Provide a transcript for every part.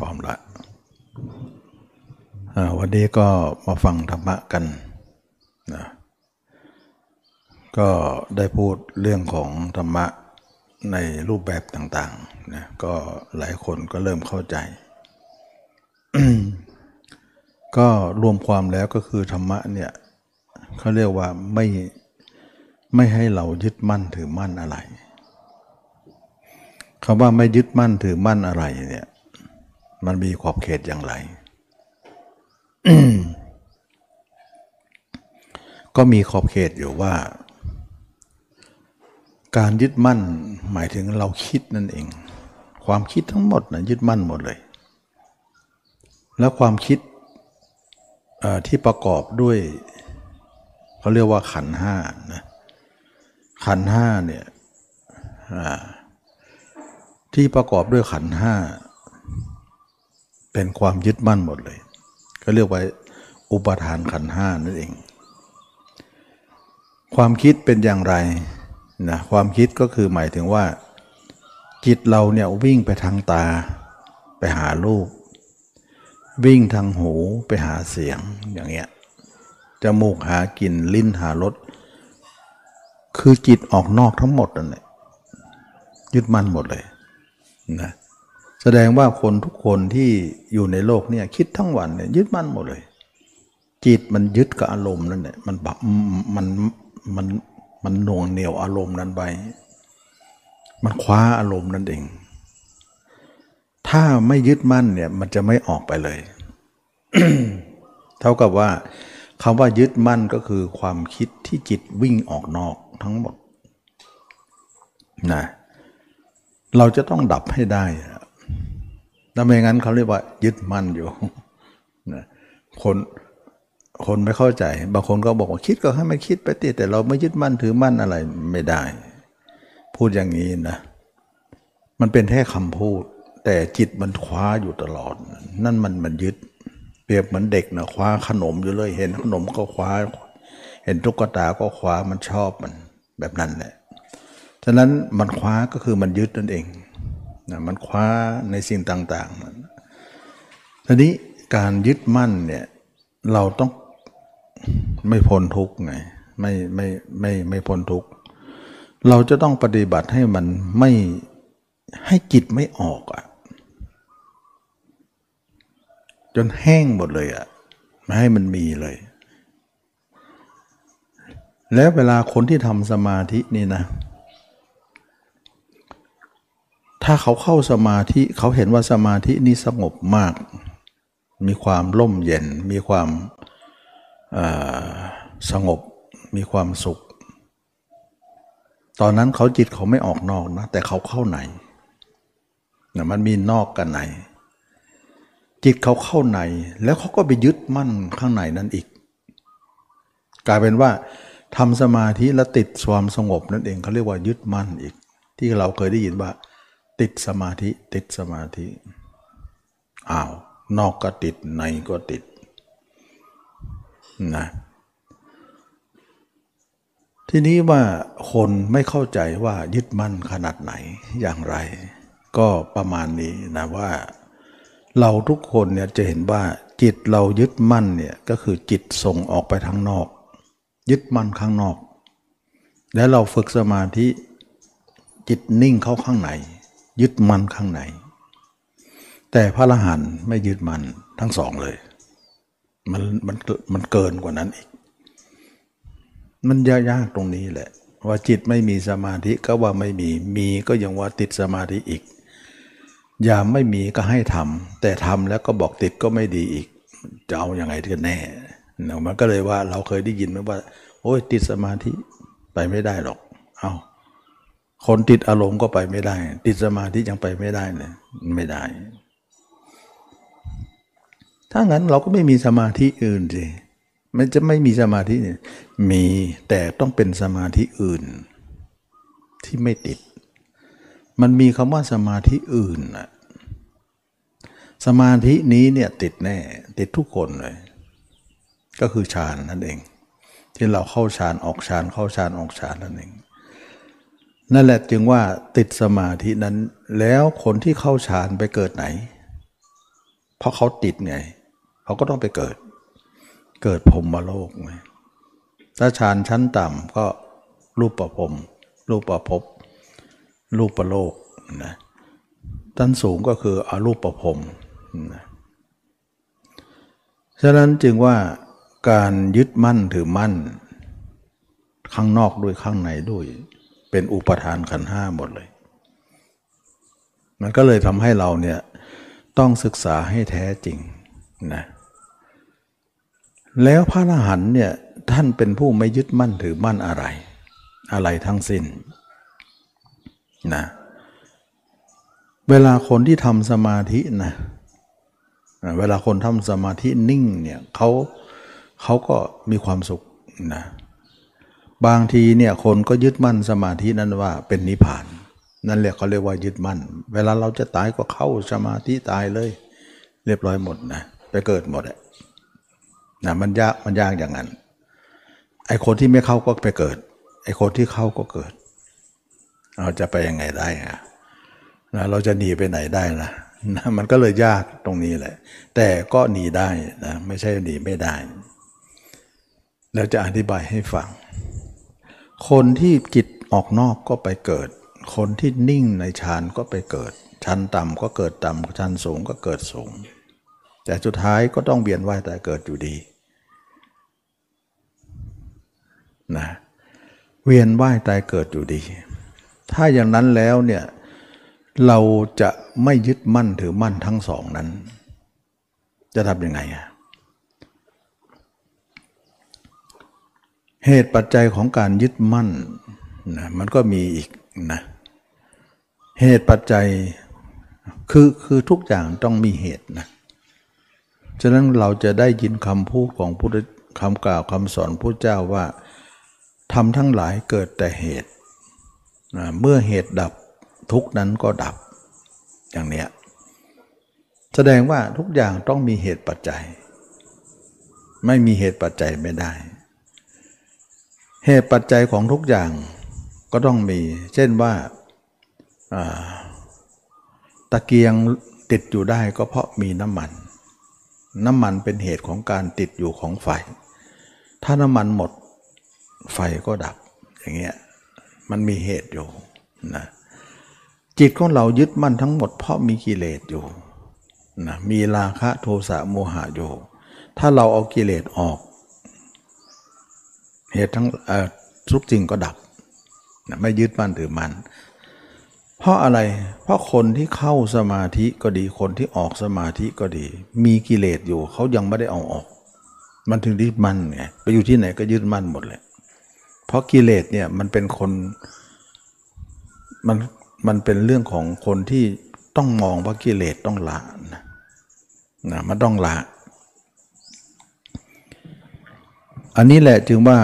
พร้อมละวันนี้ก็มาฟังธรรมะกันนะก็ได้พูดเรื่องของธรรมะในรูปแบบต่างๆนะก็หลายคนก็เริ่มเข้าใจ ก็รวมความแล้วก็คือธรรมะเนี่ยเขาเรียกว่าไม่ไม่ให้เรายึดมั่นถือมั่นอะไรคำว่าไม่ยึดมั่นถือมั่นอะไรเนี่ย มันมีขอบเขตอย่างไร ก็มีขอบเขตอยู่ว่า การยึดมั่นหมายถึงเราคิดนั่นเอง ความคิดทั้งหมดนะยึดมั่นหมดเลย แล้วความคิดที่ประกอบด้วยเขาเรียกว่าขันห้านะขันห้าเนี่ยที่ประกอบด้วยขันห้า เป็นความยึดมั่นหมดเลย ก็เรียกว่าอุปทานขันห้านั่นเอง ความคิดเป็นอย่างไรนะความคิดก็คือหมายถึงว่า จิตเราเนี่ยวิ่งไปทางตา ไปหารูป วิ่งทางหูไปหาเสียงอย่างเงี้ยจมูกหากลิ่นลิ้นหารสคือจิตออกนอกทั้งหมดนั่นแหละยึดมั่นหมดเลยนะ แสดงว่าคนทุกคนที่อยู่ในโลกเนี่ยคิดทั้งวันเนี่ยยึดมั่นหมดเลย จิตมันยึดกับอารมณ์นั่นแหละมันบับมันมันมันหน่วงเหนียวอารมณ์นั้นไปมันคว้าอารมณ์นั่นเอง ถ้าไม่ยึดมั่นเนี่ยมันจะไม่ออกไปเลย เท่ากับว่าคำว่ายึดมั่นก็คือความคิดที่จิตวิ่งออกนอกทั้งหมดนะเราจะต้องดับให้ได้ ถ้าไม่งั้นเขาเรียกว่า ยึดมั่นอยู่นะคนคนไม่เข้าใจ บางคนก็บอกว่าคิดก็ให้มันคิดไปติแต่เราไม่ยึดมั่นถือมั่นอะไรไม่ได้ พูดอย่างนี้นะ มันเป็นแค่คำพูด แต่จิตมันคว้าอยู่ตลอด นั่นมันมันยึด เปรียบเหมือนเด็กนะคว้าขนมอยู่เลย เห็นขนมก็คว้า เห็นตุ๊กตาก็คว้ามันชอบมันแบบนั้นแหละฉะนั้นมันคว้าก็คือมันยึดนั่นเอง นะมันคว้าในสิ่งต่างๆมันทีนี้การยึดมั่นเนี่ยเราต้องไม่พ้นทุกไงไม่ไม่ไม่ไม่พ้นทุกเราจะต้องปฏิบัติให้มันไม่ให้จิตไม่ออกอะ่ะจนแห้งหมดเลยอะ่ะไม่ให้มันมีเลย แล้วเวลาคนที่ทำสมาธินี่นะ ถ้าเขาเข้าสมาธิเขาเห็นว่าสมาธินี้สงบมาก มีความร่มเย็น มีความสงบ มีความสุข ตอนนั้นเขาจิตเขาไม่ออกนอกนะ แต่เขาเข้าในนะมันมีนอกกันใน จิตเขาเข้าใน แล้วเขาก็ไปยึดมั่นข้างในนั้นอีก กลายเป็นว่าทำสมาธิแล้วติดความสงบนั่นเองเขาเรียกว่ายึดมั่นอีก ที่เราเคยได้ยินว่า ติดสมาธิ ติดสมาธิอ้าวนอกก็ติดในก็ติดนะทีนี้ว่าคนไม่เข้าใจว่ายึดมั่นขนาดไหนอย่างไร ก็ประมาณนี้นะว่า เราทุกคนเนี่ยจะเห็นว่าจิตเรายึดมั่นเนี่ยก็คือจิตส่งออกไปทางนอก ยึดมั่นข้างนอก แล้วเราฝึกสมาธิจิตนิ่งเข้าข้างใน ยึดมั่นข้างในแต่พระอรหันต์ไม่ยึดมั่นทั้งสองเลย มันมันมันเกินกว่านั้นอีก มันยากยากตรงนี้แหละ ว่าจิตไม่มีสมาธิก็ว่าไม่มีมีก็ยังว่าติดสมาธิอีกอย่าไม่มีก็ให้ทำแต่ทำแล้วก็บอกติดก็ไม่ดีอีก จะเอาอยัางไงกันแน่เนาะมันก็เลยว่าเราเคยได้ยินไหมว่า โอ้ยติดสมาธิไปไม่ได้หรอก เอา คนติดอารมณ์ก็ไปไม่ได้ ติดสมาธิยังไปไม่ได้เลยไม่ได้ ถ้างั้นเราก็ไม่มีสมาธิอื่นสิมันจะไม่มีสมาธิเนี่ยมีแต่ต้องเป็นสมาธิอื่น ที่ไม่ติด มันมีคำว่าสมาธิอื่นอะสมาธินี้เนี่ยติดแน่ ติดทุกคนเลย ก็คือฌานนั่นเอง ที่เราเข้าฌานออกฌานเข้าฌานออกฌานนั่นเอง นั่นแหละจึงว่าติดสมาธินั้น แล้วคนที่เข้าฌานไปเกิดไหน เพราะเขาติดไงเขาก็ต้องไปเกิด เกิดพรมมโลกไงถ้าฌานชั้นต่ำก็รูปประพรมรูปประพบ รูปประโลกนะชั้นสูงก็คืออรูปประพรมนะฉะนั้นจึงว่าการยึดมั่นถือมั่น ข้างนอกด้วยข้างในด้วย เป็นอุปทานขันห้าหมดเลย มันก็เลยทำให้เราเนี่ยต้องศึกษาให้แท้จริงนะแล้วพระอรหันต์เนี่ยท่านเป็นผู้ไม่ยึดมั่นถือมั่นอะไร อะไรทั้งสิ้นนะเวลาคนที่ทำสมาธินะเวลาคนทำสมาธินิ่งเนี่ยเขาเขาก็มีความสุขนะ บางทีเนี่ยคนก็ยึดมั่นสมาธินั้นว่าเป็นนิพพาน นั่นเรียกเขาเรียกว่ายึดมั่น เวลาเราจะตายก็เข้าสมาธิตายเลย เรียบร้อยหมดนะไปเกิดหมดนะมันยากมันยากอย่างนั้น ไอ้คนที่ไม่เข้าก็ไปเกิด ไอ้คนที่เข้าก็เกิด เราจะไปยังไงได้อะนะเราจะหนีไปไหนได้นะนะมันก็เลยยากตรงนี้แหละ แต่ก็หนีได้นะไม่ใช่หนีไม่ได้ แล้วจะอธิบายให้ฟัง คนที่จิตออกนอกก็ไปเกิด คนที่นิ่งในฌานก็ไปเกิด ชั้นต่ำก็เกิดต่ำชั้นสูงก็เกิดสูง แต่สุดท้ายก็ต้องเวียนว่ายแต่เกิดอยู่ดีนะเวียนว่ายตายเกิดอยู่ดี ถ้าอย่างนั้นแล้วเนี่ยเราจะไม่ยึดมั่นถือมั่นทั้งสองนั้น จะทำยังไงอะ เหตุปัจจัยของการยึดมั่นนะมันก็มีอีกนะเหตุปัจจัยคือคือทุกอย่างต้องมีเหตุนะฉะนั้นเราจะได้ยินคำพูดของพุทธคำกล่าวคำสอนพระเจ้าว่าทำทั้งหลายเกิดแต่เหตุเมื่อเหตุดับทุกนั้นก็ดับอย่างเนี้ยแสดงว่าทุกอย่างต้องมีเหตุปัจจัย ไม่มีเหตุปัจจัยไม่ได้ เหตุปัจจัยของทุกอย่างก็ต้องมี เช่นว่าตะเกียงติดอยู่ได้ก็เพราะมีน้ำมัน น้ำมันเป็นเหตุของการติดอยู่ของไฟ ถ้าน้ำมันหมดไฟก็ดับ อย่างเงี้ยมันมีเหตุอยู่นะจิตของเรายึดมั่นทั้งหมดเพราะมีกิเลสอยู่นะมีราคะโทสะโมหะอยู่ ถ้าเราเอากิเลสออก เหตุทั้งทุกจริงก็ดับ ไม่ยึดมั่นถือมัน เพราะอะไร เพราะคนที่เข้าสมาธิก็ดี คนที่ออกสมาธิก็ดี มีกิเลสอยู่เขายังไม่ได้เอาออก มันถึงยึดมั่นไง ไปอยู่ที่ไหนก็ยึดมั่นหมดเลย เพราะกิเลสเนี่ยมันเป็นคน มันมันเป็นเรื่องของคนที่ต้องมองว่ากิเลสต้องละนะนะมันต้องละ อันนี้แหละจึงว่า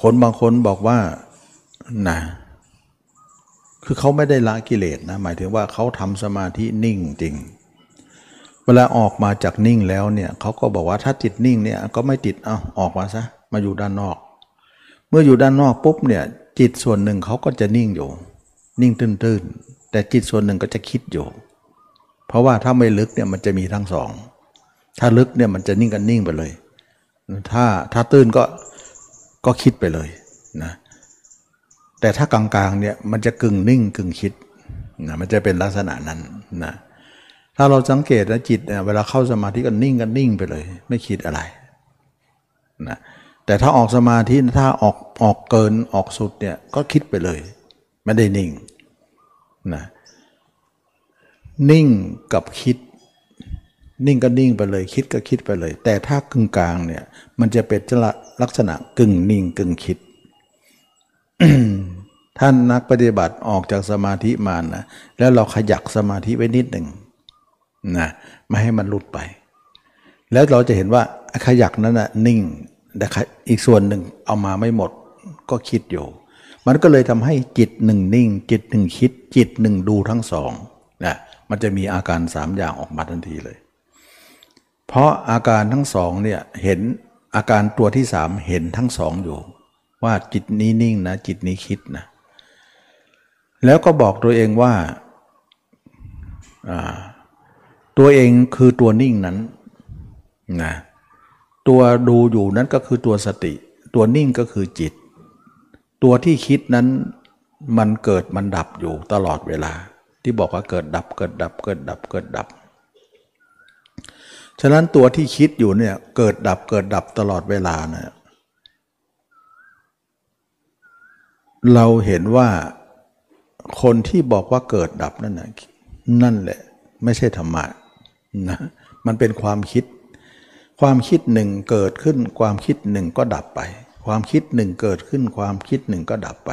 คนบางคนบอกว่านะคือเขาไม่ได้ละกิเลสนะหมายถึงว่าเขาทำสมาธินิ่งจริง เวลาออกมาจากนิ่งแล้วเนี่ยเขาก็บอกว่าถ้าจิตนิ่งเนี่ยก็ไม่ติดเอาออกมาซะมาอยู่ด้านนอก เมื่ออยู่ด้านนอกปุ๊บเนี่ยจิตส่วนหนึ่งเขาก็จะนิ่งอยู่ นิ่งตื้นๆ แต่จิตส่วนหนึ่งก็จะคิดอยู่ เพราะว่าถ้าไม่ลึกเนี่ยมันจะมีทั้งสองถ้าลึกเนี่ยมันจะนิ่งกันนิ่งไปเลย ถ้าถ้าตื้นก็ก็คิดไปเลยนะแต่ถ้ากลางๆเนี่ยมันจะกึ่งนิ่งกึ่งคิดนะมันจะเป็นลักษณะนั้นนะถ้าเราสังเกตนะจิตเนี่ยเวลาเข้าสมาธิก็นิ่งกันนิ่งไปเลย ไม่คิดอะไรนะแต่ถ้าออกสมาธิถ้าออกออกเกินออกสุดเนี่ยก็คิดไปเลย ไม่ได้นิ่งนะนิ่งกับคิด นิ่งก็นิ่งไปเลย คิดก็คิดไปเลย แต่ถ้ากึ่งกลางเนี่ย มันจะเป็นลักษณะกึ่งนิ่งกึ่งคิด ท่านนักปฏิบัติออกจากสมาธิมานะแล้วเราขยักสมาธิไว้นิดหนึ่งนะไม่ให้มันหลุดไป แล้วเราจะเห็นว่าขยักนั้นนะนิ่งแต่อีกส่วนหนึ่งเอามาไม่หมดก็คิดอยู่ มันก็เลยทำให้จิตหนึ่งนิ่ง จิตหนึ่งคิด จิตหนึ่งดูทั้งสองนะมันจะมีอาการสามอย่างออกมาทันทีเลย เพราะอาการทั้งสองเนี่ยเห็นอาการตัวที่สามเห็นทั้งสองอยู่ ว่าจิตนี้นิ่งนะจิตนี้คิดนะแล้วก็บอกตัวเองว่าตัวเองคือตัวนิ่งนั้นนะตัวดูอยู่นั้นก็คือตัวสติ ตัวนิ่งก็คือจิต ตัวที่คิดนั้นมันเกิดมันดับอยู่ตลอดเวลา ที่บอกว่าเกิดดับเกิดดับเกิดดับเกิดดับ ฉะนั้นตัวที่คิดอยู่เนี่ยเกิดดับเกิดดับตลอดเวลานะเราเห็นว่าคนที่บอกว่าเกิดดับนั่นนะนั่นแหละ ไม่ใช่ธรรมะนะมันเป็นความคิด ความคิดหนึ่งเกิดขึ้น ความคิดหนึ่งก็ดับไป ความคิดหนึ่งเกิดขึ้น ความคิดหนึ่งก็ดับไป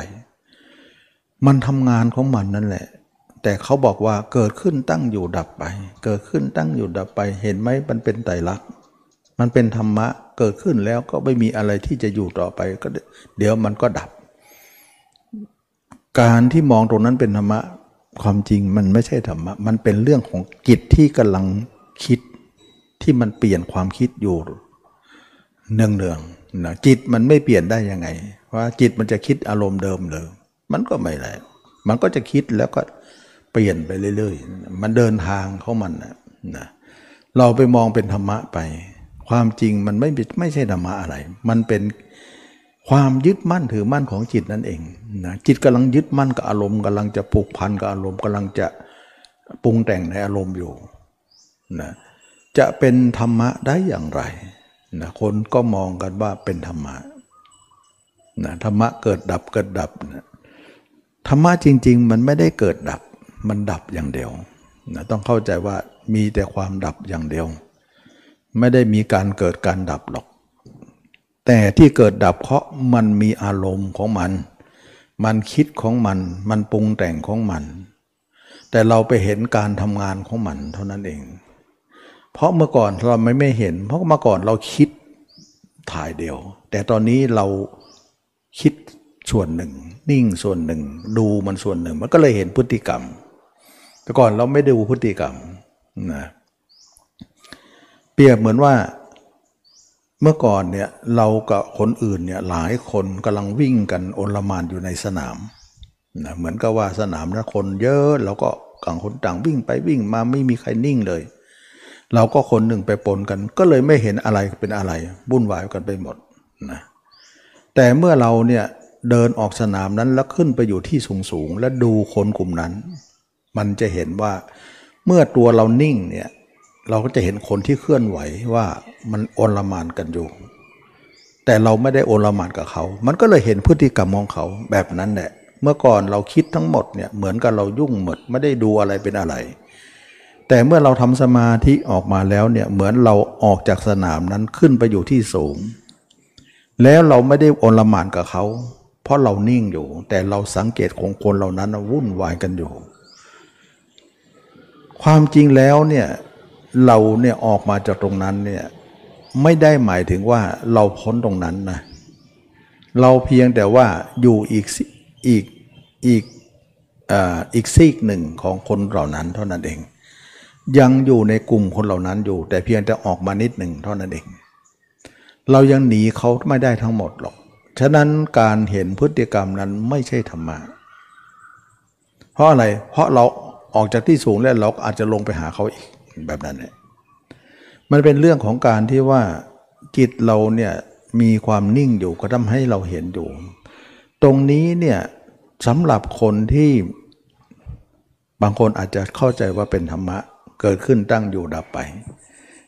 มันทำงานของมันนั่นแหละ แต่เขาบอกว่าเกิดขึ้นตั้งอยู่ดับไป เกิดขึ้นตั้งอยู่ดับไป เห็นไหมมันเป็นไตรลักษณ์มันเป็นธรรมะเกิดขึ้นแล้วก็ไม่มีอะไรที่จะอยู่ต่อไปก็เดี๋ยวมันก็ดับ การที่มองตรงนั้นเป็นธรรมะความจริงมันไม่ใช่ธรรมะ มันเป็นเรื่องของจิตที่กำลังคิดที่มันเปลี่ยนความคิดอยู่เนืองๆนะจิตมันไม่เปลี่ยนได้ยังไง ว่าจิตมันจะคิดอารมณ์เดิมเลยมันก็ไม่ได้มันก็จะคิดแล้วก็ เปลี่ยนไปเรื่อยๆ มันเดินทางเของมันนะ เราไปมองเป็นธรรมะไป ความจริงมันไม่ไม่ใช่ธรรมะอะไร มันเป็นความยึดมั่นถือมั่นของจิตนั่นเองนะจิตกำลังยึดมั่นกับอารมณ์กำลังจะผูกพันกับอารมณ์กำลังจะปรุงแต่งในอารมณ์อยู่นะจะเป็นธรรมะได้อย่างไรนะคนก็มองกันว่าเป็นธรรมะนะธรรมะเกิดดับเกิดดับนะธรรมะจริง ๆ มันไม่ได้เกิดดับ มันดับอย่างเดียวนะต้องเข้าใจว่ามีแต่ความดับอย่างเดียว ไม่ได้มีการเกิดการดับหรอก แต่ที่เกิดดับเพราะมันมีอารมณ์ของมัน มันคิดของมัน มันปรุงแต่งของมัน แต่เราไปเห็นการทำงานของมันเท่านั้นเอง เพราะเมื่อก่อนเราไม่ไม่เห็น เพราะเมื่อก่อนเราคิดถ่ายเดียว แต่ตอนนี้เราคิดส่วนหนึ่ง นิ่งส่วนหนึ่ง ดูมันส่วนหนึ่ง มันก็เลยเห็นพฤติกรรม แต่ก่อนเราไม่ดูพฤติกรรมนะเปรียบเหมือนว่าเมื่อก่อนเนี่ยเรากับคนอื่นเนี่ยหลายคนกำลังวิ่งกันโอลมานอยู่ในสนามนะเหมือนกับว่าสนามนะคนเยอะเราก็ต่างคนต่างวิ่งไปวิ่งมาไม่มีใครนิ่งเลย เราก็คนหนึ่งไปปนกัน ก็เลยไม่เห็นอะไรเป็นอะไรวุ่นวายกันไปหมดนะแต่เมื่อเราเนี่ยเดินออกสนามนั้นแล้วขึ้นไปอยู่ที่สูงสูงและดูคนกลุ่มนั้น มันจะเห็นว่าเมื่อตัวเรานิ่งเนี่ยเราก็จะเห็นคนที่เคลื่อนไหวว่ามันโอนละมานกันอยู่ แต่เราไม่ได้โอนละมานกับเขา มันก็เลยเห็นพฤติกรรมของเขาแบบนั้นแหละเมื่อก่อนเราคิดทั้งหมดเนี่ยเหมือนกับเรายุ่งหมดไม่ได้ดูอะไรเป็นอะไร แต่เมื่อเราทำสมาธิออกมาแล้วเนี่ยเหมือนเราออกจากสนามนั้นขึ้นไปอยู่ที่สูง แล้วเราไม่ได้โอนละมานกับเขา เพราะเรานิ่งอยู่ แต่เราสังเกตของคนเหล่านั้นวุ่นวายกันอยู่ ความจริงแล้วเนี่ยเราเนี่ยออกมาจากตรงนั้นเนี่ยไม่ได้หมายถึงว่าเราพ้นตรงนั้นนะเราเพียงแต่ว่าอยู่อีกอีกอีกอีกซีกหนึ่งของคนเหล่านั้นเท่านั้นเอง ยังอยู่ในกลุ่มคนเหล่านั้นอยู่ แต่เพียงแต่ออกมานิดหนึ่งเท่านั้นเอง เรายังหนีเขาไม่ได้ทั้งหมดหรอกฉะนั้นการเห็นพฤติกรรมนั้นไม่ใช่ธรรมะเพราะอะไรเพราะเรา ออกจากที่สูงแล้วเราอาจจะลงไปหาเขาอีกแบบนั้นเนี่ยมันเป็นเรื่องของการที่ว่าจิตเราเนี่ยมีความนิ่งอยู่ก็ทำให้เราเห็นอยู่ ตรงนี้เนี่ยสำหรับคนที่บางคนอาจจะเข้าใจว่าเป็นธรรมะ เกิดขึ้นตั้งอยู่ดับไป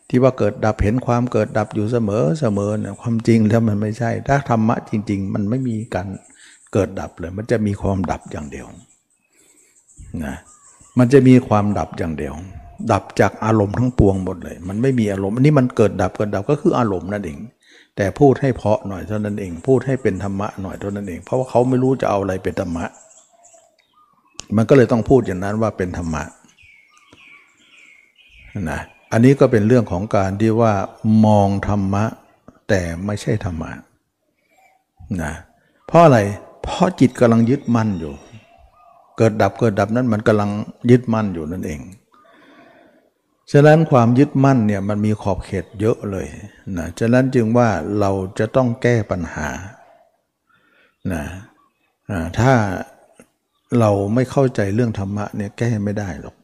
ที่ว่าเกิดดับเห็นความเกิดดับอยู่เสมอเสมอเนี่ยความจริงแล้วมันไม่ใช่ ถ้าธรรมะจริง ๆ มันไม่มีการเกิดดับเลย มันจะมีความดับอย่างเดียวนะ มันจะมีความดับอย่างเดียว ดับจากอารมณ์ทั้งปวงหมดเลย มันไม่มีอารมณ์อันนี้มันเกิดดับเกิดดับก็คืออารมณ์นั่นเอง แต่พูดให้เพาะหน่อยเท่านั้นเอง พูดให้เป็นธรรมะหน่อยเท่านั้นเอง เพราะว่าเขาไม่รู้จะเอาอะไรเป็นธรรมะ มันก็เลยต้องพูดอย่างนั้นว่าเป็นธรรมะนะอันนี้ก็เป็นเรื่องของการที่ว่ามองธรรมะ แต่ไม่ใช่ธรรมะนะเพราะอะไร เพราะจิตกำลังยึดมั่นอยู่ เกิดดับเกิดดับนั้นมันกำลังยึดมั่นอยู่นั่นเอง ฉะนั้นความยึดมั่นเนี่ยมันมีขอบเขตเยอะเลยนะฉะนั้นจึงว่าเราจะต้องแก้ปัญหานะถ้าเราไม่เข้าใจเรื่องธรรมะเนี่ยแก้ไม่ได้หรอก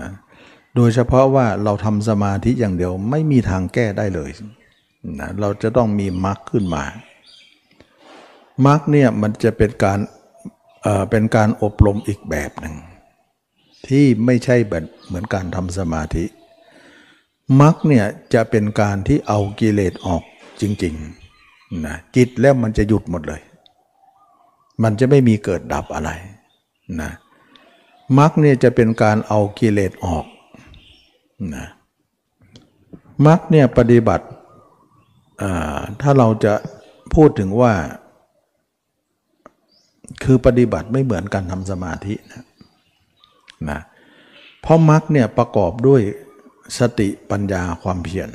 นะโดยเฉพาะว่าเราทำสมาธิอย่างเดียวไม่มีทางแก้ได้เลยนะเราจะต้องมีมรรคขึ้นมามรรคเนี่ยมันจะเป็นการ เป็นการอบรมอีกแบบหนึ่ง ที่ไม่ใช่แบบเหมือนการทำสมาธิมรรคเนี่ยจะเป็นการที่เอากิเลสออกจริงๆนะจิตแล้วมันจะหยุดหมดเลย มันจะไม่มีเกิดดับอะไรนะมรรคเนี่ยจะเป็นการเอากิเลสออกนะมรรคเนี่ยปฏิบัติถ้าเราจะพูดถึงว่า คือปฏิบัติไม่เหมือนการทำสมาธินะนะเพราะมรรคเนี่ยประกอบด้วยสติปัญญาความเพียร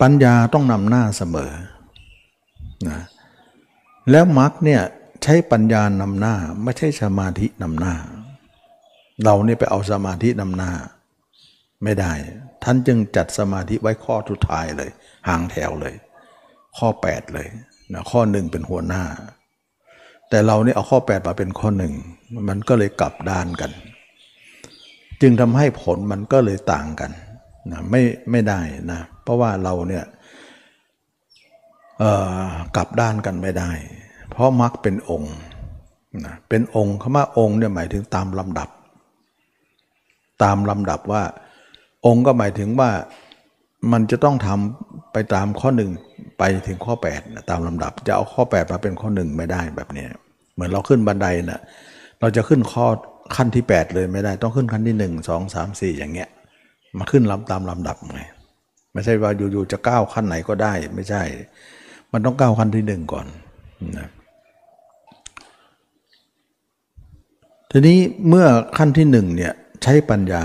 ปัญญาต้องนำหน้าเสมอนะแล้วมรรคเนี่ยใช้ปัญญานำหน้าไม่ใช่สมาธินำหน้า เราเนี่ยไปเอาสมาธินำหน้า ไม่ได้ ท่านจึงจัดสมาธิไว้ข้อทุดท้ายเลยหางแถวเลย ข้อ 8 เลย นะข้อหนึ่งเป็นหัวหน้า แต่เราเนี่ยเอาข้อ 8 มาเป็นข้อหนึ่งมันก็เลยกลับด้านกัน จึงทำให้ผลมันก็เลยต่างกันนะไม่ไม่ได้นะเพราะว่าเราเนี่ยกลับด้านกันไม่ได้ เพราะมรรคเป็นองค์นะเป็นองค์คำว่าองค์เนี่ยหมายถึงตามลำดับ ตามลำดับว่าองค์ก็หมายถึงว่ามันจะต้องทำไปตามข้อหนึ่ง ไปถึงข้อ8นะตามลำดับ จะเอาข้อ 8 มาเป็นข้อหนึ่งไม่ได้แบบนี้เหมือนเราขึ้นบันไดนะเราจะขึ้นข้อขั้นที่ 8 เลยไม่ได้ต้องขึ้นขั้นที่ 1 2 3 4 อย่างเงี้ยมาขึ้นลำตามลำดับไงไม่ใช่ว่าอยู่ๆจะก้าวขั้นไหนก็ได้ไม่ใช่ มันต้องก้าวขั้นที่หนึ่งก่อนนะทีนี้เมื่อขั้นที่หนึ่งเนี่ยใช้ปัญญา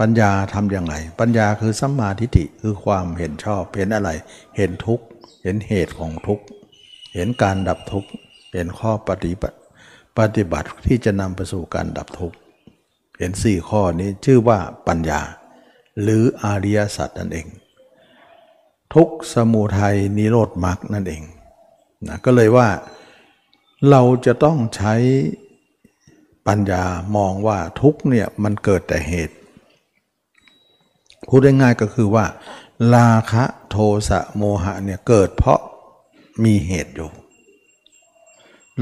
ปัญญาทำอย่างไร ปัญญาคือสัมมาทิฏฐิคือความเห็นชอบ เห็นอะไร เห็นทุกข์เห็นเหตุของทุกข์เห็นการดับทุกข์เห็นข้อปฏิบัติ ปฏิบัติที่จะนำไปสู่การดับทุกข์เห็นสี่ข้อนี้ชื่อว่าปัญญา หรืออริยสัจนั่นเอง ทุกสมุทัยนิโรธมรรคนั่นเองนะก็เลยว่าเราจะต้องใช้ปัญญามองว่าทุกเนี่ยมันเกิดแต่เหตุ พูดง่ายๆก็คือว่า ราคะโทสะโมหะเนี่ยเกิดเพราะมีเหตุอยู่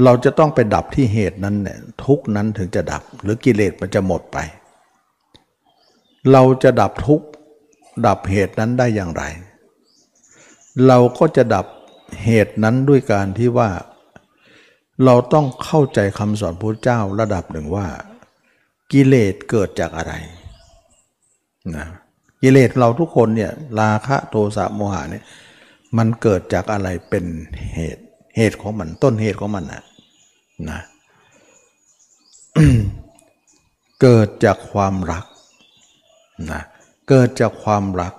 เราจะต้องไปดับที่เหตุนั้นเนี่ยทุกนั้นถึงจะดับ หรือกิเลสมันจะหมดไป เราจะดับทุกดับเหตุนั้นได้อย่างไร เราก็จะดับเหตุนั้นด้วยการที่ว่า เราต้องเข้าใจคำสอนพระเจ้าระดับหนึ่งว่า กิเลสเกิดจากอะไรนะ กิเลสเราทุกคนเนี่ยราคะโทสะโมหะเนี่ยมันเกิดจากอะไรเป็นเหตุ เหตุของมันต้นเหตุของมันนะนะเกิดจากความรักนะเกิดจากความรัก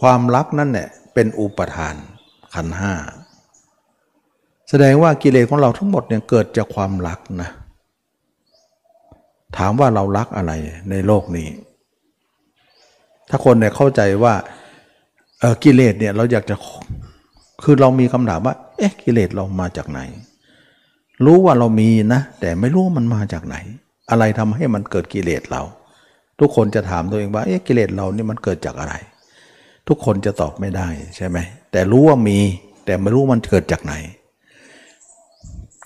ความรักนั่นเนี่ยเป็นอุปทานขันห้าแสดงว่ากิเลสของเราทั้งหมดเนี่ยเกิดจากความรักนะถามว่าเรารักอะไรในโลกนี้ ถ้าคนเนี่ยเข้าใจว่าเออกิเลสเนี่ยเราอยากจะคือเรามีคำถามว่า เอ๊ะกิเลสเรามาจากไหน รู้ว่าเรามีนะ แต่ไม่รู้มันมาจากไหน อะไรทำให้มันเกิดกิเลสเรา ทุกคนจะถามตัวเองว่าเอ๊ะกิเลสเรานี่มันเกิดจากอะไร ทุกคนจะตอบไม่ได้ใช่ไหมแต่รู้ว่ามี แต่ไม่รู้มันเกิดจากไหน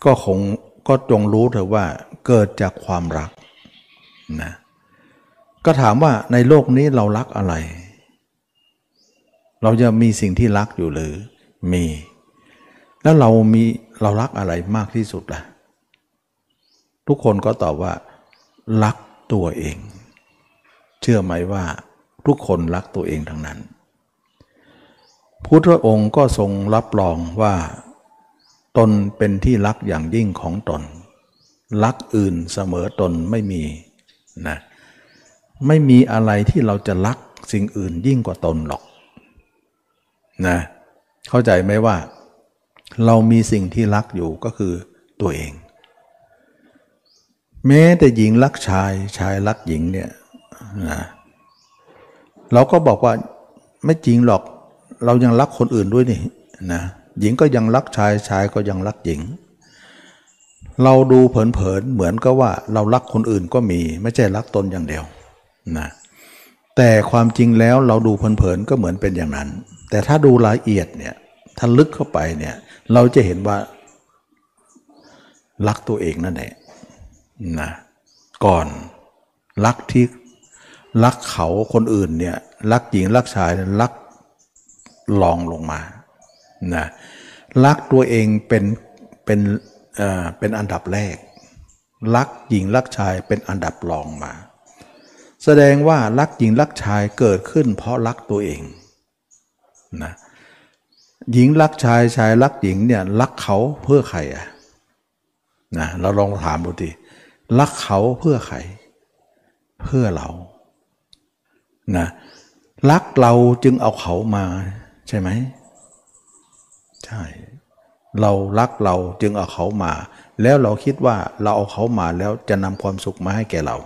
ก็คงก็จงรู้เถอะว่าเกิดจากความรักนะ ก็ถามว่าในโลกนี้เรารักอะไร เราจะมีสิ่งที่รักอยู่หรือ มี แล้วเรามีเรารักอะไรมากที่สุดล่ะ ทุกคนก็ตอบว่า รักตัวเอง เชื่อไหมว่า ทุกคนรักตัวเองทั้งนั้น พุทธองค์ก็ทรงรับรองว่า ตนเป็นที่รักอย่างยิ่งของตน รักอื่นเสมอตนไม่มีนะ ไม่มีอะไรที่เราจะรักสิ่งอื่นยิ่งกว่าตนหรอกนะเข้าใจไหมว่า เรามีสิ่งที่รักอยู่ก็คือตัวเอง แม้แต่หญิงรักชายชายรักหญิงเนี่ยนะเราก็บอกว่าไม่จริงหรอก เรายังรักคนอื่นด้วยนี่นะหญิงก็ยังรักชายชายก็ยังรักหญิง เราดูเผินๆเหมือนกับว่าเรารักคนอื่นก็มี ไม่ใช่รักตนอย่างเดียว นะแต่ความจริงแล้วเราดูเผินๆก็เหมือนเป็นอย่างนั้น แต่ถ้าดูละเอียดเนี่ยถ้าลึกเข้าไปเนี่ยเราจะเห็นว่ารักตัวเองนั่นแหละนะก่อนรักที่รักเขาคนอื่นเนี่ยรักหญิงรักชายรักลองลงมานะรักตัวเองเป็นเป็นเอ่อเป็นอันดับแรก รักหญิงรักชายเป็นอันดับรองมา แสดงว่ารักหญิงรักชายเกิดขึ้น เพราะรักตัวเองนะหญิงรักชายชายรักหญิงเนี่ยรักเขาเพื่อใครอะนะเราลองถามดูดิรักเขาเพื่อใคร เพื่อเรานะรักเราจึงเอาเขามาใช่ไหมใช่ เรารักเราจึงเอาเขามา แล้วเราคิดว่าเราเอาเขามาแล้วจะนำความสุขมาให้แก่เรา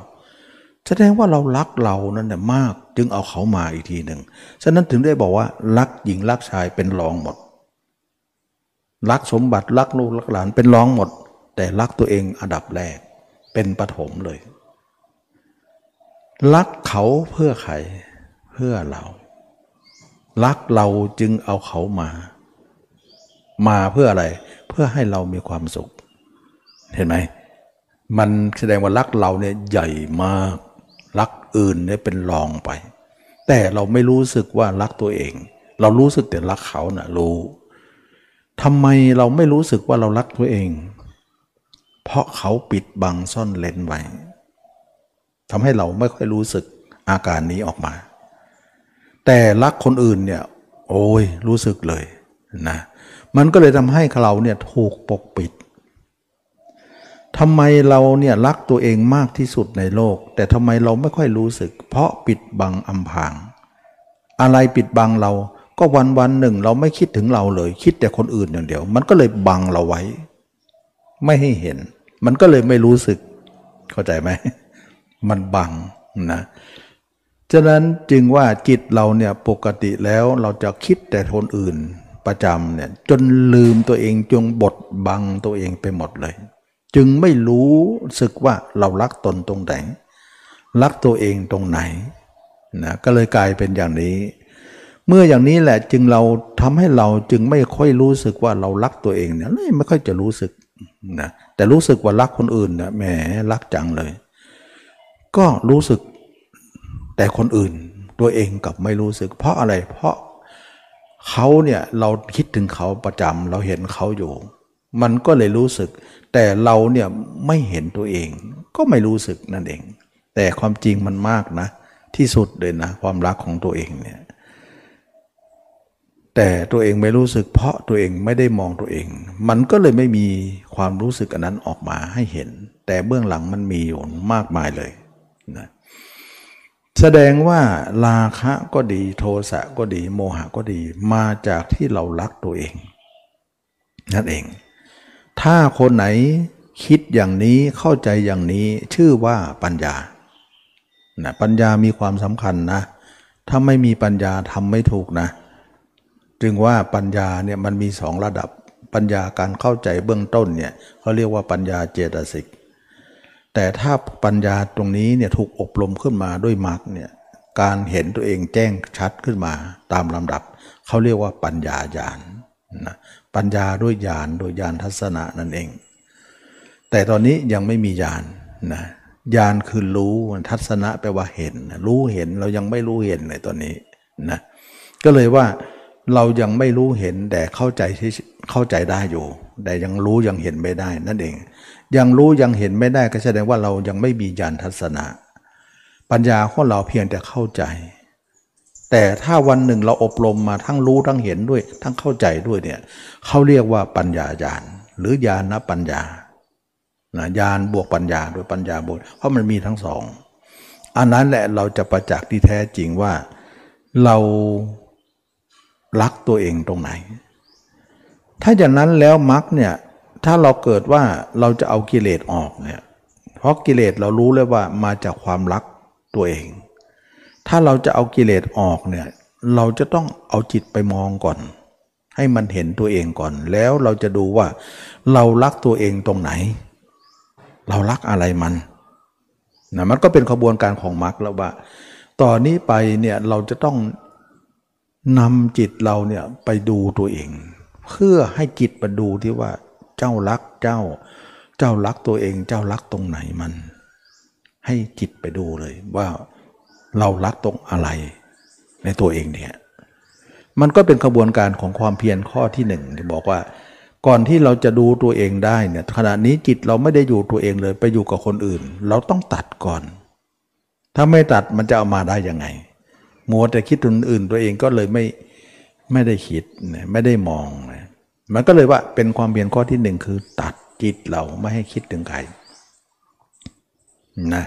แสดงว่าเรารักเรานั่นแหละมาก จึงเอาเขามาอีกทีหนึ่งฉะนั้นถึงได้บอกว่ารักหญิงรักชายเป็นรองหมด รักสมบัติรักลูกรักหลานเป็นรองหมด แต่รักตัวเองอันดับแรกเป็นปฐมเลย รักเขาเพื่อใครเพื่อเรา รักเราจึงเอาเขามา มาเพื่ออะไร เพื่อให้เรามีความสุข เห็นไหมมันแสดงว่ารักเราเนี่ยใหญ่มากรัก อื่นเนี่ยเป็นรองไป แต่เราไม่รู้สึกว่ารักตัวเอง เรารู้สึกแต่รักเขานะ่ะรู้ทำไมเราไม่รู้สึกว่าเรารักตัวเอง เพราะเขาปิดบังซ่อนเลนไว้ทำให้เราไม่ค่อยรู้สึกอาการนี้ออกมา แต่รักคนอื่นเนี่ย โอ้ยรู้สึกเลยนะมันก็เลยทำให้เราเนี่ยถูกปกปิด ทำไมเราเนี่ยรักตัวเองมากที่สุดในโลก แต่ทำไมเราไม่ค่อยรู้สึก เพราะปิดบังอำพาง อะไรปิดบังเราก็วันวันหนึ่งเราไม่คิดถึงเราเลย คิดแต่คนอื่นอย่างเดียว มันก็เลยบังเราไว้ ไม่ให้เห็น มันก็เลยไม่รู้สึก เข้าใจไหมมันบังนะฉะนั้นจึงว่าจิตเราเนี่ยปกติแล้วเราจะคิดแต่คนอื่นประจำเนี่ยจนลืมตัวเองจงบดบังตัวเองไปหมดเลย จึงไม่รู้สึกว่าเรารักตนตรงไหนรักตัวเองตรงไหนนะก็เลยกลายเป็นอย่างนี้ เมื่ออย่างนี้แหละจึงเราทำให้เราจึงไม่ค่อยรู้สึกว่าเรารักตัวเองเนี่ยไม่ค่อยจะรู้สึกนะแต่รู้สึกว่ารักคนอื่นนะแหมรักจังเลย ก็รู้สึกแต่คนอื่นตัวเองกับไม่รู้สึก เพราะอะไรเพราะเขาเนี่ยเราคิดถึงเขาประจำเราเห็นเขาอยู่ มันก็เลยรู้สึก แต่เราเนี่ยไม่เห็นตัวเอง ก็ไม่รู้สึกนั่นเอง แต่ความจริงมันมากนะ ที่สุดเลยนะ ความรักของตัวเองเนี่ยแต่ตัวเองไม่รู้สึกเพราะตัวเองไม่ได้มองตัวเอง มันก็เลยไม่มีความรู้สึกอันนั้นออกมาให้เห็น แต่เบื้องหลังมันมีอยู่มากมายเลยนะแสดงว่าราคะก็ดีโทสะก็ดี โมหะก็ดีมาจากที่เรารักตัวเอง นั่นเอง ถ้าคนไหนคิดอย่างนี้เข้าใจอย่างนี้ชื่อว่าปัญญานะปัญญามีความสำคัญนะ ถ้าไม่มีปัญญาทำไม่ถูกนะ จึงว่าปัญญาเนี่ยมันมีสองระดับ ปัญญาการเข้าใจเบื้องต้นเนี่ยเขาเรียกว่าปัญญาเจตสิก แต่ถ้าปัญญาตรงนี้เนี่ยถูกอบรมขึ้นมาด้วยมรรคเนี่ย การเห็นตัวเองแจ้งชัดขึ้นมาตามลำดับ เขาเรียกว่าปัญญาญาณนะ ปัญญาด้วยญาณโดยญาณทัศนะนั่นเอง แต่ตอนนี้ยังไม่มีญาณนะญาณคือรู้ทัศนะแปลว่าเห็น รู้เห็นเรายังไม่รู้เห็นในตอนนี้นะก็เลยว่าเรายังไม่รู้เห็นแต่เข้าใจที่เข้าใจได้อยู่ แต่ยังรู้ยังเห็นไม่ได้นั่นเอง ยังรู้ยังเห็นไม่ได้ก็แสดงว่าเรายังไม่มีญาณทัศนะ ปัญญาของเราเพียงแต่เข้าใจ แต่ถ้าวันหนึ่งเราอบรมมาทั้งรู้ทั้งเห็นด้วย ทั้งเข้าใจด้วยเนี่ยเขาเรียกว่าปัญญาญาณหรือญาณปัญญานะญาณบวกปัญญาโดยปัญญาบวกเพราะมันมีทั้งสองอันนั้นแหละเราจะประจักษ์ที่แท้จริงว่าเรารักตัวเองตรงไหน ถ้าอย่างนั้นแล้วมรรคเนี่ยถ้าเราเกิดว่าเราจะเอากิเลสออกเนี่ยเพราะกิเลสเรารู้เลยว่ามาจากความรักตัวเอง ถ้าเราจะเอากิเลสออกเนี่ยเราจะต้องเอาจิตไปมองก่อน ให้มันเห็นตัวเองก่อน แล้วเราจะดูว่า เรารักตัวเองตรงไหน เรารักอะไรมันนะมันก็เป็นขบวนการของมรรคแล้วว่า ต่อนนี้ไปเนี่ยเราจะต้องนำจิตเราเนี่ยไปดูตัวเอง เพื่อให้จิตมาดูที่ว่า เจ้ารักเจ้า เจ้ารักตัวเอง เจ้ารักตรงไหนมัน ให้จิตไปดูเลยว่า เรารักตรงอะไร ในตัวเองเนี่ยมันก็เป็นขบวนการของความเพียรข้อที่หนึ่งที่บอกว่า ก่อนที่เราจะดูตัวเองได้เนี่ยขณะนี้จิตเราไม่ได้อยู่ตัวเองเลยไปอยู่กับคนอื่น เราต้องตัดก่อน ถ้าไม่ตัดมันจะเอามาได้ยังไงมัวแต่คิดถึงอื่นตัวเองก็เลยไม่ไม่ได้คิดไม่ได้มองมันก็เลยว่าเป็นความเพียรข้อที่หนึ่งคือ ตัดจิตเราไม่ให้คิดถึงใครนะ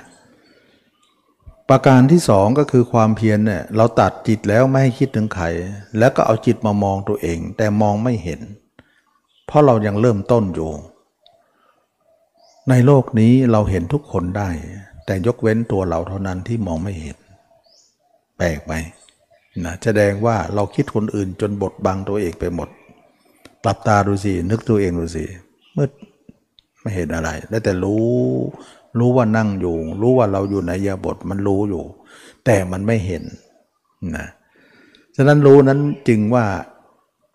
ประการที่สองก็คือความเพียรเนี่ยเราตัดจิตแล้วไม่ให้คิดถึงใครแล้วก็เอาจิตมามองตัวเอง แต่มองไม่เห็น เพราะเรายังเริ่มต้นอยู่ ในโลกนี้เราเห็นทุกคนได้ แต่ยกเว้นตัวเราเท่านั้นที่มองไม่เห็น แปลกไหมนะแสดงว่าเราคิดคนอื่นจนบดบังตัวเองไปหมดปรับตาดูสินึกตัวเองดูสิมืดไม่เห็นอะไรได้แต่รู้ รู้ว่านั่งอยู่ รู้ว่าเราอยู่ในยาบทมันรู้อยู่ แต่มันไม่เห็นนะฉะนั้นรู้นั้นจึงว่า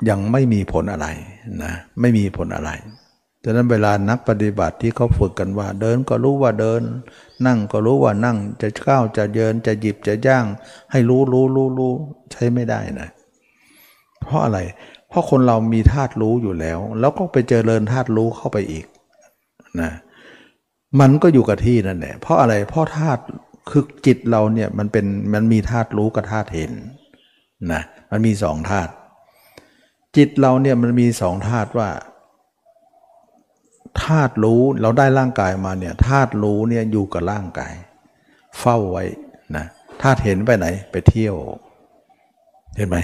ยังไม่มีผลอะไรนะไม่มีผลอะไรฉะนั้นเวลานักปฏิบัติที่เขาฝึกกันว่า เดินก็รู้ว่าเดิน นั่งก็รู้ว่านั่งจะก้าวจะเยินจะหยิบจะย่าง ให้รู้รู้รู้รู้ใช้ไม่ได้นะเพราะอะไร เพราะคนเรามีธาตุรู้อยู่แล้ว แล้วก็ไปเจริญธาตุรู้เข้าไปอีกนะ มันก็อยู่กับที่นั่นแหละเพราะอะไรเพราะธาตุคือจิตเราเนี่ยมันเป็นมันมีธาตุรู้กับธาตุเห็นนะมันมีสองธาตุจิตเราเนี่ยมันมีสองธาตุว่าธาตุรู้เราได้ร่างกายมาเนี่ยธาตุรู้เนี่ยอยู่กับร่างกาย เฝ้าไว้นะธาตุเห็นไปไหนไปเที่ยว เห็นไหม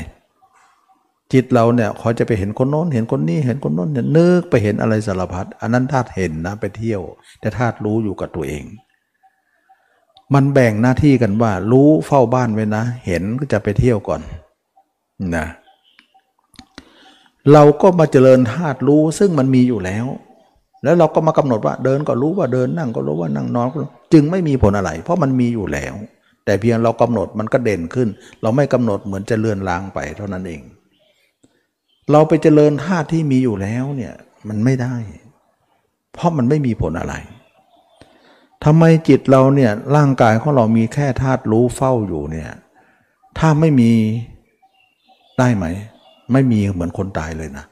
จิตเราเนี่ยเขาจะไปเห็นคนโน้น เห็นคนนี้เห็นคนโน้นเนี่ยนึกไปเห็นอะไรสารพัดอันนั้นธาตุเห็นนะไปเที่ยว แต่ธาตุรู้อยู่กับตัวเอง มันแบ่งหน้าที่กันว่า รู้เฝ้าบ้านไว้นะ เห็นก็จะไปเที่ยวก่อนนะเราก็มาเจริญธาตุรู้ซึ่งมันมีอยู่แล้ว แล้วเราก็มากำหนดว่าเดินก็รู้ว่าเดินนั่งก็รู้ว่านั่งนอนจึงไม่มีผลอะไร เพราะมันมีอยู่แล้ว แต่เพียงเรากำหนดมันก็เด่นขึ้น เราไม่กำหนดเหมือนจะเลื่อนลางไปเท่านั้นเอง เราไปเจริญธาตุที่มีอยู่แล้วเนี่ยมันไม่ได้ เพราะมันไม่มีผลอะไรทำไมจิตเราเนี่ยร่างกายของเรามีแค่ธาตุรู้เฝ้าอยู่เนี่ยถ้าไม่มีได้ไหม ไม่มีเหมือนคนตายเลยนะ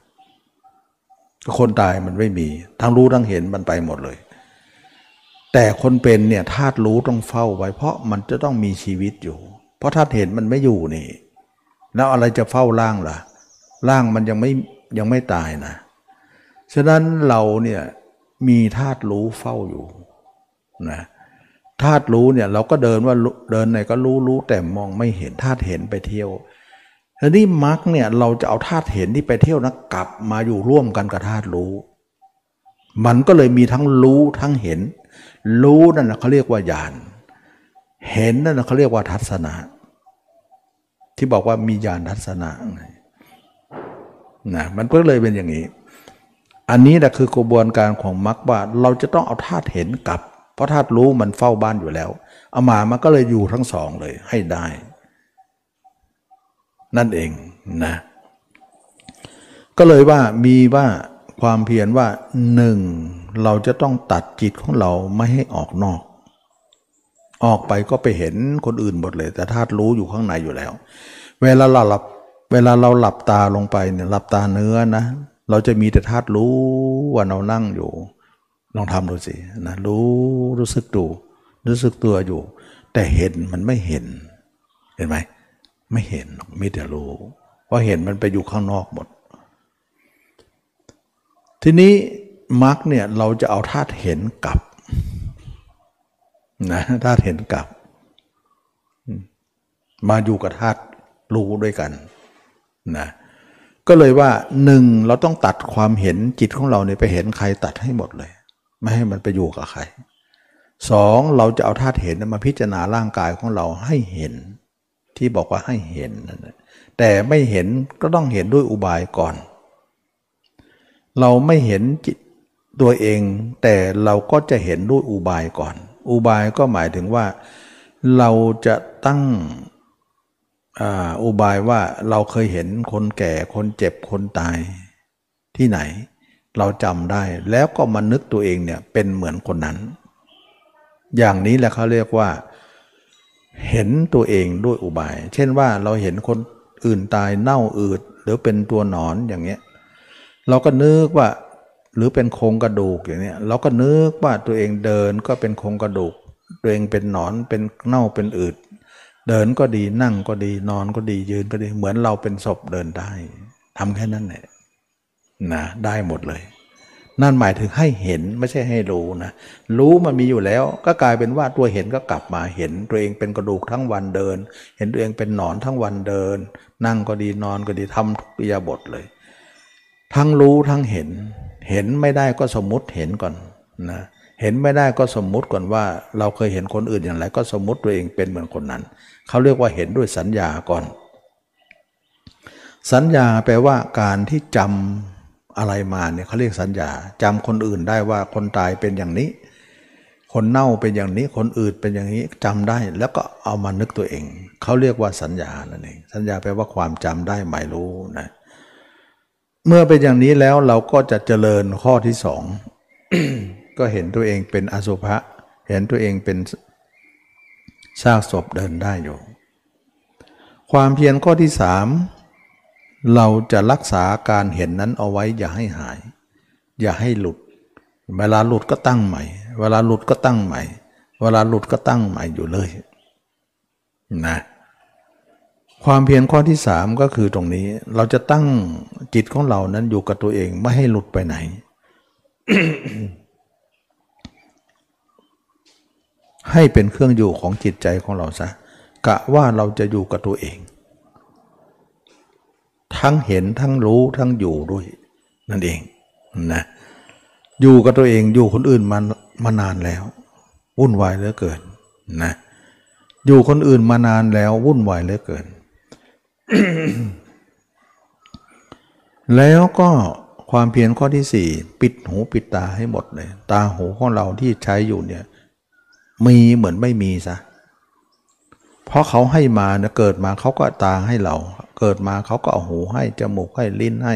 คนตายมันไม่มี ทั้งรู้ทั้งเห็นมันไปหมดเลย แต่คนเป็นเนี่ยธาตุรู้ต้องเฝ้าไว้ เพราะมันจะต้องมีชีวิตอยู่ เพราะธาตุเห็นมันไม่อยู่นี่ แล้วอะไรจะเฝ้าร่างล่ะ ร่างมันยังไม่ยังไม่ตายนะ ฉะนั้นเราเนี่ยมีธาตุรู้เฝ้าอยู่นะธาตุรู้เนี่ยเราก็เดินว่าเดินไหนก็รู้รู้แต่มองไม่เห็นธาตุเห็นไปเที่ยวทีนี้มรรคเนี่ยเราจะเอาธาตุเห็นที่ไปเที่ยวนะกลับมาอยู่ร่วมกันกับธาตุรู้ มันก็เลยมีทั้งรู้ทั้งเห็น รู้นั่นนะเขาเรียกว่าญาณเห็นนั่นนะเขาเรียกว่าทัศนะ ที่บอกว่ามีญาณทัศนะ นะมันก็เลยเป็นอย่างนี้ อันนี้แหละคือกระบวนการของมรรคว่าเราจะต้องเอาธาตุเห็นกับ เพราะธาตุรู้มันเฝ้าบ้านอยู่แล้วเอามามันก็เลยอยู่ทั้งสองเลยให้ได้ นั่นเองนะก็เลยว่ามีว่าความเพียรว่าหนึ่งเราจะต้องตัดจิตของเราไม่ให้ออกนอก ออกไปก็ไปเห็นคนอื่นหมดเลย แต่ธาตุรู้อยู่ข้างในอยู่แล้ว เวลาเราหลับ เวลาเราหลับตาลงไปเนี่ยหลับตาเนื้อนะ เราจะมีแต่ธาตุรู้ว่าเรานั่งอยู่ ลองทำดูสินะรู้รู้สึกดูรู้สึกตัวอยู่ แต่เห็นมันไม่เห็น เห็นไหมไม่เห็นมีแต่รู้เพราะเห็นมันไปอยู่ข้างนอกหมด ทีนี้มรรคเนี่ยเราจะเอาธาตุเห็นกลับนะธาตุเห็นกลับ มาอยู่กับธาตุรู้ด้วยกัน นะก็เลยว่าหนึ่งเราต้องตัดความเห็นจิตของเราเนี่ยไปเห็นใครตัดให้หมดเลย ไม่ให้มันไปอยู่กับใครสองเราจะเอาธาตุเห็นมาพิจารณาร่างกายของเราให้เห็น ที่บอกว่าให้เห็นนั่นแต่ไม่เห็นก็ต้องเห็นด้วยอุบายก่อน เราไม่เห็นจิตตัวเอง แต่เราก็จะเห็นด้วยอุบายก่อน อุบายก็หมายถึงว่า เราจะตั้ง อุบายว่าเราเคยเห็นคนแก่คนเจ็บคนตายที่ไหน เราจำได้แล้วก็มานึกตัวเองเนี่ยเป็นเหมือนคนนั้น อย่างนี้แหละเขาเรียกว่า เห็นตัวเองด้วยอุบาย เช่นว่าเราเห็นคนอื่นตายเน่าอืดหรือเป็นตัวหนอนอย่างเงี้ยเราก็นึกว่าหรือเป็นโครงกระดูกอย่างเนี้ยเราก็นึกว่าตัวเองเดินก็เป็นโครงกระดูก ตัวเองเป็นหนอนเป็นเน่าเป็นอืด เดินก็ดีนั่งก็ดีนอนก็ดียืนก็ดี เหมือนเราเป็นศพเดินได้ทำแค่นั้นแหละนะได้หมดเลย นั่นหมายถึงให้เห็นไม่ใช่ให้รู้นะรู้มันมีอยู่แล้ว ก็กลายเป็นว่าตัวเห็นก็กลับมาเห็น ตัวเองเป็นกระดูกทั้งวันเดิน เห็นตัวเองเป็นหนอนทั้งวันเดิน นั่งก็ดีนอนก็ดีทำทุกยาบทเลย ทั้งรู้ทั้งเห็น เห็นไม่ได้ก็สมมุติเห็นก่อนนะเเห็นไม่ได้ก็สมมุติก่อนว่า เราเคยเห็นคนอื่นอย่างไร ก็สมมุติตัวเองเป็นเหมือนคนนั้น เขาเรียกว่าเห็นด้วยสัญญาก่อน สัญญาแปลว่าการที่จำอะไรมาเนี่ยเขาเรียกสัญญาจำคนอื่นได้ว่าคนตายเป็นอย่างนี้ คนเน่าเป็นอย่างนี้ คนอื่นเป็นอย่างนี้จำได้ แล้วก็เอามานึกตัวเอง เขาเรียกว่าสัญญานั่นเองสัญญาแปลว่าความจำได้หมายรู้นะเมื่อเป็นอย่างนี้แล้วเราก็จะเจริญข้อที่สอง ก็เห็นตัวเองเป็นอสุภะเห็นตัวเองเป็นซากศพเดินได้อยู่ ความเพียรข้อที่สามเราจะรักษาการเห็นนั้นเอาไว้อย่าให้หาย อย่าให้หลุด เวลาหลุดก็ตั้งใหม่ เวลาหลุดก็ตั้งใหม่ เวลาหลุดก็ตั้งใหม่อยู่เลยนะความเพียรข้อที่สามก็คือตรงนี้เราจะตั้งจิตของเรานั้นอยู่กับตัวเองไม่ให้หลุดไปไหน ให้เป็นเครื่องอยู่ของจิตใจของเราซะกะว่าเราจะอยู่กับตัวเอง ทั้งเห็นทั้งรู้ทั้งอยู่ด้วย นั่นเองนะอยู่กับตัวเองอยู่คนอื่นมามานานแล้ว วุ่นวายเหลือเกินนะอยู่คนอื่นมานานแล้ววุ่นวายเหลือเกิน แล้วก็ความเพียรข้อที่สี่ปิดหูปิดตาให้หมดเลย ตาหูของเราที่ใช้อยู่เนี่ย มีเหมือนไม่มีซะเพราะเขาให้มานี่ยเกิดมาเขาก็ตาให้เรา เกิดมาเขาก็เอาหูให้จมูกให้ลิ้นให้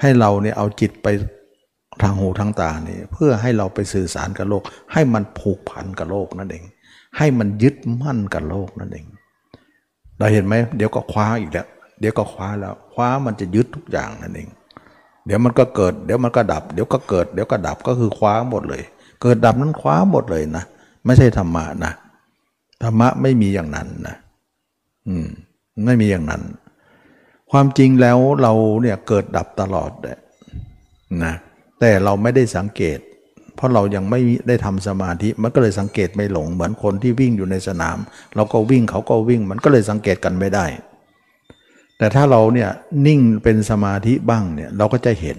ให้เราเนี่ยเอาจิตไปทางหูทางตาเนี่ยเพื่อให้เราไปสื่อสารกับโลก ให้มันผูกพันกับโลกนั่นเอง ให้มันยึดมั่นกับโลกนั่นเอง เราเห็นไหมเดี๋ยวก็คว้าอีกแล้วเดี๋ยวก็คว้าแล้วคว้ามันจะยึดทุกอย่างนั่นเอง เดี๋ยวมันก็เกิด เดี๋ยวมันก็ดับ เดี๋ยวก็เกิด เดี๋ยวก็ดับก็คือคว้าหมดเลย เกิดดับนั้นคว้าหมดเลยนะ ไม่ใช่ธรรมะนะธรรมะไม่มีอย่างนั้นนะอืมไม่มีอย่างนั้น ความจริงแล้วเราเนี่ยเกิดดับตลอดนะแต่เราไม่ได้สังเกต เพราะเรายังไม่ได้ทำสมาธิมันก็เลยสังเกตไม่หลง เหมือนคนที่วิ่งอยู่ในสนาม เราก็วิ่งเขาก็วิ่งมันก็เลยสังเกตกันไม่ได้ แต่ถ้าเราเนี่ยนิ่งเป็นสมาธิบ้างเนี่ยเราก็จะเห็น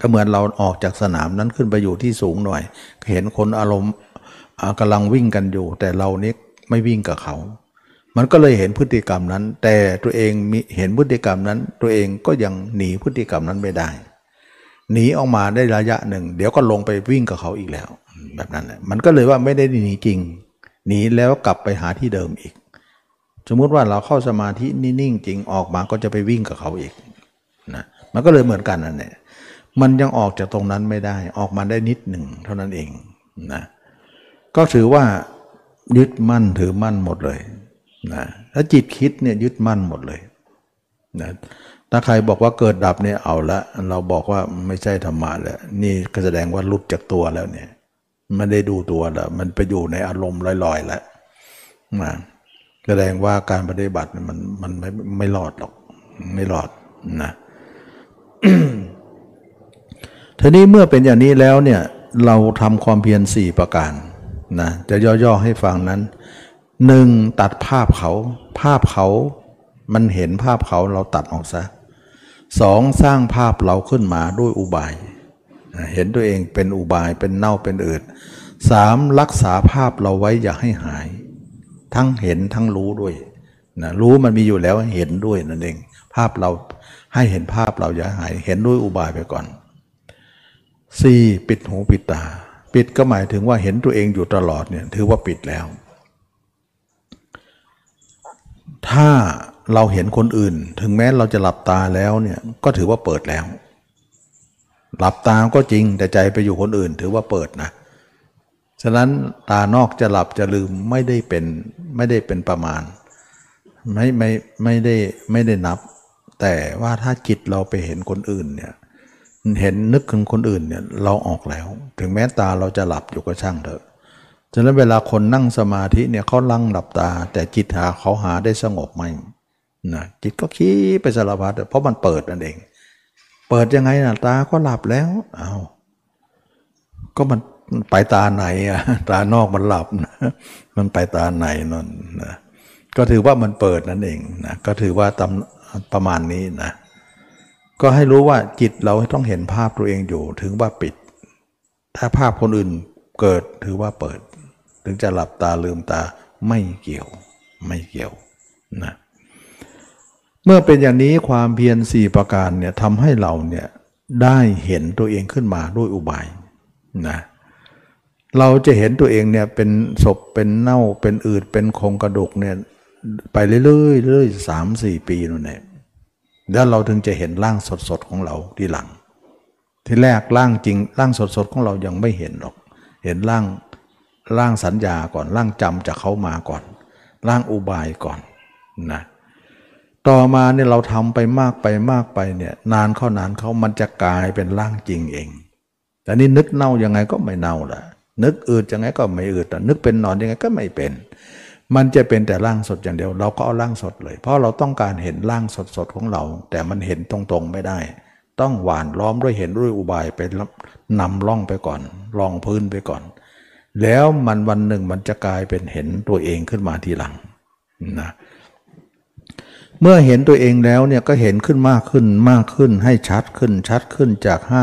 ก็เหมือนเราออกจากสนามนั้นขึ้นไปอยู่ที่สูงหน่อย เห็นคนอารมณ์ กำลังวิ่งกันอยู่ แต่เรานี้ไม่วิ่งกับเขา มันก็เลยเห็นพฤติกรรมนั้น แต่ตัวเองมีเห็นพฤติกรรมนั้น ตัวเองก็ยังหนีพฤติกรรมนั้นไม่ได้ หนีออกมาได้ระยะหนึ่ง เดี๋ยวก็ลงไปวิ่งกับเขาอีกแล้ว แบบนั้นแหละมันก็เลยว่าไม่ได้หนีจริง หนีแล้วกลับไปหาที่เดิมอีก สมมุติว่าเราเข้าสมาธินิ่งจริงออกมาก็จะไปวิ่งกับเขาอีกนะมันก็เลยเหมือนกันนั่นแหละมันยังออกจากตรงนั้นไม่ได้ออกมาได้นิดหนึ่งเท่านั้นเองนะ ก็ถือว่ายึดมั่นถือมั่นหมดเลยนะถ้าจิตคิดเนี่ยยึดมั่นหมดเลยนะถ้าใครบอกว่าเกิดดับเนี่ยเอาละ เราบอกว่าไม่ใช่ธรรมะแล้วนี่ก็แสดงว่าลุดจากตัวแล้วเนี่ยไม่ได้ดูตัวแล้วมันไปอยู่ในอารมณ์ลอยๆแล้วนะแสดงว่าการปฏิบัติมันมันไม่ไม่รอดหรอก ไม่รอดนะทีนี้เมื่อเป็นอย่างนี้แล้วเนี่ยเราทำความเพียรสี่ประการ นะจะย่อๆให้ฟังนั้นหนึ่งตัดภาพเขา ภาพเขามันเห็นภาพเขาเราตัดออกซะสองสร้างภาพเราขึ้นมาด้วยอุบาย เห็นตัวเองเป็นอุบายเป็นเน่าเป็นอืดสามรักษาภาพเราไว้อย่าให้หาย ทั้งเห็นทั้งรู้ด้วยนะรู้มันมีอยู่แล้วเห็นด้วยนั่นเอง ภาพเราให้เห็นภาพเราอย่าหาย เห็นด้วยอุบายไปก่อนสี่ปิดหูปิดตา ปิดก็หมายถึงว่าเห็นตัวเองอยู่ตลอดเนี่ยถือว่าปิดแล้ว ถ้าเราเห็นคนอื่น ถึงแม้เราจะหลับตาแล้วเนี่ยก็ถือว่าเปิดแล้ว หลับตาก็จริงแต่ใจไปอยู่คนอื่น ถือว่าเปิดนะฉะนั้นตานอกจะหลับจะลืมไม่ได้เป็นไม่ได้เป็นประมาณไม่ไม่ไม่ได้ไม่ได้นับ แต่ว่าถ้าจิตเราไปเห็นคนอื่นเนี่ย เห็นนึกถึงคนอื่นเนี่ยเราออกแล้ว ถึงแม้ตาเราจะหลับอยู่ก็ช่างเถอะฉะนั้นเวลาคนนั่งสมาธิเนี่ยเขาลังหลับตา แต่จิตหาเขาหาได้สงบไหมนะจิตก็คิดไปสารพัดเพราะมันเปิดนั่นเอง เปิดยังไงนะตาก็หลับแล้วเอา้าก็มันไปตาไหนอะตานอกมันหลับนะมันไปตาไหนนนนะก็ถือว่ามันเปิดนั่นเองนะก็ถือว่าตำประมาณนี้นะ ก็ให้รู้ว่าจิตเราต้องเห็นภาพตัวเองอยู่ถึงว่าปิด ถ้าภาพคนอื่นเกิดถือว่าเปิด ถึงจะหลับตาลืมตาไม่เกี่ยวไม่เกี่ยวนะเมื่อเป็นอย่างนี้ความเพียรสี่ประการเนี่ยทำให้เราเนี่ยได้เห็นตัวเองขึ้นมาด้วยอุบายนะเราจะเห็นตัวเองเนี่ยเป็นศพเป็นเน่าเป็นอืดเป็นโครงกระดูกเนี่ยไปเรื่อยๆเรื่อยสามสี่ปีนั่นเอง แล้วเราถึงจะเห็นร่างสดๆของเราทีหลัง ที่แรกร่างจริงร่างสดๆของเรายังไม่เห็นหรอก เห็นร่างร่างสัญญาก่อนร่างจำจากเขามาก่อน ร่างอุบายก่อนนะต่อมาเนี่ยเราทำไปมากไปมากไปเนี่ยนานเข้านานเขามันจะกลายเป็นร่างจริงเอง แต่นี่นึกเน่ายังไงก็ไม่เน่าละนึกอืดยังไงก็ไม่อืดแต่นึกเป็นนอนยังไงก็ไม่เป็น มันจะเป็นแต่ร่างสดอย่างเดียว เราก็เอาร่างสดเลย เพราะเราต้องการเห็นร่างสดๆของเรา แต่มันเห็นตรงๆไม่ได้ ต้องหวานล้อมด้วยเห็นด้วยอุบายไปนำล่องไปก่อนลองพื้นไปก่อน แล้วมันวันหนึ่งมันจะกลายเป็นเห็นตัวเองขึ้นมาทีหลังนะเมื่อเห็นตัวเองแล้วเนี่ยก็เห็นขึ้นมากขึ้นมากขึ้นให้ชัดขึ้นชัดขึ้นจาก 5% 10%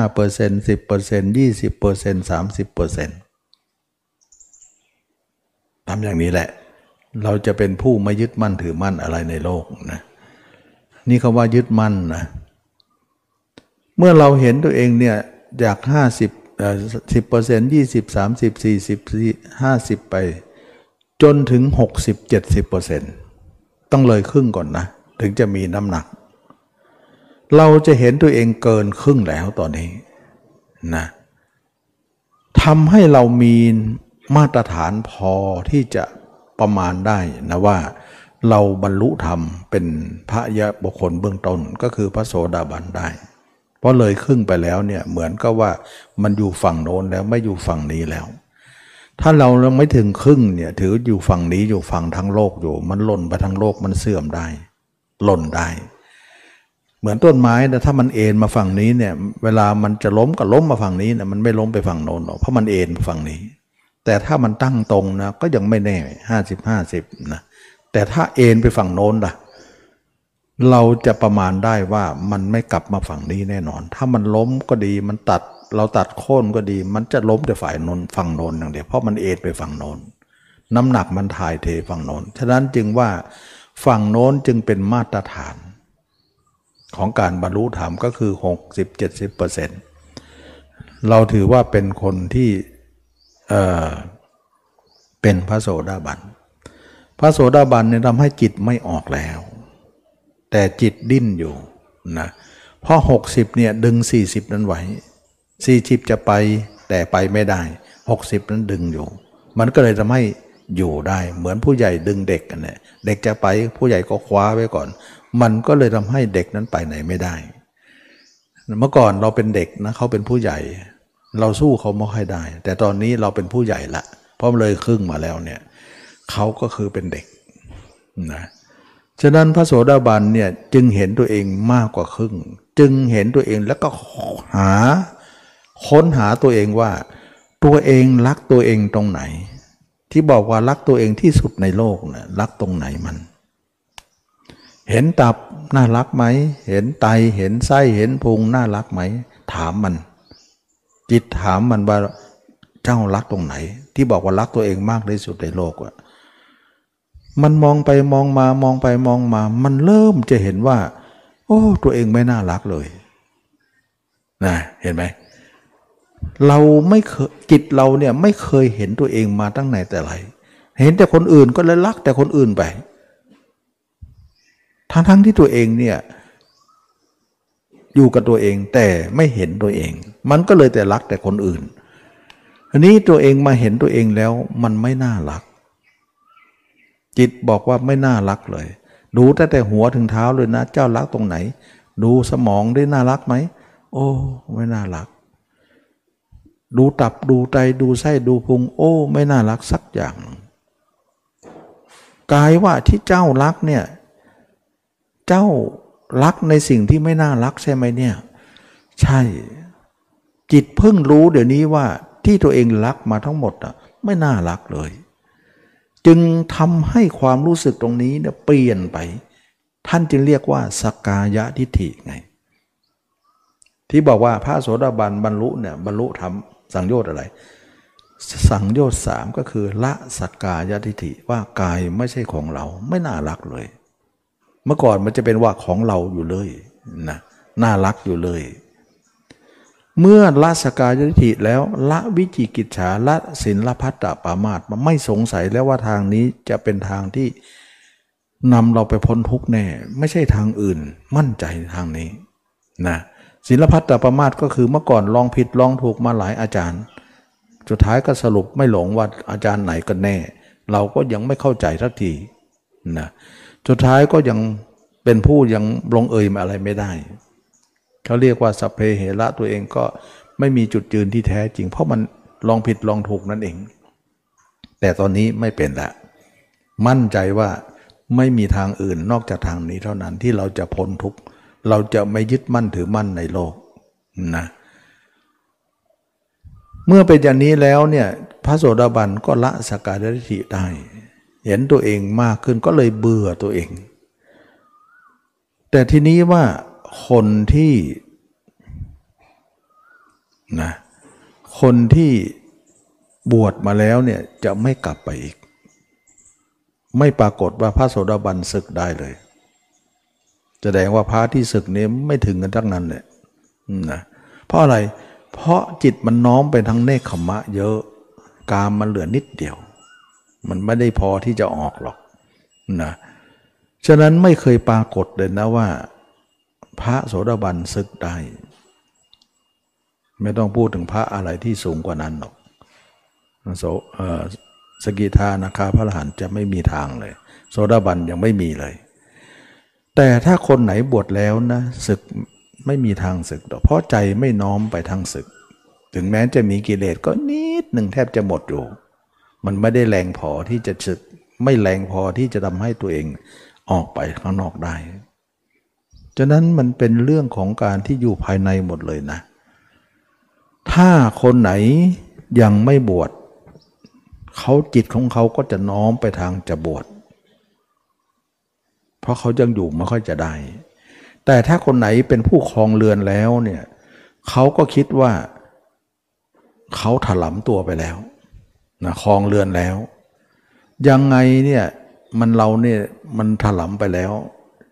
20% 30%ทำอย่างนี้แหละ เราจะเป็นผู้ไม่ยึดมั่นถือมั่นอะไรในโลกนะนี่คาว่ายึดมั่นนะเมื่อเราเห็นตัวเองเนี่ยจากห้าสิบสิบเปอร์เซ็นต์ยี่สิบสามสิบสี่สิบห้าสิบไป จนถึงหกสิบเจ็ดสิบเปอร์เซ็นต์ต้องเลยครึ่งก่อนนะ ถึงจะมีน้ำหนัก เราจะเห็นตัวเองเกินครึ่งแล้วตอนนี้นะทำให้เรามีมาตรฐานพอที่จะ ประมาณได้นะว่า เราบรรลุธรรมเป็นพระยะบุคคลเบื้องต้นก็คือพระโสดาบันได้ เพราะเลยครึ่งไปแล้วเนี่ยเหมือนก็ว่ามันอยู่ฝั่งโน้นแล้วไม่อยู่ฝั่งนี้แล้ว ถ้าเราไม่ถึงครึ่งเนี่ยถืออยู่ฝั่งนี้อยู่ฝั่งทั้งโลกอยู่ มันหล่นไปทั้งโลกมันเสื่อมได้หล่นได้เหมือนต้นไม้นะถ้ามันเอ็นมาฝั่งนี้เนี่ยเวลามันจะล้มก็ล้มมาฝั่งนี้นะมันไม่ล้มไปฝั่งโน้นหรอกเพราะมันเอ็นฝั่งนี้ แต่ถ้ามันตั้งตรงนะก็ยังไม่แน่ห้าสิบห้าสิบนะแต่ถ้าเอ็นไปฝั่งโน้นล่ะ เราจะประมาณได้ว่ามันไม่กลับมาฝั่งนี้แน่นอน ถ้ามันล้มก็ดีมันตัดเราตัดโค่นก็ดี มันจะล้มแต่ฝ่ายโน้นฝั่งโน้นอย่างเดียวเพราะมันเอ็นไปฝั่งโน้นน้ำหนักมันถ่ายเทฝั่งโน้นฉะนั้นจึงว่าฝั่งโน้นจึงเป็นมาตรฐาน ของการบรรลุธรรมก็คือ 60-70%เราถือว่าเป็นคนที่ เเป็นพระโสดาบัน พระโสดาบันเนี่ยทำให้จิตไม่ออกแล้ว แต่จิตดิ้นอยู่นะเพราะหกสิบเนี่ยดึงสี่สิบนั้นไว้สี่สิบจะไปแต่ไปไม่ได้หกสิบนั้นดึงอยู่ มันก็เลยทำให้อยู่ได้เหมือนผู้ใหญ่ดึงเด็กกันเนี่ยเด็กจะไปผู้ใหญ่ก็คว้าไว้ก่อน มันก็เลยทำให้เด็กนั้นไปไหนไม่ได้ เมื่อก่อนเราเป็นเด็กนะเขาเป็นผู้ใหญ่ เราสู้เขาไม่ค่อยได้ แต่ตอนนี้เราเป็นผู้ใหญ่ละเพราะเลยครึ่งมาแล้วเนี่ยเขาก็คือเป็นเด็กนะฉะนั้นพระโสดาบันเนี่ยจึงเห็นตัวเองมากกว่าครึ่ง จึงเห็นตัวเองแล้วก็หาค้นหาตัวเองว่า ตัวเองรักตัวเองตรงไหน ที่บอกว่ารักตัวเองที่สุดในโลกนะ่ะรักตรงไหนมัน เห็นตับน่ารักไหม เห็นไตเห็นไส้เห็นพุงน่ารักไหม ถามมัน จิตถามมันว่าเจ้ารักตรงไหน ที่บอกว่ารักตัวเองมากที่สุดในโลกอะมันมองไปมองมามองไปมองมา มันเริ่มจะเห็นว่า โอ้ ตัวเองไม่น่ารักเลยนะเห็นไหมเราไม่เคยจิตเราเนี่ยไม่เคยเห็นตัวเองมาตั้งไหนแต่ไร เห็นแต่คนอื่นก็เลยรักแต่คนอื่นไป ทั้งๆทที่ตัวเองเนี่ย อยู่กับตัวเองแต่ไม่เห็นตัวเอง มันก็เลยแต่รักแต่คนอื่นอันนี้ตัวเองมาเห็นตัวเองแล้วมันไม่น่ารัก จิตบอกว่าไม่น่ารักเลย ดูแต่แต่หัวถึงเท้าเลยนะ เจ้ารักตรงไหน ดูสมองได้น่ารักไหมโอ้ไม่น่ารัก ดูตับดูไตดูไส้ดูพุงโอ้ ไม่น่ารักสักอย่างกายว่าที่เจ้ารักเนี่ย เจ้า รักในสิ่งที่ไม่น่ารักใช่ไหมเนี่ย ใช่ จิตเพิ่งรู้เดี๋ยวนี้ว่าที่ตัวเองรักมาทั้งหมดอะไม่น่ารักเลย จึงทำให้ความรู้สึกตรงนี้เนี่ยเปลี่ยนไป ท่านจึงเรียกว่าสกายะทิฏฐิไง ที่บอกว่าพระโสดาบันบรรลุเนี่ยบรรลุทำสังโยชน์อะไร สังโยชน์สามก็คือละสกกายทิฏฐิว่ากายไม่ใช่ของเราไม่น่ารักเลย เมื่อก่อนมันจะเป็นว่าของเราอยู่เลยนะน่ารักอยู่เลย เมื่อละสกายทิฏฐิแล้วละวิจิกิจฉาละศิลพัตตปามาตมันไม่สงสัยแล้วว่าทางนี้จะเป็นทางที่นำเราไปพ้นทุกแน่ ไม่ใช่ทางอื่น มั่นใจทางนี้นะศิลพัตตปามาตก็คือเมื่อก่อนลองผิดลองถูกมาหลายอาจารย์ สุดท้ายก็สรุปไม่หลงว่าอาจารย์ไหนกันแน่ เราก็ยังไม่เข้าใจทักทีนะ สุดท้ายก็ยังเป็นผู้ยังลงเอยมาอะไรไม่ได้ เขาเรียกว่าสัพเพเหระตัวเองก็ไม่มีจุดยืนที่แท้จริง เพราะมันลองผิดลองถูกนั่นเอง แต่ตอนนี้ไม่เป็นละ มั่นใจว่าไม่มีทางอื่นนอกจากทางนี้เท่านั้นที่เราจะพ้นทุกข์เราจะไม่ยึดมั่นถือมั่นในโลกนะเมื่อเป็นอย่างนี้แล้วเนี่ยพระโสดาบันก็ละสกายทิฏฐิได้ เห็นตัวเองมากขึ้นก็เลยเบื่อตัวเอง แต่ทีนี้ว่าคนที่นะคนที่บวชมาแล้วเนี่ยจะไม่กลับไปอีก ไม่ปรากฏว่าพระโสดาบันศึกได้เลย แสดงว่าพระที่ศึกนี้ไม่ถึงกันทั้งนั้นเลยนะเพราะอะไรเพราะจิตมันน้อมไปทั้งเนคขมะเยอะ กามมันเหลือนิดเดียว มันไม่ได้พอที่จะออกหรอกนะฉะนั้นไม่เคยปรากฏเลยนะว่า พระโสดาบันศึกได้ ไม่ต้องพูดถึงพระอะไรที่สูงกว่านั้นหรอกโสสกิทานาคาพระอรหันต์จะไม่มีทางเลย โสดาบันยังไม่มีเลย แต่ถ้าคนไหนบวชแล้วนะศึกไม่มีทางศึกหรอกเพราะใจไม่น้อมไปทางศึก ถึงแม้จะมีกิเลสก็นิดหนึ่งแทบจะหมดอยู่ มันไม่ได้แรงพอที่จะศึก ไม่แรงพอที่จะทำให้ตัวเองออกไปข้างนอกได้ฉะนั้นมันเป็นเรื่องของการที่อยู่ภายในหมดเลยนะ ถ้าคนไหนยังไม่บวชเขาจิตของเขาก็จะน้อมไปทางจะบวชเพราะเขายังอยู่ไม่ค่อยจะได้ แต่ถ้าคนไหนเป็นผู้ครองเรือนแล้วเนี่ยเขาก็คิดว่าเขาถลำตัวไปแล้ว นะครองเรือนแล้ว ยังไงเนี่ยมันเราเนี่ยมันถลำไปแล้ว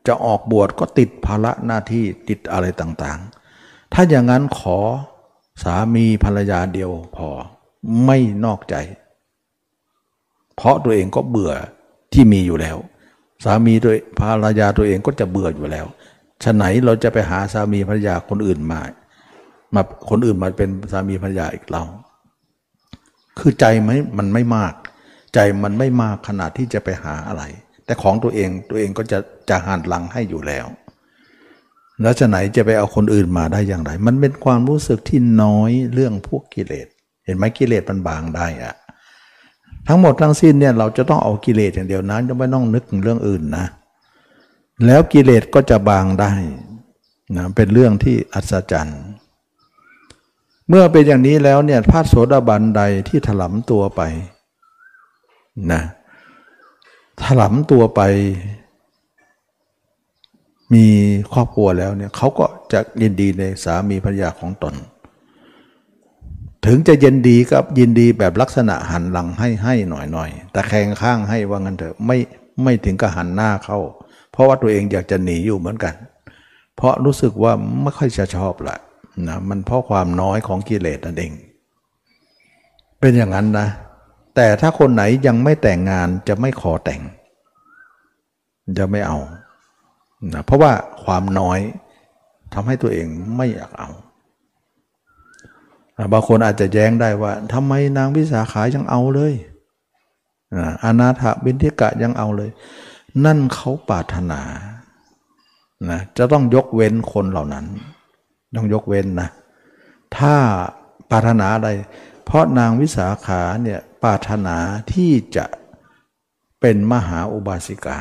จะออกบวชก็ติดภาระหน้าที่ติดอะไรต่างๆ ถ้าอย่างนั้นขอสามีภรรยาเดียวพอไม่นอกใจ เพราะตัวเองก็เบื่อที่มีอยู่แล้ว สามีตัวภรรยาตัวเองก็จะเบื่ออยู่แล้วฉะไหนเราจะไปหาสามีภรรยาคนอื่นมามาคนอื่นมาเป็นสามีภรรยาอีกเรา คือใจไม่มันไม่มาก ใจมันไม่มากขนาดที่จะไปหาอะไร แต่ของตัวเองตัวเองก็จะจะหันหลังให้อยู่แล้ว แล้วจะไหนจะไปเอาคนอื่นมาได้อย่างไร มันเป็นความรู้สึกที่น้อยเรื่องพวกกิเลส เห็นไหมกิเลสมันบางได้อะทั้งหมดทั้งสิ้นเนี่ยเราจะต้องเอากิเลสอย่างเดียวนะจะไม่ต้องนึกถึงเรื่องอื่นนะ แล้วกิเลสก็จะบางได้นะเป็นเรื่องที่อัศจรรย์ เมื่อเป็นอย่างนี้แล้วเนี่ยพระโสดาบันใดที่ถลำตัวไปนะถลำตัวไป มีครอบครัวแล้วเนี่ยเขาก็จะยินดีในสามีภรรยาของตน ถึงจะยินดีกับยินดีแบบลักษณะหันหลังให้ให้หน่อยหน่อยแต่แขงข้างให้ว่างั้นเถอะไม่ไม่ถึงกับหันหน้าเข้า เพราะว่าตัวเองอยากจะหนีอยู่เหมือนกัน เพราะรู้สึกว่าไม่ค่อยจะชอบละ นะมันเพราะความน้อยของกิเลสนั่นเอง เป็นอย่างนั้นนะ แต่ถ้าคนไหนยังไม่แต่งงานจะไม่ขอแต่ง จะไม่เอานะเพราะว่าความน้อยทำให้ตัวเองไม่อยากเอาบางคนอาจจะแย้งได้ว่าทำไมนางวิสาขายังเอาเลยอนาถบินทิกะยังเอาเลย นั่นเขาปรารถนานะจะต้องยกเว้นคนเหล่านั้น ต้องยกเว้นนะ ถ้าปรารถนาอะไร เพราะนางวิสาขาเนี่ยปรารถนาที่จะเป็นมหาอุบาสิกา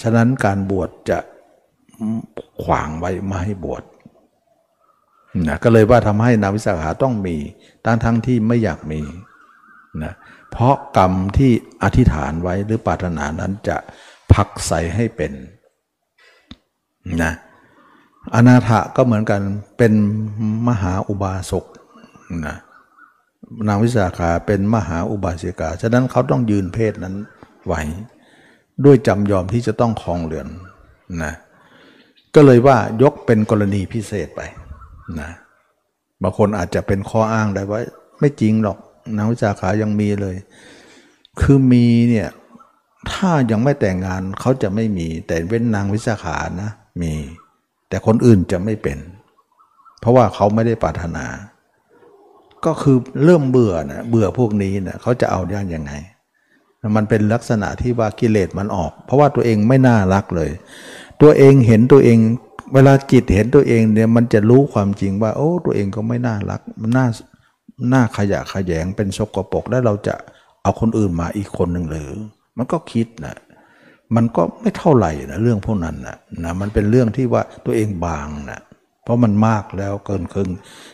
ฉะนั้นการบวชจะขวางไว้ไมาให้บวชนะก็เลยว่าทำให้นางวิสาขาต้องมีตั้งทั้งที่ไม่อยากมีนะเพราะกรรมที่อธิษฐานไว้หรือปรารถนานั้นจะพักใสให้เป็นนะ อนาถก็เหมือนกันเป็นมหาอุบาสกนะนางวิสาขาเป็นมหาอุบาสิกา ฉะนั้นเขาต้องยืนเพศนั้นไหว ด้วยจำยอมที่จะต้องคลองเรือนนะก็เลยว่ายกเป็นกรณีพิเศษไปนะบางคนอาจจะเป็นข้ออ้างได้ว่า ไม่จริงหรอกนางวิสาขายังมีเลย คือมีเนี่ยถ้ายังไม่แต่งงานเขาจะไม่มี แต่เว้นนางวิสาขานะมี แต่คนอื่นจะไม่เป็น เพราะว่าเขาไม่ได้ปรารถนา ก็คือเริ่มเบื่อนะเบื่อพวกนี้นะเขาจะเอาได้ยังไง มันเป็นลักษณะที่ว่ากิเลสมันออก เพราะว่าตัวเองไม่น่ารักเลย ตัวเองเห็นตัวเองเวลาจิตเห็นตัวเองเนี่ยมันจะรู้ความจริงว่า โอ้ ตัวเองก็ไม่น่ารัก มันน่าน่าขยะขยงเป็นสกปรกแล้วเราจะเอาคนอื่นมาอีกคนหนึ่งหรือ มันก็คิดนะ มันก็ไม่เท่าไหร่นะเรื่องพวกนั้นนะนะมันเป็นเรื่องที่ว่าตัวเองบางนะเพราะมันมากแล้วเกินครึ่ง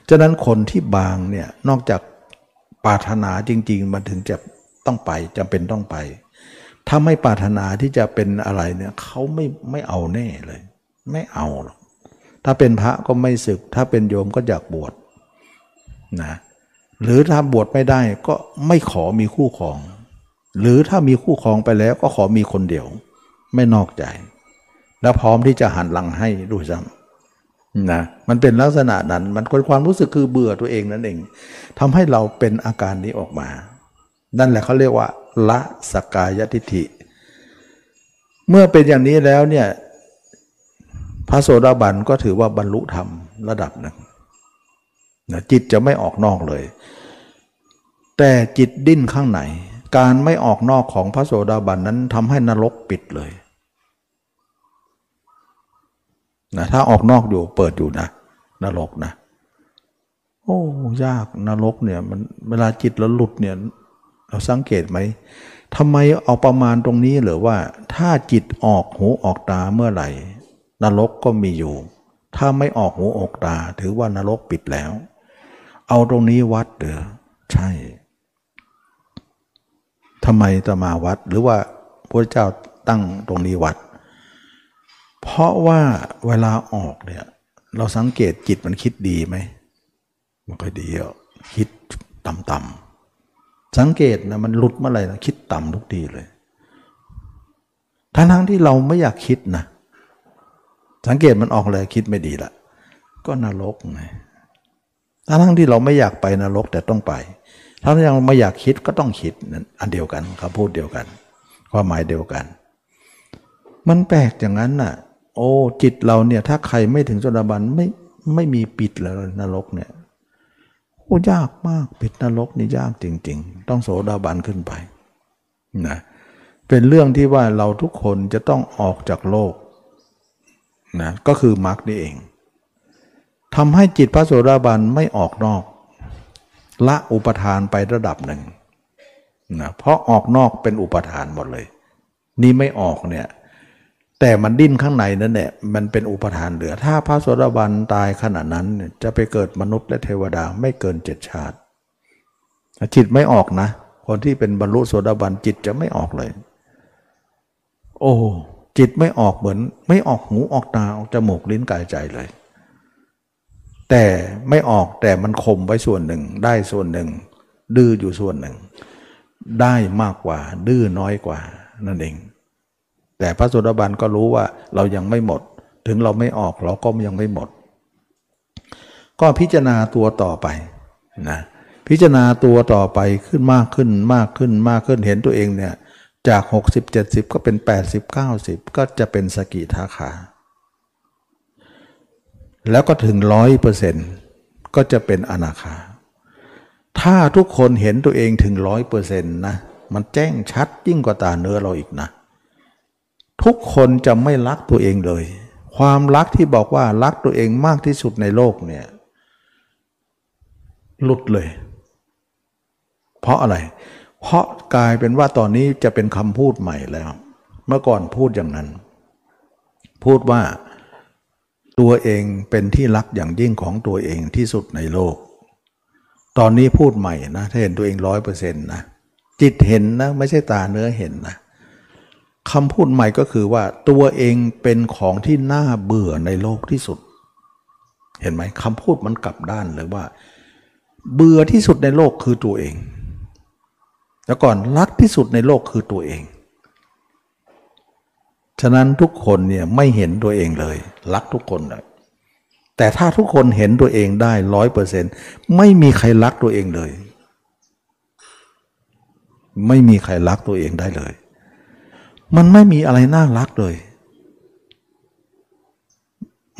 ฉะนั้นคนที่บางเนี่ยนอกจากปรารถนาจริง ๆ มันถึงจะต้องไปจำเป็นต้องไป ถ้าไม่ปรารถนาที่จะเป็นอะไรเนี่ยเขาไม่ไม่เอาแน่เลย ไม่เอาหรอกถ้าเป็นพระก็ไม่ศึก ถ้าเป็นโยมก็อยากบวชนะหรือถ้าบวชไม่ได้ก็ไม่ขอมีคู่ครอง หรือถ้ามีคู่ครองไปแล้วก็ขอมีคนเดียว ไม่นอกใจ แล้วพร้อมที่จะหันหลังให้ด้วยซ้ำนะมันเป็นลักษณะนั้นมันความรู้สึกคือเบื่อตัวเองนั่นเองทำให้เราเป็นอาการนี้ออกมา นั่นแหละเขาเรียกว่า ละสกายทิฏฐิ เมื่อเป็นอย่างนี้แล้วเนี่ยพระโสดาบันก็ถือว่าบรรลุธรรมระดับหนึ่งนะจิตจะไม่ออกนอกเลย แต่จิตดิ้นข้างใน การไม่ออกนอกของพระโสดาบันนั้นทำให้นรกปิดเลยนะถ้าออกนอกอยู่เปิดอยู่นะนรกนะ โอ้ยากนรกเนี่ยมันเวลาจิตเราหลุดเนี่ยเราสังเกตไหมทำไมเอาประมาณตรงนี้หรือว่า ถ้าจิตออกหูออกตาเมื่อไหร่ นรกก็มีอยู่ ถ้าไม่ออกหูออกตา ถือว่านรกปิดแล้ว เอาตรงนี้วัดเด้อใช่ ทำไมจะมาวัด หรือว่าพระเจ้าตั้งตรงนี้วัด เพราะว่าเวลาออกเนี่ย เราสังเกตจิตมันคิดดีไหมมันก็ดีอะคิดต่ำๆสังเกตนะมันหลุดเมื่อไหร่นะคิดต่ำทุกทีเลยทั้งทั้งที่เราไม่อยากคิดนะ สังเกตมันออกเลยคิดไม่ดีละก็นรกไงทั้งทั้งที่เราไม่อยากไปนรกแต่ต้องไป ถ้ายังไม่อยากคิดก็ต้องคิดนั่นอันเดียวกันคำพูดเดียวกัน ความหมายเดียวกัน มันแปลกอย่างนั้นน่ะ โอ้จิตเราเนี่ย ถ้าใครไม่ถึงโสดาบันไม่ไม่มีปิดแล้วนรกเนี่ยโอ้ยากมากปิดนรกนี่ยากจริง ๆ ต้องโสดาบันขึ้นไปนะเป็นเรื่องที่ว่าเราทุกคนจะต้องออกจากโลกนะก็คือมรรคนี่เองทำให้จิตพระโสดาบันไม่ออกนอก ละอุปทานไประดับหนึ่งนะเพราะออกนอกเป็นอุปทานหมดเลย นี่ไม่ออกเนี่ยแต่มันดิ้นข้างในนั่นแหละมันเป็นอุปทานเหลือ ถ้าพระโสดาบันตายขณะนั้นจะไปเกิดมนุษย์และเทวดาไม่เกินเจ็ดชาติ จิตไม่ออกนะ คนที่เป็นบรรลุโสดาบันจิตจะไม่ออกเลย โอ้จิตไม่ออกเหมือน ไม่ออกหูออกตาออกจมูกลิ้นกายใจเลย แต่ไม่ออกแต่มันข่มไว้ส่วนหนึ่ง ได้ส่วนหนึ่ง ดื้ออยู่ส่วนหนึ่ง ได้มากกว่า ดื้อน้อยกว่านั่นเอง แต่พระสุดาบันก็รู้ว่าเรายังไม่หมด ถึงเราไม่ออกเราก็ยังไม่หมด ก็พิจารณาตัวต่อไปนะพิจารณาตัวต่อไปขึ้นมากขึ้นมากขึ้นมากขึ้นเห็นตัวเองเนี่ยจาก 60 70 ก็เป็น 80 90 ก็จะเป็นสกิทาคา แล้วก็ถึงร้อยเปอร์เซ็นต์ก็จะเป็นอนาคา ถ้าทุกคนเห็นตัวเองถึงร้อยเปอร์เซ็นต์นะ มันแจ้งชัดยิ่งกว่าตาเนื้อเราอีกนะ ทุกคนจะไม่รักตัวเองเลย ความรักที่บอกว่ารักตัวเองมากที่สุดในโลกเนี่ยหลุดเลย เพราะอะไร เพราะกลายเป็นว่าตอนนี้จะเป็นคำพูดใหม่แล้ว เมื่อก่อนพูดอย่างนั้น พูดว่า ตัวเองเป็นที่รักอย่างยิ่งของตัวเองที่สุดในโลก ตอนนี้พูดใหม่นะถ้าเห็นตัวเองร้อยเปอร์เซ็นต์นะจิตเห็นนะไม่ใช่ตาเนื้อเห็นนะคำพูดใหม่ก็คือว่าตัวเองเป็นของที่น่าเบื่อในโลกที่สุด เห็นไหมคำพูดมันกลับด้านเลยว่า เบื่อที่สุดในโลกคือตัวเอง แล้วก่อนรักที่สุดในโลกคือตัวเอง ฉะนั้นทุกคนเนี่ยไม่เห็นตัวเองเลย รักทุกคนเลยแต่ถ้าทุกคนเห็นตัวเองได้ร้อยเปอร์เซ็นต์ไม่มีใครรักตัวเองเลย ไม่มีใครรักตัวเองได้เลย มันไม่มีอะไรน่ารักเลย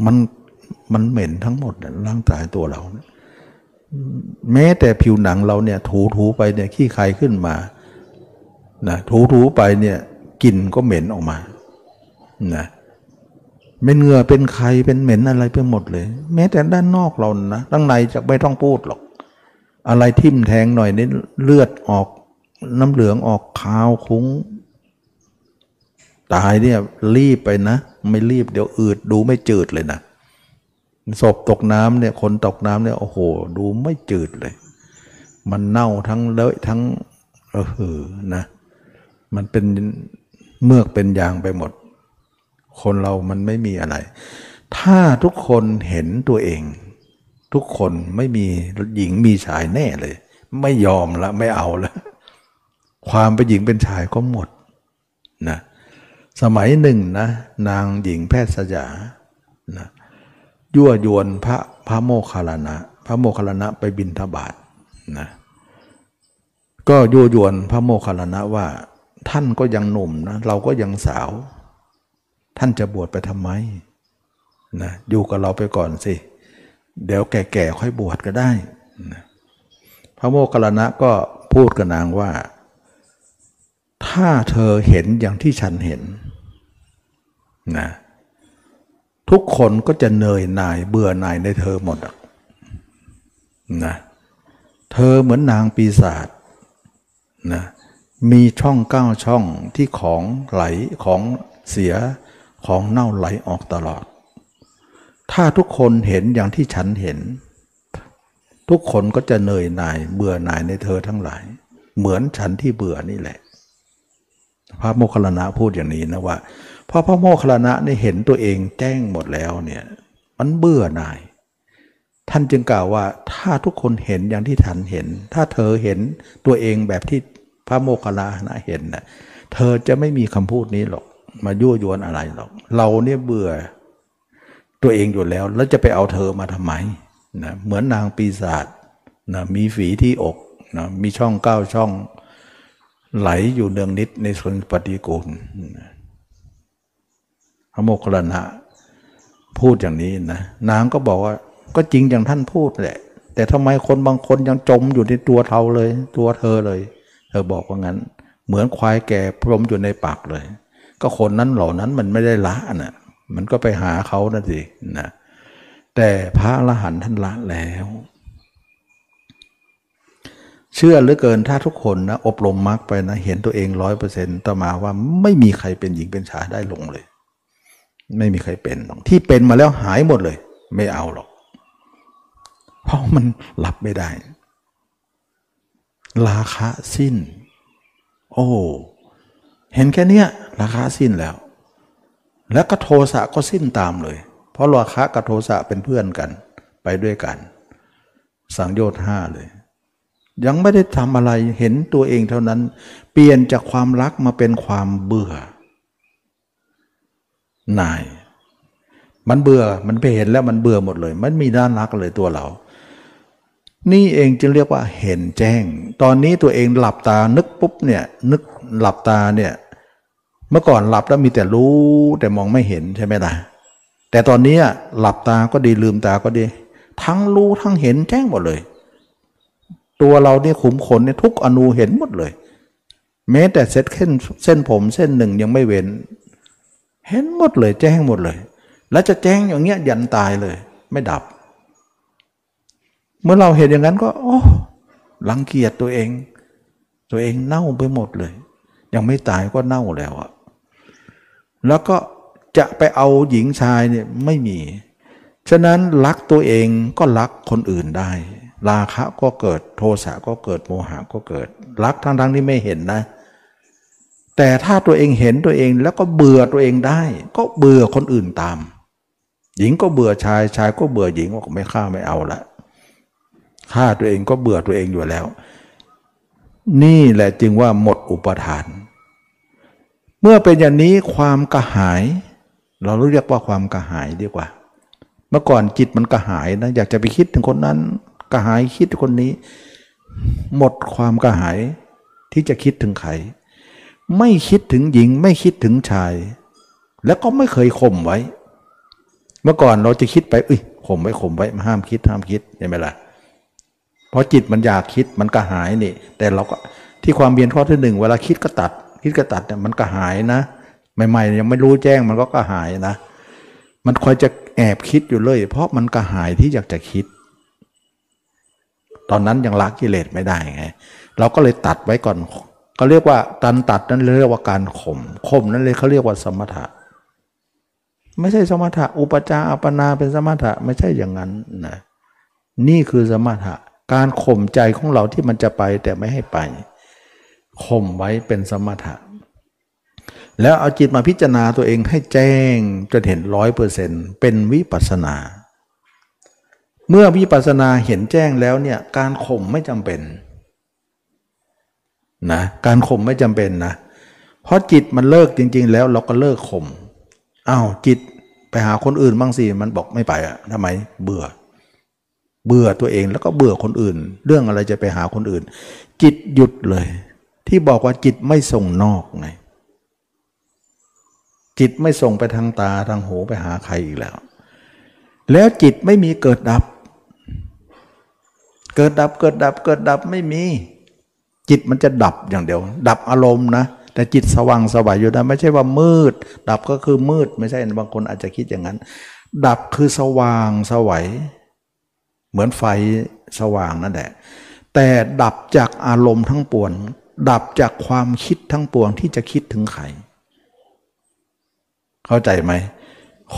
มันมันเหม็นทั้งหมดร่างกายตัวเราแม้แต่ผิวหนังเราเนี่ยถูถูไปเนี่ยขี้ใครขึ้นมานะถูถูไปเนี่ยกลิ่นก็เหม็นออกมา นะเป็นเหงื่อเป็นใครเป็นเหม็นอะไรไปหมดเลย แม้แต่ด้านนอกเรานะด้านในจะไม่ต้องพูดหรอก อะไรทิ่มแทงหน่อยนี่เลือดออกน้ำเหลืองออกขาวคุ้ง ตายเนี่ยรีบไปนะ ไม่รีบเดี๋ยวอืดดูไม่จืดเลยนะศพตกน้ำเนี่ยคนตกน้ำเนี่ยโอ้โห ดูไม่จืดเลย มันเน่าทั้งเลอะทั้งเออนะ มันเป็นเมือกเป็นยางไปหมด คนเรามันไม่มีอะไร ถ้าทุกคนเห็นตัวเอง ทุกคนไม่มีหญิงมีชายแน่เลย ไม่ยอมละไม่เอาละความเป็นหญิงเป็นชายก็หมดนะสมัยหนึ่งนะนางหญิงแพทย์สยานะยั่วยวนพระพระโมคคัลลานะ พระโมคคัลลานะไปบินทบาทนะก็ยั่วยวนพระโมคคัลลานะว่า ท่านก็ยังหนุ่มนะเราก็ยังสาว ท่านจะบวชไปทำไมนะอยู่กับเราไปก่อนสิ เดี๋ยวแก่ๆค่อยบวชก็ได้นะพระโมคคัลลานะก็พูดกับนางว่า ถ้าเธอเห็นอย่างที่ฉันเห็นนะทุกคนก็จะเนยนายเบื่อหน่ายในเธอหมดนะเธอเหมือนนางปีศาจนะมีช่องเก้าช่องที่ของไหลของเสีย ของเน่าไหลออกตลอด ถ้าทุกคนเห็นอย่างที่ฉันเห็น ทุกคนก็จะเหนื่อยหน่ายเบื่อหน่ายในเธอทั้งหลาย เหมือนฉันที่เบื่อนี่แหละ พระโมคคัลลานะพูดอย่างนี้นะว่าพอพระโมคคัลลานะนี่เห็นตัวเองแจ้งหมดแล้วเนี่ยมันเบื่อหน่าย ท่านจึงกล่าวว่าถ้าทุกคนเห็นอย่างที่ท่านเห็น ถ้าเธอเห็นตัวเองแบบที่พระโมคคัลลานะเห็นนะ่ะเธอจะไม่มีคำพูดนี้หรอก มายั่วยวนอะไรหรอก เราเนี่ยเบื่อตัวเองอยู่แล้ว แล้วจะไปเอาเธอมาทำไมนะเหมือนนางปีศาจนะมีฝีที่อกนะมีช่องเก้าช่องไหลอยู่เนืองนิดในส่วนปฏิกูลพระโมคคัลลานะพูดอย่างนี้นะนางก็บอกว่าก็จริงอย่างท่านพูดแหละ แต่ทำไมคนบางคนยังจมอยู่ในตัวเธอเลย ตัวเธอเลย เธอบอกว่างั้น เหมือนควายแก่พรมอยู่ในปากเลย ก็คนนั้นเหล่านั้นมันไม่ได้ละนะมันก็ไปหาเขานั่นสินะแต่พระอรหันต์ท่านละแล้ว เชื่อเหลือเกินถ้าทุกคนนะอบรมมรรคไปนะเห็นตัวเองร้อยเปอร์เซ็นต์ต่อมาว่าไม่มีใครเป็นหญิงเป็นชายได้ลงเลย ไม่มีใครเป็นที่เป็นมาแล้วหายหมดเลย ไม่เอาหรอก เพราะมันหลับไม่ได้ ราคาสิ้น โอ้ เห็นแค่นี้ราคาสิ้นแล้ว แล้วก็โทสะก็สิ้นตามเลย เพราะราคากับโทสะเป็นเพื่อนกันไปด้วยกัน สังโยชน์ห้าเลย ยังไม่ได้ทำอะไรเห็นตัวเองเท่านั้น เปลี่ยนจากความรักมาเป็นความเบื่อหน่าย มันเบื่อมันไปเห็นแล้วมันเบื่อหมดเลย มันมีด้านรักเลยตัวเรา นี่เองจึงเรียกว่าเห็นแจ้ง ตอนนี้ตัวเองหลับตานึกปุ๊บเนี่ยนึกหลับตาเนี่ยเมื่อก่อนหลับแล้วมีแต่รู้แต่มองไม่เห็นใช่ไหมล่ะแต่ตอนนี้หลับตาก็ดีลืมตาก็ดี ทั้งรู้ทั้งเห็นแจ้งหมดเลย ตัวเราเนี่ยขุมขนเนี่ยทุกอนูเห็นหมดเลย แม้แต่เส้นเส้นผมเส้นหนึ่งยังไม่เว้น เห็นหมดเลยแจ้งหมดเลย แล้วจะแจ้งอย่างเงี้ยยันตายเลย ไม่ดับ เมื่อเราเห็นอย่างนั้นก็ โอ้ลังเกียจตัวเอง ตัวเองเน่าไปหมดเลย ยังไม่ตายก็เน่าแล้วอะแล้วก็จะไปเอาหญิงชายเนี่ยไม่มี ฉะนั้นรักตัวเองก็รักคนอื่นได้ ราคะก็เกิดโทสะก็เกิดโมหะก็เกิด รักทั้งทั้งที่ไม่เห็นนะ แต่ถ้าตัวเองเห็นตัวเองแล้วก็เบื่อตัวเองได้ ก็เบื่อคนอื่นตาม หญิงก็เบื่อชายชายก็เบื่อหญิงว่าไม่ฆ่าไม่เอาละ ฆ่าตัวเองก็เบื่อตัวเองอยู่แล้ว นี่แหละจึงว่าหมดอุปทาน เมื่อเป็นอย่างนี้ความกระหาย เราเรียกว่าความกระหายดีกว่า เมื่อก่อนจิตมันกระหายนะอยากจะไปคิดถึงคนนั้นกระหายคิดถึงคนนี้ หมดความกระหายที่จะคิดถึงใครไม่คิดถึงหญิงไม่คิดถึงชาย แล้วก็ไม่เคยข่มไว้ เมื่อก่อนเราจะคิดไปอุ้ยข่มไว้ข่มไว้ห้ามคิดห้ามคิดใช่ไหมล่ะ เพราะจิตมันอยากคิดมันกระหายนี่ แต่เราก็ที่ความเบียนข้อที่หนึ่งเวลาคิดก็ตัด คิดก็ตัดเนี่ยมันกระหายนะใหม่ๆยังไม่รู้แจ้งมันก็กระหายนะ มันคอยจะแอบคิดอยู่เลย เพราะมันกระหายที่อยากจะคิด ตอนนั้นยังละกิเลสไม่ได้ไง เราก็เลยตัดไว้ก่อนก็เรียกว่าตันตัดนั้นเรียกว่าการข่มข่มนั้นเลยเขาเรียกว่าสมถะ ไม่ใช่สมถะ อุปจาอัปนาเป็นสมถะไม่ใช่อย่างนั้นนะนี่คือสมถะ การข่มใจของเราที่มันจะไปแต่ไม่ให้ไปข่มไว้เป็นสมถะ แล้วเอาจิตมาพิจารณาตัวเองให้แจ้งจนเห็นร้อยเปอร์เซ็นต์เป็นวิปัสนา เมื่อวิปัสนาเห็นแจ้งแล้วเนี่ยการข่มไม่จำเป็นนะการข่มไม่จำเป็นนะเพราะจิตมันเลิกจริง ๆ แล้วเราก็เลิกข่มอ้าวจิตไปหาคนอื่นบ้างสิมันบอกไม่ไปอะทำไมเบื่อ เบื่อตัวเองแล้วก็เบื่อคนอื่น เรื่องอะไรจะไปหาคนอื่น จิตหยุดเลย ที่บอกว่าจิตไม่ส่งนอกไง จิตไม่ส่งไปทางตาทางหูไปหาใครอีกแล้ว แล้วจิตไม่มีเกิดดับ เกิดดับเกิดดับเกิดดับไม่มี จิตมันจะดับอย่างเดียว ดับอารมณ์นะแต่จิตสว่างสวายอยู่นะไม่ใช่ว่ามืด ดับก็คือมืดไม่ใช่บางคนอาจจะคิดอย่างนั้น ดับคือสว่างสวัย เหมือนไฟสว่างนั่นแหละ แต่ดับจากอารมณ์ทั้งปวง ดับจากความคิดทั้งปวงที่จะคิดถึงใคร เข้าใจไหม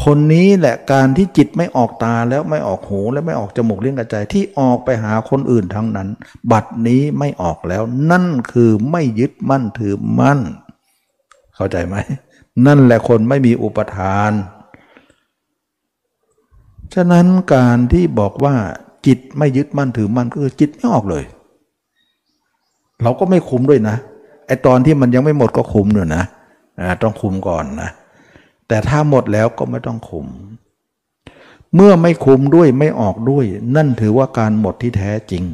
คนนี้แหละการที่จิตไม่ออกตาแล้วไม่ออกหูแล้วไม่ออกจมูกเลี้ยงกระใจที่ออกไปหาคนอื่นทั้งนั้น บัดนี้ไม่ออกแล้ว นั่นคือไม่ยึดมั่นถือมั่น เข้าใจไหม นั่นแหละคนไม่มีอุปทาน ฉะนั้นการที่บอกว่าจิตไม่ยึดมั่นถือมั่นก็คือจิตไม่ออกเลย เราก็ไม่คุมด้วยนะไอตอนที่มันยังไม่หมดก็คุมด้วยนะต้องคุมก่อนนะ แต่ถ้าหมดแล้วก็ไม่ต้องคุม เมื่อไม่คุมด้วยไม่ออกด้วย นั่นถือว่าการหมดที่แท้จริง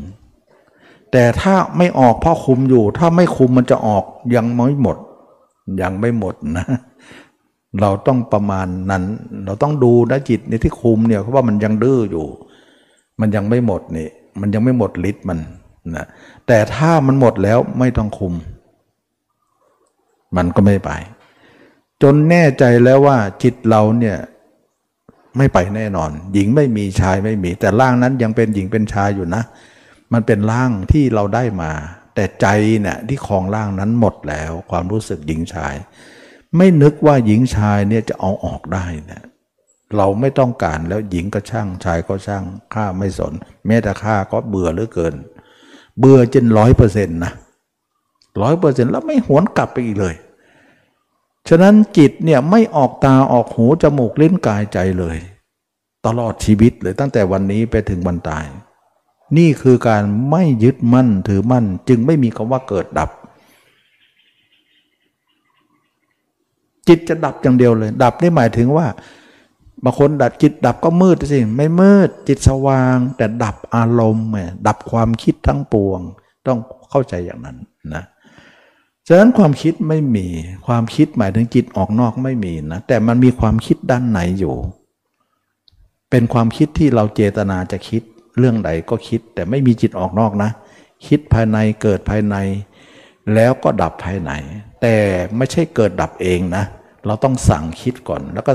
แต่ถ้าไม่ออกเพราะคุมอยู่ ถ้าไม่คุมมันจะออกยังไม่หมด ยังไม่หมดนะ เราต้องประมาณนั้น เราต้องดูนะจิตในที่คุมเนี่ยเพราะว่ามันยังดื้ออยู่ มันยังไม่หมดนี่ มันยังไม่หมดฤทธิ์มันนะแต่ถ้ามันหมดแล้วไม่ต้องคุม มันก็ไม่ไป จนแน่ใจแล้วว่าจิตเราเนี่ยไม่ไปแน่นอน หญิงไม่มีชายไม่มี แต่ร่างนั้นยังเป็นหญิงเป็นชายอยู่นะ มันเป็นร่างที่เราได้มา แต่ใจเนี่ยที่คลองร่างนั้นหมดแล้ว ความรู้สึกหญิงชาย ไม่นึกว่าหญิงชายเนี่ยจะเอาออกได้นะเราไม่ต้องการแล้วหญิงก็ช่างชายก็ช่างข้าไม่สน แม้แต่ข้าก็เบื่อเหลือเกิน เบื่อจนร้อยเปอร์เซ็นต์นะร้อยเปอร์เซ็นต์แล้วไม่หวนกลับไปอีกเลย ฉะนั้นจิตเนี่ยไม่ออกตาออกหูจมูกลิ้นกายใจเลย ตลอดชีวิตเลยตั้งแต่วันนี้ไปถึงวันตาย นี่คือการไม่ยึดมั่นถือมั่นจึงไม่มีคำว่าเกิดดับ จิตจะดับอย่างเดียวเลย ดับนี่หมายถึงว่าบางคนดับจิตดับก็มืดสิไม่มืดจิตสว่าง แต่ดับอารมณ์ดับความคิดทั้งปวง ต้องเข้าใจอย่างนั้นนะฉะนั้นความคิดไม่มีความคิดหมายถึงจิตออกนอกไม่มีนะแต่มันมีความคิดด้านในอยู่ เป็นความคิดที่เราเจตนาจะคิดเรื่องใดก็คิด แต่ไม่มีจิตออกนอกนะ คิดภายในเกิดภายใน แล้วก็ดับภายใน แต่ไม่ใช่เกิดดับเองนะ เราต้องสั่งคิดก่อน แล้วก็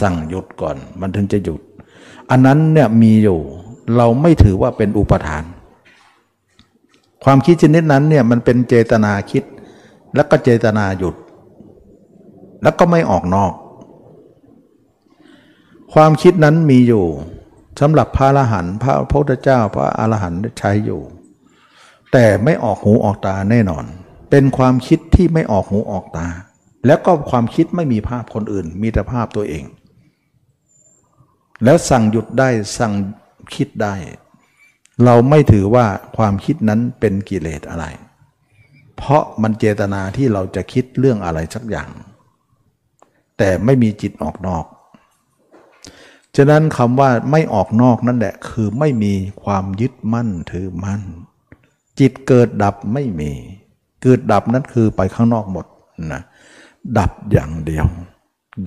สั่งหยุดก่อน มันถึงจะหยุด อันนั้นเนี่ยมีอยู่ เราไม่ถือว่าเป็นอุปทาน ความคิดชนิดนั้นเนี่ยมันเป็นเจตนาคิด แล้วก็เจตนาหยุด แล้วก็ไม่ออกนอก ความคิดนั้นมีอยู่สำหรับพระอรหันต์พระพุทธเจ้า พระอรหันต์ใช้อยู่ แต่ไม่ออกหูออกตาแน่นอน เป็นความคิดที่ไม่ออกหูออกตา แล้วก็ความคิดไม่มีภาพคนอื่น มีแต่ภาพตัวเอง แล้วสั่งหยุดได้สั่งคิดได้ เราไม่ถือว่าความคิดนั้นเป็นกิเลสอะไร เพราะมันเจตนาที่เราจะคิดเรื่องอะไรสักอย่าง แต่ไม่มีจิตออกนอกฉะนั้นคำว่าไม่ออกนอกนั่นแหละคือไม่มีความยึดมั่นถือมั่น จิตเกิดดับไม่มี เกิดดับนั่นคือไปข้างนอกหมดนะดับอย่างเดียว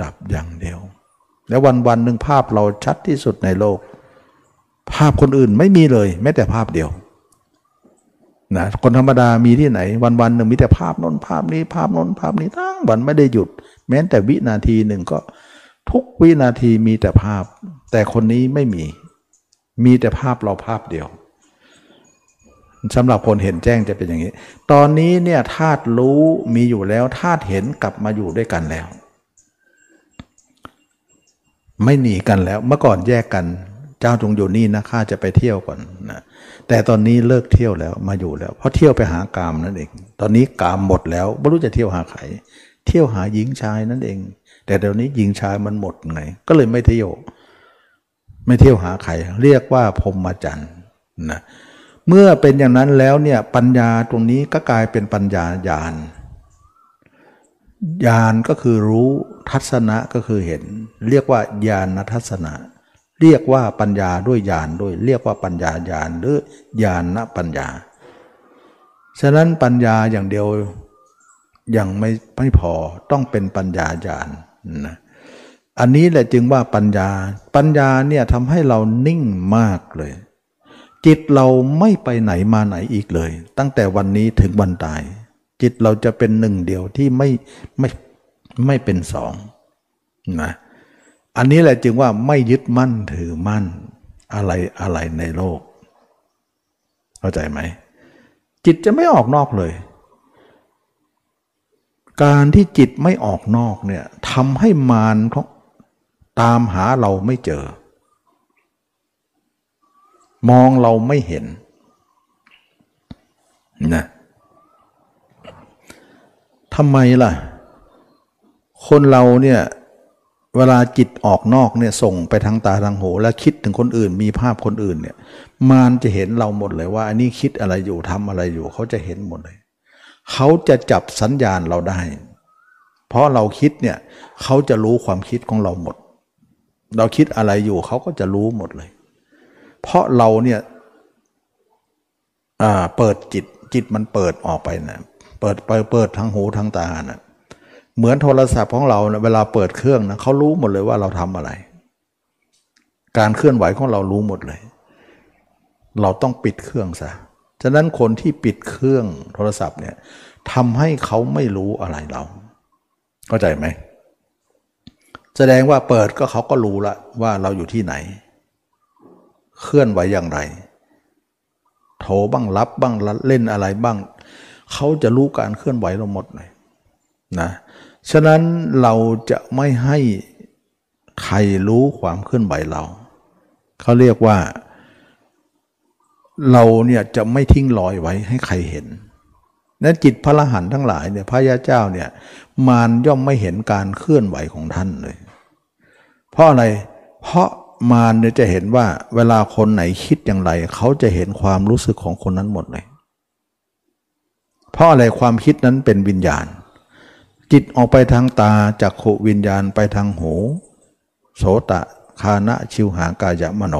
ดับอย่างเดียว แล้ววันวันหนึ่งภาพเราชัดที่สุดในโลก ภาพคนอื่นไม่มีเลยแม้แต่ภาพเดียวนะคนธรรมดามีที่ไหน วันวันหนึ่งมีแต่ภาพน้นภาพนี้ ภาพน้นภาพนี้ทั้งวันไม่ได้หยุด แม้แต่วินาทีหนึ่งก็ทุกวินาทีมีแต่ภาพ แต่คนนี้ไม่มี มีแต่ภาพเราภาพเดียว สำหรับคนเห็นแจ้งจะเป็นอย่างนี้ ตอนนี้เนี่ยธาตุรู้มีอยู่แล้วธาตุเห็นกลับมาอยู่ด้วยกันแล้ว ไม่หนีกันแล้ว เมื่อก่อนแยกกัน เจ้าจงอยู่นี่นะข้าจะไปเที่ยวก่อนนะแต่ตอนนี้เลิกเที่ยวแล้วมาอยู่แล้ว เพราะเที่ยวไปหากามนั่นเอง ตอนนี้กามหมดแล้วไม่รู้จะเที่ยวหาใครเที่ยวหาหญิงชายนั่นเอง แต่เดี๋ยวนี้หญิงชายมันหมดไง ก็เลยไม่เที่ยว ไม่เที่ยวหาใครเรียกว่าพรมจันทร์นะเเมื่อเป็นอย่างนั้นแล้วเนี่ยปัญญาตรงนี้ก็กลายเป็นปัญญาญาณญาณก็คือรู้ทัศนะก็คือเห็น เรียกว่าญาณทัศนะ เรียกว่าปัญญาด้วยญาณด้วย เรียกว่าปัญญาญาณหรือญาณปัญญา ฉะนั้นปัญญาอย่างเดียวยังไม่ไม่พอต้องเป็นปัญญาญาณนะอันนี้แหละจึงว่าปัญญาปัญญาเนี่ยทำให้เรานิ่งมากเลย จิตเราไม่ไปไหนมาไหนอีกเลย ตั้งแต่วันนี้ถึงวันตาย จิตเราจะเป็นหนึ่งเดียวที่ไม่ไม่ไม่เป็นสองนะอันนี้แหละจึงว่าไม่ยึดมั่นถือมั่นอะไรอะไรในโลก เข้าใจไหม จิตจะไม่ออกนอกเลย การที่จิตไม่ออกนอกเนี่ยทำให้มารเขาตามหาเราไม่เจอ มองเราไม่เห็นนะทำไมล่ะ คนเราเนี่ยเวลาจิตออกนอกเนี่ยส่งไปทางตาทางหู แล้วคิดถึงคนอื่นมีภาพคนอื่นเนี่ย มารจะเห็นเราหมดเลยว่า อันนี้คิดอะไรอยู่ทำอะไรอยู่ เขาจะเห็นหมดเลย เขาจะจับสัญญาณเราได้ เพราะเราคิดเนี่ยเขาจะรู้ความคิดของเราหมด เราคิดอะไรอยู่เขาก็จะรู้หมดเลย เพราะเราเนี่ยเปิดจิตจิตมันเปิดออกไปนะเปิดไปเปิดทางหูทางตานะเหมือนโทรศัพท์ของเรานะเวลาเปิดเครื่องนะเขารู้หมดเลยว่าเราทำอะไร การเคลื่อนไหวของเรารู้หมดเลย เราต้องปิดเครื่องซะฉะนั้นคนที่ปิดเครื่องโทรศัพท์เนี่ยทำให้เขาไม่รู้อะไรเรา เข้าใจไหม แสดงว่าเปิดก็เขาก็รู้ละว่าเราอยู่ที่ไหน เคลื่อนไหวอย่างไรโทรบ้างรับบ้างเล่นอะไรบ้าง เขาจะรู้การเคลื่อนไหวเราหมดเลยนะฉะนั้นเราจะไม่ให้ใครรู้ความเคลื่อนไหวเรา เขาเรียกว่า เราเนี่ยจะไม่ทิ้งรอยไว้ให้ใครเห็นนั้นจิตพระรหันทั้งหลายเนี่ยพระยาเจ้าเนี่ยมารย่อมไม่เห็นการเคลื่อนไหวของท่านเลย เพราะอะไร เพราะ มารเนี่ยจะเห็นว่าเวลาคนไหนคิดอย่างไร เขาจะเห็นความรู้สึกของคนนั้นหมดเลย เพราะอะไรความคิดนั้นเป็นวิญญาณ จิตออกไปทางตาจากขวิญญาณไปทางหู โสตะคานะชิวหากายะมโน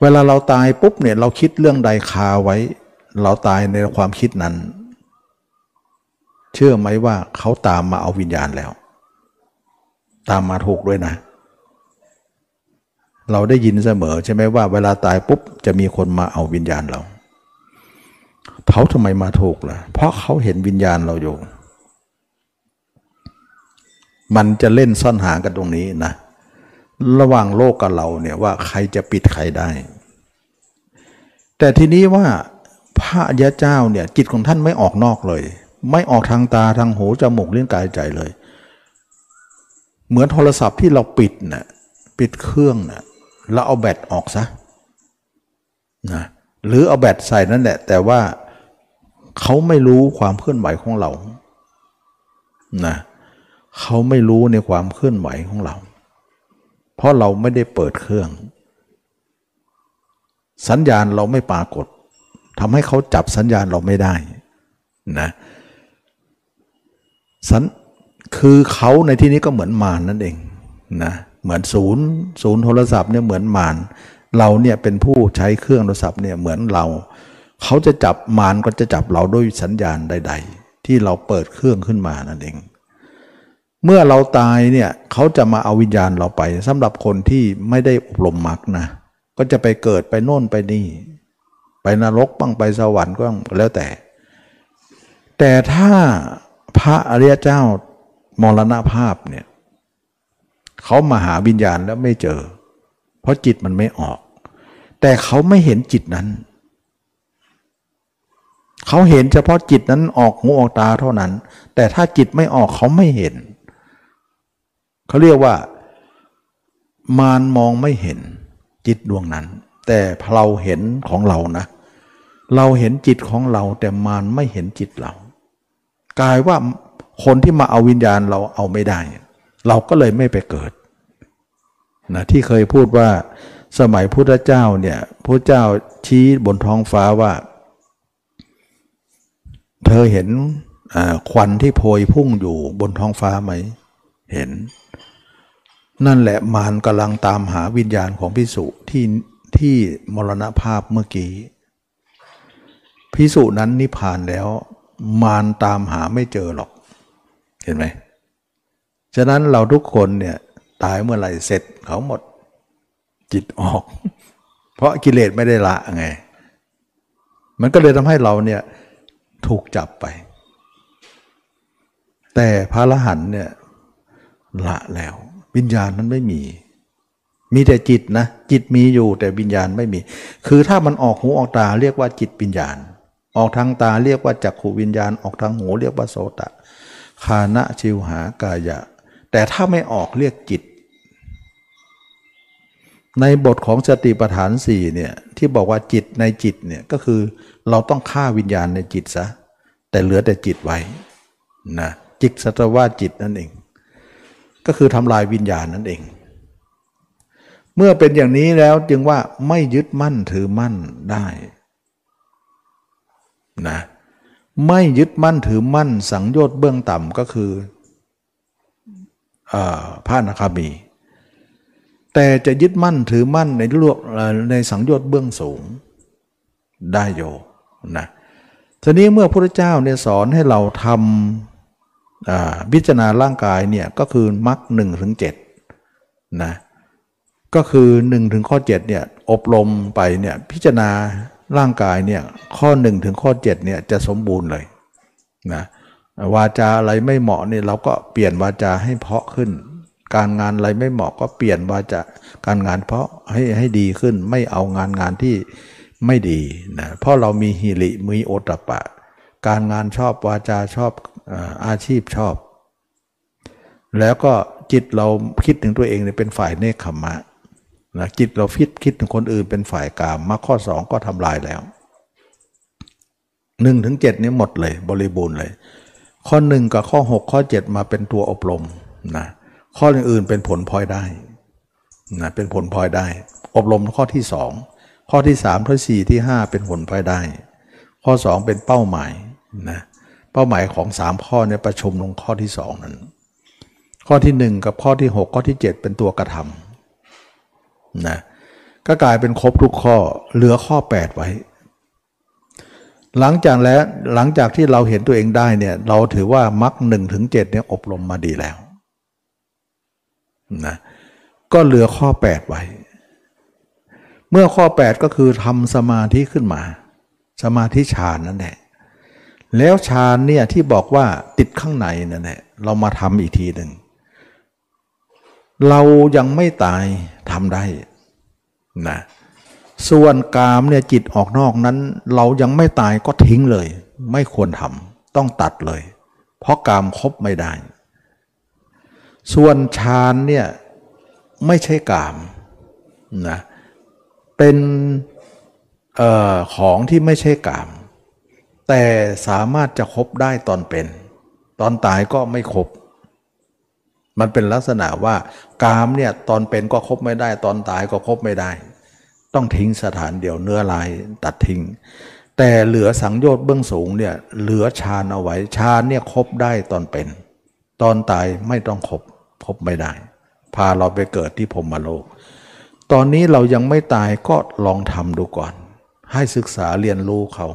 เวลาเราตายปุ๊บเนี่ยเราคิดเรื่องใดคาไว้ เราตายในความคิดนั้น เชื่อไหมว่าเขาตามมาเอาวิญญาณแล้ว ตามมาถูกด้วยนะเเราได้ยินเสมอใช่ไหมว่าเวลาตายปุ๊บจะมีคนมาเอาวิญญาณเราเขาทำไมมาถูกล่ะ เพราะเขาเห็นวิญญาณเราอยู่ มันจะเล่นซ่อนหากันตรงนี้นะ ระหว่างโลกกับเราเนี่ยว่าใครจะปิดใครได้ แต่ทีนี้ว่าพระยะเจ้าเนี่ยจิตของท่านไม่ออกนอกเลย ไม่ออกทางตาทางหูจมูกเลี้ยงกายใจเลย เหมือนโทรศัพท์ที่เราปิดนะ่ะปิดเครื่องนะ่ะ แล้วเอาแบตออกซะนะหรือเอาแบตใส่นั่นแหละ แต่ว่าเขาไม่รู้ความเคลื่อนไหวของเรานะเขาไม่รู้ในความเคลื่อนไหวของเรา เพราะเราไม่ได้เปิดเครื่อง สัญญาณเราไม่ปรากฏทำให้เขาจับสัญญาณเราไม่ได้นะสันคือเขาในที่นี้ก็เหมือนมารนนั่นเองนะเเหมือนศูนย์ศูนย์โทรศัพท์เนี่ยเหมือนมารเราเนี่ยเป็นผู้ใช้เครื่องโทรศัพท์เนี่ยเหมือนเรา เขาจะจับมารก็จะจับเราด้วยสัญญาณใด ๆ ที่เราเปิดเครื่องขึ้นมานั่นเอง เมื่อเราตายเนี่ยเขาจะมาเอาวิญญาณเราไปสำหรับคนที่ไม่ได้อบรมมรรคนะก็จะไปเกิดไปโน่นไปนี่ ไปนรกบ้างไปสวรรค์ก็แล้วแต่ แต่ถ้าพระอริยเจ้ามรณภาพเนี่ย เขามาหาวิญญาณแล้วไม่เจอ เพราะจิตมันไม่ออก แต่เขาไม่เห็นจิตนั้น เขาเห็นเฉพาะจิตนั้นออกหูออกตาเท่านั้น แต่ถ้าจิตไม่ออกเขาไม่เห็น เขาเรียกว่า มารมองไม่เห็นจิตดวงนั้น แต่เราเห็นของเรานะ เราเห็นจิตของเรา แต่มารไม่เห็นจิตเรา กลายว่าคนที่มาเอาวิญญาณเราเอาไม่ได้ เราก็เลยไม่ไปเกิดนะที่เคยพูดว่าสมัยพุทธเจ้าเนี่ยพระเจ้าชี้บนท้องฟ้าว่า เธอเห็นควันที่โพยพุ่งอยู่บนท้องฟ้าไหม เห็น นั่นแหละมารกำลังตามหาวิญญาณของพิสุที่ที่มรณภาพเมื่อกี้พิสุนั้นนิพพานแล้ว มารตามหาไม่เจอหรอก เห็นไหม ฉะนั้นเราทุกคนเนี่ยตายเมื่อไหร่เสร็จเขาหมดจิตออก เพราะกิเลสไม่ได้ละไง มันก็เลยทำให้เราเนี่ยถูกจับไป แต่พระละหันเนี่ยละแล้ว วิญญาณนั้นไม่มี มีแต่จิตนะ จิตมีอยู่แต่วิญญาณไม่มี คือถ้ามันออกหูออกตาเรียกว่าจิตวิญญาณ ออกทางตาเรียกว่าจักขูวิญญาณ ออกทางหูเรียกว่าโสตะคานะชิวหากายะ แต่ถ้าไม่ออกเรียกจิต ในบทของสติปัฏฐานสี่เนี่ยที่บอกว่าจิตในจิตเนี่ยก็คือเราต้องฆ่าวิญญาณในจิตซะแต่เหลือแต่จิตไว้นะจิตสัตว่าจิตนั่นเอง ก็คือทำลายวิญญาณนั่นเอง เมื่อเป็นอย่างนี้แล้วจึงว่าไม่ยึดมั่นถือมั่นได้นะไม่ยึดมั่นถือมั่นสังโยชน์เบื้องต่ำก็คือ พระนาคามี แต่จะยึดมั่นถือมั่นในลวกในสังโยชน์เบื้องสูงได้โยนะทีนี้เมื่อพระเจ้าเนี่ยสอนให้เราทำพิจารณาร่างกายเนี่ยก็คือมรรคหนึ่งถึงเจ็ดนะก็คือ1ถึงข้อ7เนี่ยอบรมไปเนี่ยพิจารณาร่างกายเนี่ยข้อ1ถึงข้อ7เนี่ยจะสมบูรณ์เลยนะ วาจาอะไรไม่เหมาะเนี่ยเราก็เปลี่ยนวาจาให้เพาะขึ้น การงานอะไรไม่เหมาะก็เปลี่ยนวาจาการงานเพาะให้ให้ดีขึ้น ไม่เอางานงานที่ไม่ดีนะเพราะเรามีฮิริมีโอตปะ การงานชอบวาจาชอบอาชีพชอบ แล้วก็จิตเราคิดถึงตัวเองเนี่ยเป็นฝ่ายเนคขมะนะจิตเราฟิตคิดถึงคนอื่นเป็นฝ่ายกามมาข้อสองก็ทำลายแล้วหนึ่งถึงเจ็ดนี้หมดเลยบริบูรณ์เลย ข้อหนึ่งกับข้อหกข้อเจ็ดมาเป็นตัวอบรมนะข้ออื่นๆเป็นผลพลอยได้นะเป็นผลพลอยได้ อบรมข้อที่สองข้อที่สามข้อสี่ที่ห้าเป็นผลพลอยได้ ข้อสองเป็นเป้าหมายนะเป้าหมายของสามข้อเนี่ยประชุมลงข้อที่สองนั้น ข้อที่หนึ่งกับข้อที่หกข้อที่เจ็ดเป็นตัวกระทำนะก็กลายเป็นครบทุกข้อเหลือข้อแปดไว้ หลังจากแล้วหลังจากที่เราเห็นตัวเองได้เนี่ย เราถือว่ามรรคหนึ่งถึงเจ็ดเนี่ยอบรมมาดีแล้วนะก็เหลือข้อแปดไว้ เมื่อข้อแปดก็คือทำสมาธิขึ้นมา สมาธิฌานนั่นแหละแล้วฌานเนี่ยที่บอกว่าติดข้างในนั่นแหละเรามาทำอีกทีหนึ่งเรายังไม่ตายทำได้นะ ส่วนกามเนี่ยจิตออกนอกนั้น เรายังไม่ตายก็ทิ้งเลย ไม่ควรทำต้องตัดเลย เพราะกามครบไม่ได้ ส่วนฌานเนี่ยไม่ใช่กามนะเป็นออของที่ไม่ใช่กาม แต่สามารถจะครบได้ตอนเป็น ตอนตายก็ไม่ครบมันเป็นลักษณะว่ากามเนี่ยตอนเป็นก็ครบไม่ได้ ตอนตายก็ครบไม่ได้ ต้องทิ้งสถานเดียวเนื้อลายตัดทิ้ง แต่เหลือสังโยชน์เบื้องสูงเนี่ยเหลือฌานเอาไว้ฌานเนี่ยครบได้ตอนเป็น ตอนตายไม่ต้องครบครบไม่ได้ พาเราไปเกิดที่พรมโลก ตอนนี้เรายังไม่ตายก็ลองทำดูก่อน ให้ศึกษาเรียนรู้เขา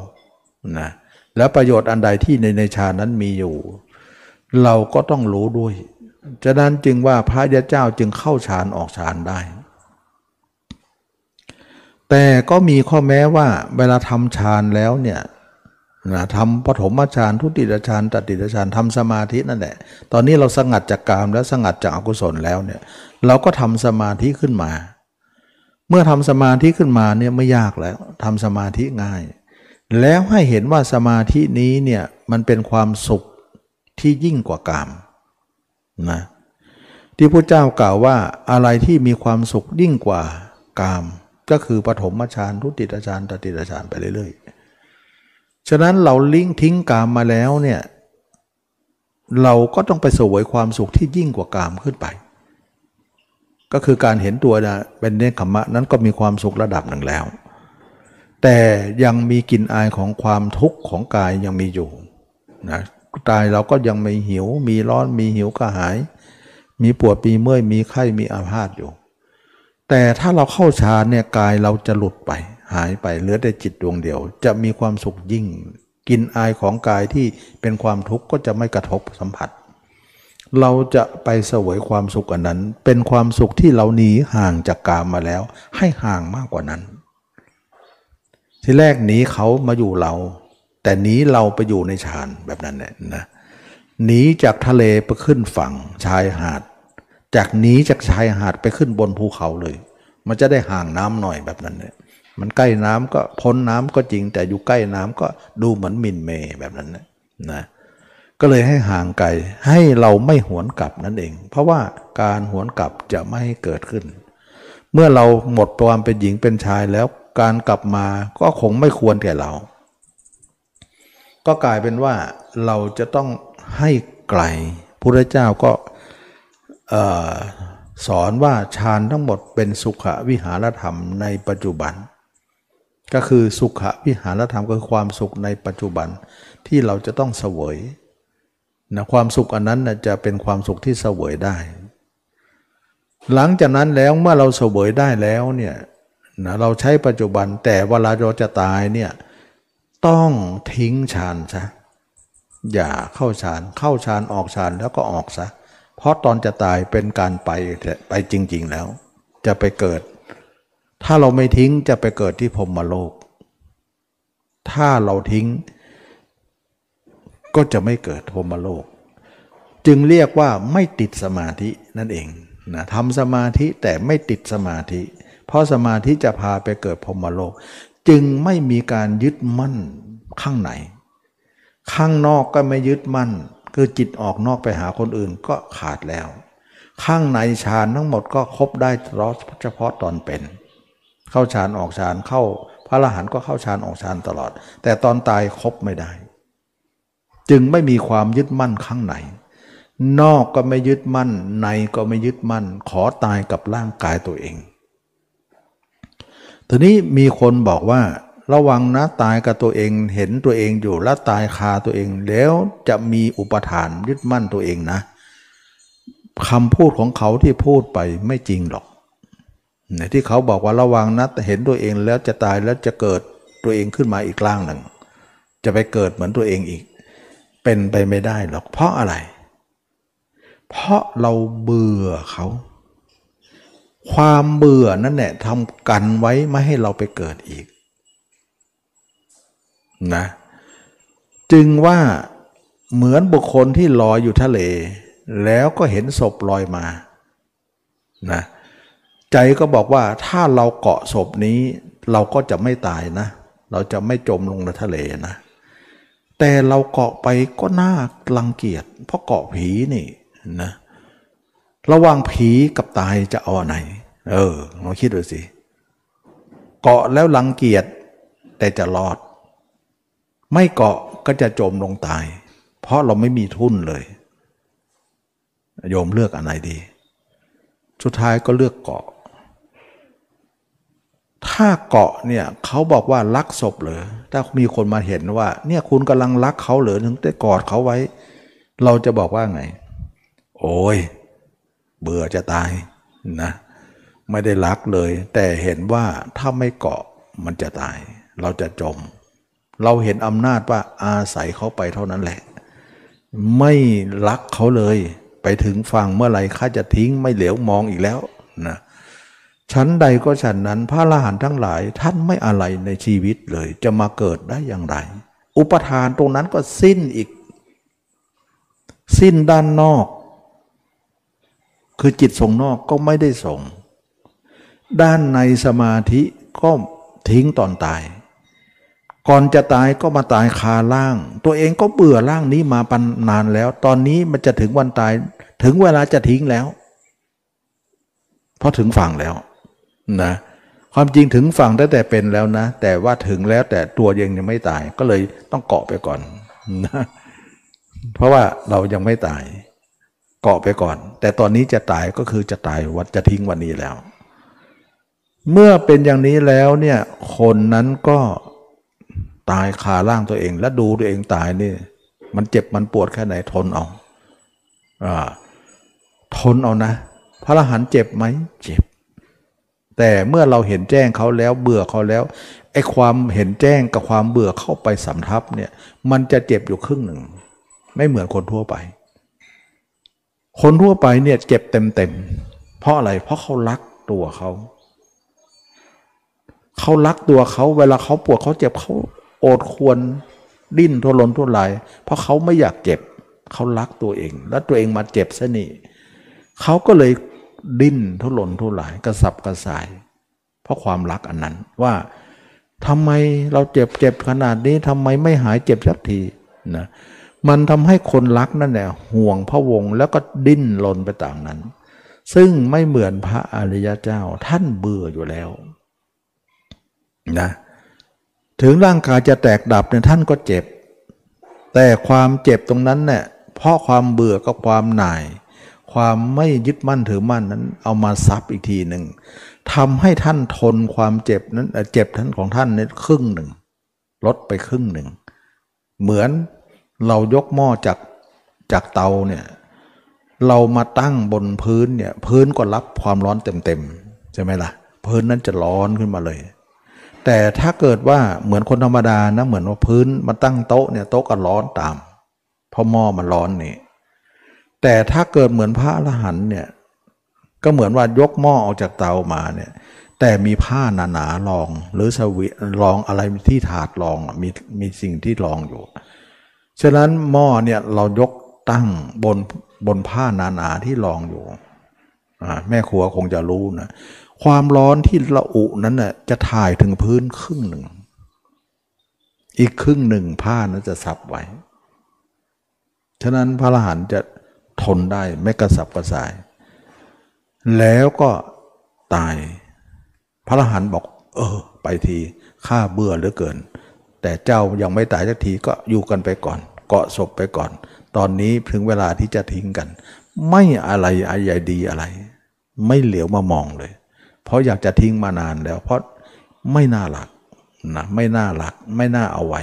นะแล้วประโยชน์อันใดที่ในในฌานนั้นมีอยู่ เราก็ต้องรู้ด้วยฉะนั้นจึงว่าพระยาเจ้าจึงเข้าฌานออกฌานได้ แต่ก็มีข้อแม้ว่าเวลาทำฌานแล้วเนี่ยนะทำปฐมฌานทุติยฌานตติยฌานทำสมาธินั่นแหละตอนนี้เราสงัดจากกามแล้วสงัดจากอกุศลแล้วเนี่ยเราก็ทำสมาธิขึ้นมา เมื่อทำสมาธิขึ้นมาเนี่ยไม่ยากแล้วทำสมาธิง่าย แล้วให้เห็นว่าสมาธินี้เนี่ยมันเป็นความสุขที่ยิ่งกว่ากามนะที่พระเจ้ากล่าวว่าอะไรที่มีความสุขยิ่งกว่ากาม ก็คือปฐมฌานทุติยฌานตติยฌานไปเรื่อยๆ ฉะนั้นเราลิงทิ้งกามมาแล้วเนี่ยเราก็ต้องไปสวยความสุขที่ยิ่งกว่ากามขึ้นไป ก็คือการเห็นตัวนะเป็นเนคขมะนั้นก็มีความสุขระดับหนึ่งแล้ว แต่ยังมีกลิ่นอายของความทุกข์ของกายยังมีอยู่นะตายเราก็ยังไม่หิว มีร้อนมีหิวก็หาย มีปวดมีเมื่อยมีไข้มีอาพาธอยู่ แต่ถ้าเราเข้าฌานเนี่ยกายเราจะหลุดไป หายไปเหลือแต่จิตดวงเดียว จะมีความสุขยิ่งกินอายของกายที่เป็นความทุกข์ก็จะไม่กระทบสัมผัส เราจะไปเสวยความสุขอันนั้น เป็นความสุขที่เราหนีห่างจากกามมาแล้ว ให้ห่างมากกว่านั้น ที่แรกหนีเขามาอยู่เรา แต่หนีเราไปอยู่ในฌานแบบนั้นแหละนะหนีจากทะเลไปขึ้นฝั่งชายหาด จากหนีจากชายหาดไปขึ้นบนภูเขาเลย มันจะได้ห่างน้ำหน่อยแบบนั้นเนี่ยมันใกล้น้ำก็พ้นน้ำก็จริง แต่อยู่ใกล้น้ำก็ดูเหมือนมินเมแบบนั้นนะนะก็เลยให้ห่างไกลให้เราไม่หวนกลับนั่นเอง เพราะว่าการหวนกลับจะไม่ให้เกิดขึ้น เมื่อเราหมดความเป็นหญิงเป็นชายแล้วการกลับมาก็คงไม่ควรแก่เรา ก็กลายเป็นว่าเราจะต้องให้ไกลพระเจ้าก็ สอนว่าฌานทั้งหมดเป็นสุขวิหารธรรมในปัจจุบัน ก็คือสุขวิหารธรรมก็คือความสุขในปัจจุบันที่เราจะต้องเสวยนะความสุขอันนั้นนะจะเป็นความสุขที่เสวยได้ หลังจากนั้นแล้วเมื่อเราเสวยได้แล้วเนี่ยนะเราใช้ปัจจุบันแต่เวลาเราจะตายเนี่ยต้องทิ้งฌานซะอย่าเข้าฌานเข้าฌานออกฌานแล้วก็ออกซะเเพราะตอนจะตายเป็นการไปไปจริง ๆแล้ว จะไปเกิด ถ้าเราไม่ทิ้งจะไปเกิดที่พรมโลก ถ้าเราทิ้ง ก็จะไม่เกิดพรมโลก จึงเรียกว่าไม่ติดสมาธินั่นเองนะทำสมาธิแต่ไม่ติดสมาธิ เพราะสมาธิจะพาไปเกิดพรมโลก จึงไม่มีการยึดมั่นข้างในข้างนอกก็ไม่ยึดมั่น คือจิตออกนอกไปหาคนอื่นก็ขาดแล้ว ข้างในฌานทั้งหมดก็ครบได้เฉพาะตอนเป็น เข้าฌานออกฌานเข้า พระอรหันต์ก็เข้าฌานออกฌานตลอด แต่ตอนตายครบไม่ได้ จึงไม่มีความยึดมั่นข้างในนอกก็ไม่ยึดมั่น ในก็ไม่ยึดมั่น ขอตายกับร่างกายตัวเองทีนี้มีคนบอกว่า ระวังนะตายกับตัวเองเห็นตัวเองอยู่แล้วตายคาตัวเอง แล้วจะมีอุปทานยึดมั่นตัวเองนะคำพูดของเขาที่พูดไปไม่จริงหรอกนที่เขาบอกว่าระวังนะเห็นตัวเองแล้วจะตายแล้วจะเกิดตัวเองขึ้นมาอีกร่างหนึ่ง จะไปเกิดเหมือนตัวเองอีก เป็นไปไม่ได้หรอกเพราะอะไร เพราะเราเบื่อเขา ความเบื่อนั่นแหละทำกันไว้ไม่ให้เราไปเกิดอีก นะจึงว่าเหมือนบุคคลที่ลอยอยู่ทะเล แล้วก็เห็นศพลอยมานะใจก็บอกว่าถ้าเราเกาะศพนี้ เราก็จะไม่ตายนะ เราจะไม่จมลงในทะเลนะ แต่เราเกาะไปก็น่ารังเกียจเพราะเกาะผีนี่นะระหว่างผีกับตายจะเอาไหน เออลองคิดดูสิเกาะแล้วรังเกียจแต่จะรอด ไม่เกาะก็จะจมลงตาย เพราะเราไม่มีทุนเลย โยมเลือกอันไหนดี สุดท้ายก็เลือกเกาะ ถ้าเกาะเนี่ยเขาบอกว่ารักศพเหรอถ้ามีคนมาเห็นว่า เนี่ยคุณกำลังรักเขาเหรอถึงได้กอดเขาไว้ เราจะบอกว่าไง โอ้ย เบื่อจะตายนะ ไม่ได้รักเลย แต่เห็นว่าถ้าไม่เกาะมันจะตาย เราจะจม เราเห็นอำนาจว่าอาศัยเขาไปเท่านั้นแหละ ไม่รักเขาเลย ไปถึงฟังเมื่อไหร่ข้าจะทิ้งไม่เหลียวมองอีกแล้วนะชั้นใดก็ฉันนั้นพระอรหันต์ทั้งหลายท่านไม่อะไรในชีวิตเลย จะมาเกิดได้อย่างไร อุปทานตรงนั้นก็สิ้นอีก สิ้นด้านนอก คือจิตส่งนอกก็ไม่ได้ส่ง ด้านในสมาธิก็ทิ้งตอนตาย ก่อนจะตายก็มาตายคาล่าง ตัวเองก็เบื่อร่างนี้มาปันนานแล้ว ตอนนี้มันจะถึงวันตาย ถึงเวลาจะทิ้งแล้ว เพราะถึงฝั่งแล้วนะ ความจริงถึงฝั่งตั้งแต่เป็นแล้วนะ แต่ว่าถึงแล้วแต่ตัวยังยังไม่ตายก็เลยต้องเกาะไปก่อนนะเพราะว่าเรายังไม่ตาย เกาะไปก่อน แต่ตอนนี้จะตายก็คือจะตายวันจะทิ้งวันนี้แล้ว เมื่อเป็นอย่างนี้แล้วเนี่ย คนนั้นก็ ตายคาร่างตัวเอง และดูตัวเองตายนี่ มันเจ็บมันปวดแค่ไหนทนเอาอ่าทนเอานะ พระอรหันต์เจ็บไหมเจ็บ แต่เมื่อเราเห็นแจ้งเขาแล้วเบื่อเขาแล้วไอ้ความเห็นแจ้งกับความเบื่อเข้าไปสำทับเนี่ย มันจะเจ็บอยู่ครึ่งหนึ่ง ไม่เหมือนคนทั่วไป คนทั่วไปเนี่ยเจ็บเต็มๆเพราะอะไรเพราะเขารักตัวเขาเขารักตัวเขาเวลาเขาปวดเขาเจ็บเขา อดควรดิ้นทุรนทุราย เพราะเขาไม่อยากเจ็บ เขารักตัวเอง แล้วตัวเองมาเจ็บซะนี่เขาก็เลยดิ้นทุรนทุรายกระสับกระส่าย เพราะความรักอันนั้นว่าทำไมเราเจ็บเจ็บขนาดนี้ทำไมไม่หายเจ็บสักทีนะมันทำให้คนรักนั่นแหละห่วงพระวงแล้วก็ดิ้นรนไปต่างนั้น ซึ่งไม่เหมือนพระอริยเจ้าท่านเบื่ออยู่แล้วนะ ถึงร่างกายจะแตกดับเนี่ยท่านก็เจ็บ แต่ความเจ็บตรงนั้นเนี่ยเพราะความเบื่อกับความหน่าย ความไม่ยึดมั่นถือมั่นนั้น เอามาซับอีกทีหนึ่งทำให้ท่านทนความเจ็บนั้นเจ็บท่านของท่านเนี่ยครึ่งหนึ่งลดไปครึ่งหนึ่ง เหมือนเรายกหม้อจากจากเตาเนี่ยเรามาตั้งบนพื้นเนี่ยพื้นก็รับความร้อนเต็มๆใช่ไหมล่ะ พื้นนั้นจะร้อนขึ้นมาเลย แต่ถ้าเกิดว่าเหมือนคนธรรมดานะเหมือนว่าพื้นมาตั้งโต๊ะเนี่ยโต๊ะก็ร้อนตามเพราะหม้อมันร้อนนี่แต่ถ้าเกิดเหมือนพระอรหันเนี่ยก็เหมือนว่ายกหม้อออกจากเตามาเนี่ยแต่มีผ้าหนาๆรองหรือสวิรองอะไรที่ถาดรองมีมีสิ่งที่รองอยู่ ฉะนั้นหม้อเนี่ยเรายกตั้งบนบนผ้าหนาๆที่รองอยู่แม่ครัวคงจะรู้นะ ความร้อนที่ระอุนั้นน่ะจะถ่ายถึงพื้นครึ่งหนึ่ง อีกครึ่งหนึ่งผ้านั้นจะซับไว้ ฉะนั้นพระอรหันต์จะทนได้ไม่กระสับกระส่าย แล้วก็ตาย พระอรหันต์บอก เออ ไปทีข้าเบื่อเหลือเกิน แต่เจ้ายังไม่ตายสักทีก็อยู่กันไปก่อน เกาะศพไปก่อน ตอนนี้ถึงเวลาที่จะทิ้งกัน ไม่อะไรอะไรดีอะไร ไม่เหลียวมามองเลย เพราะอยากจะทิ้งมานานแล้ว เพราะไม่น่าหลักนะไม่น่าหลักไม่น่าเอาไว้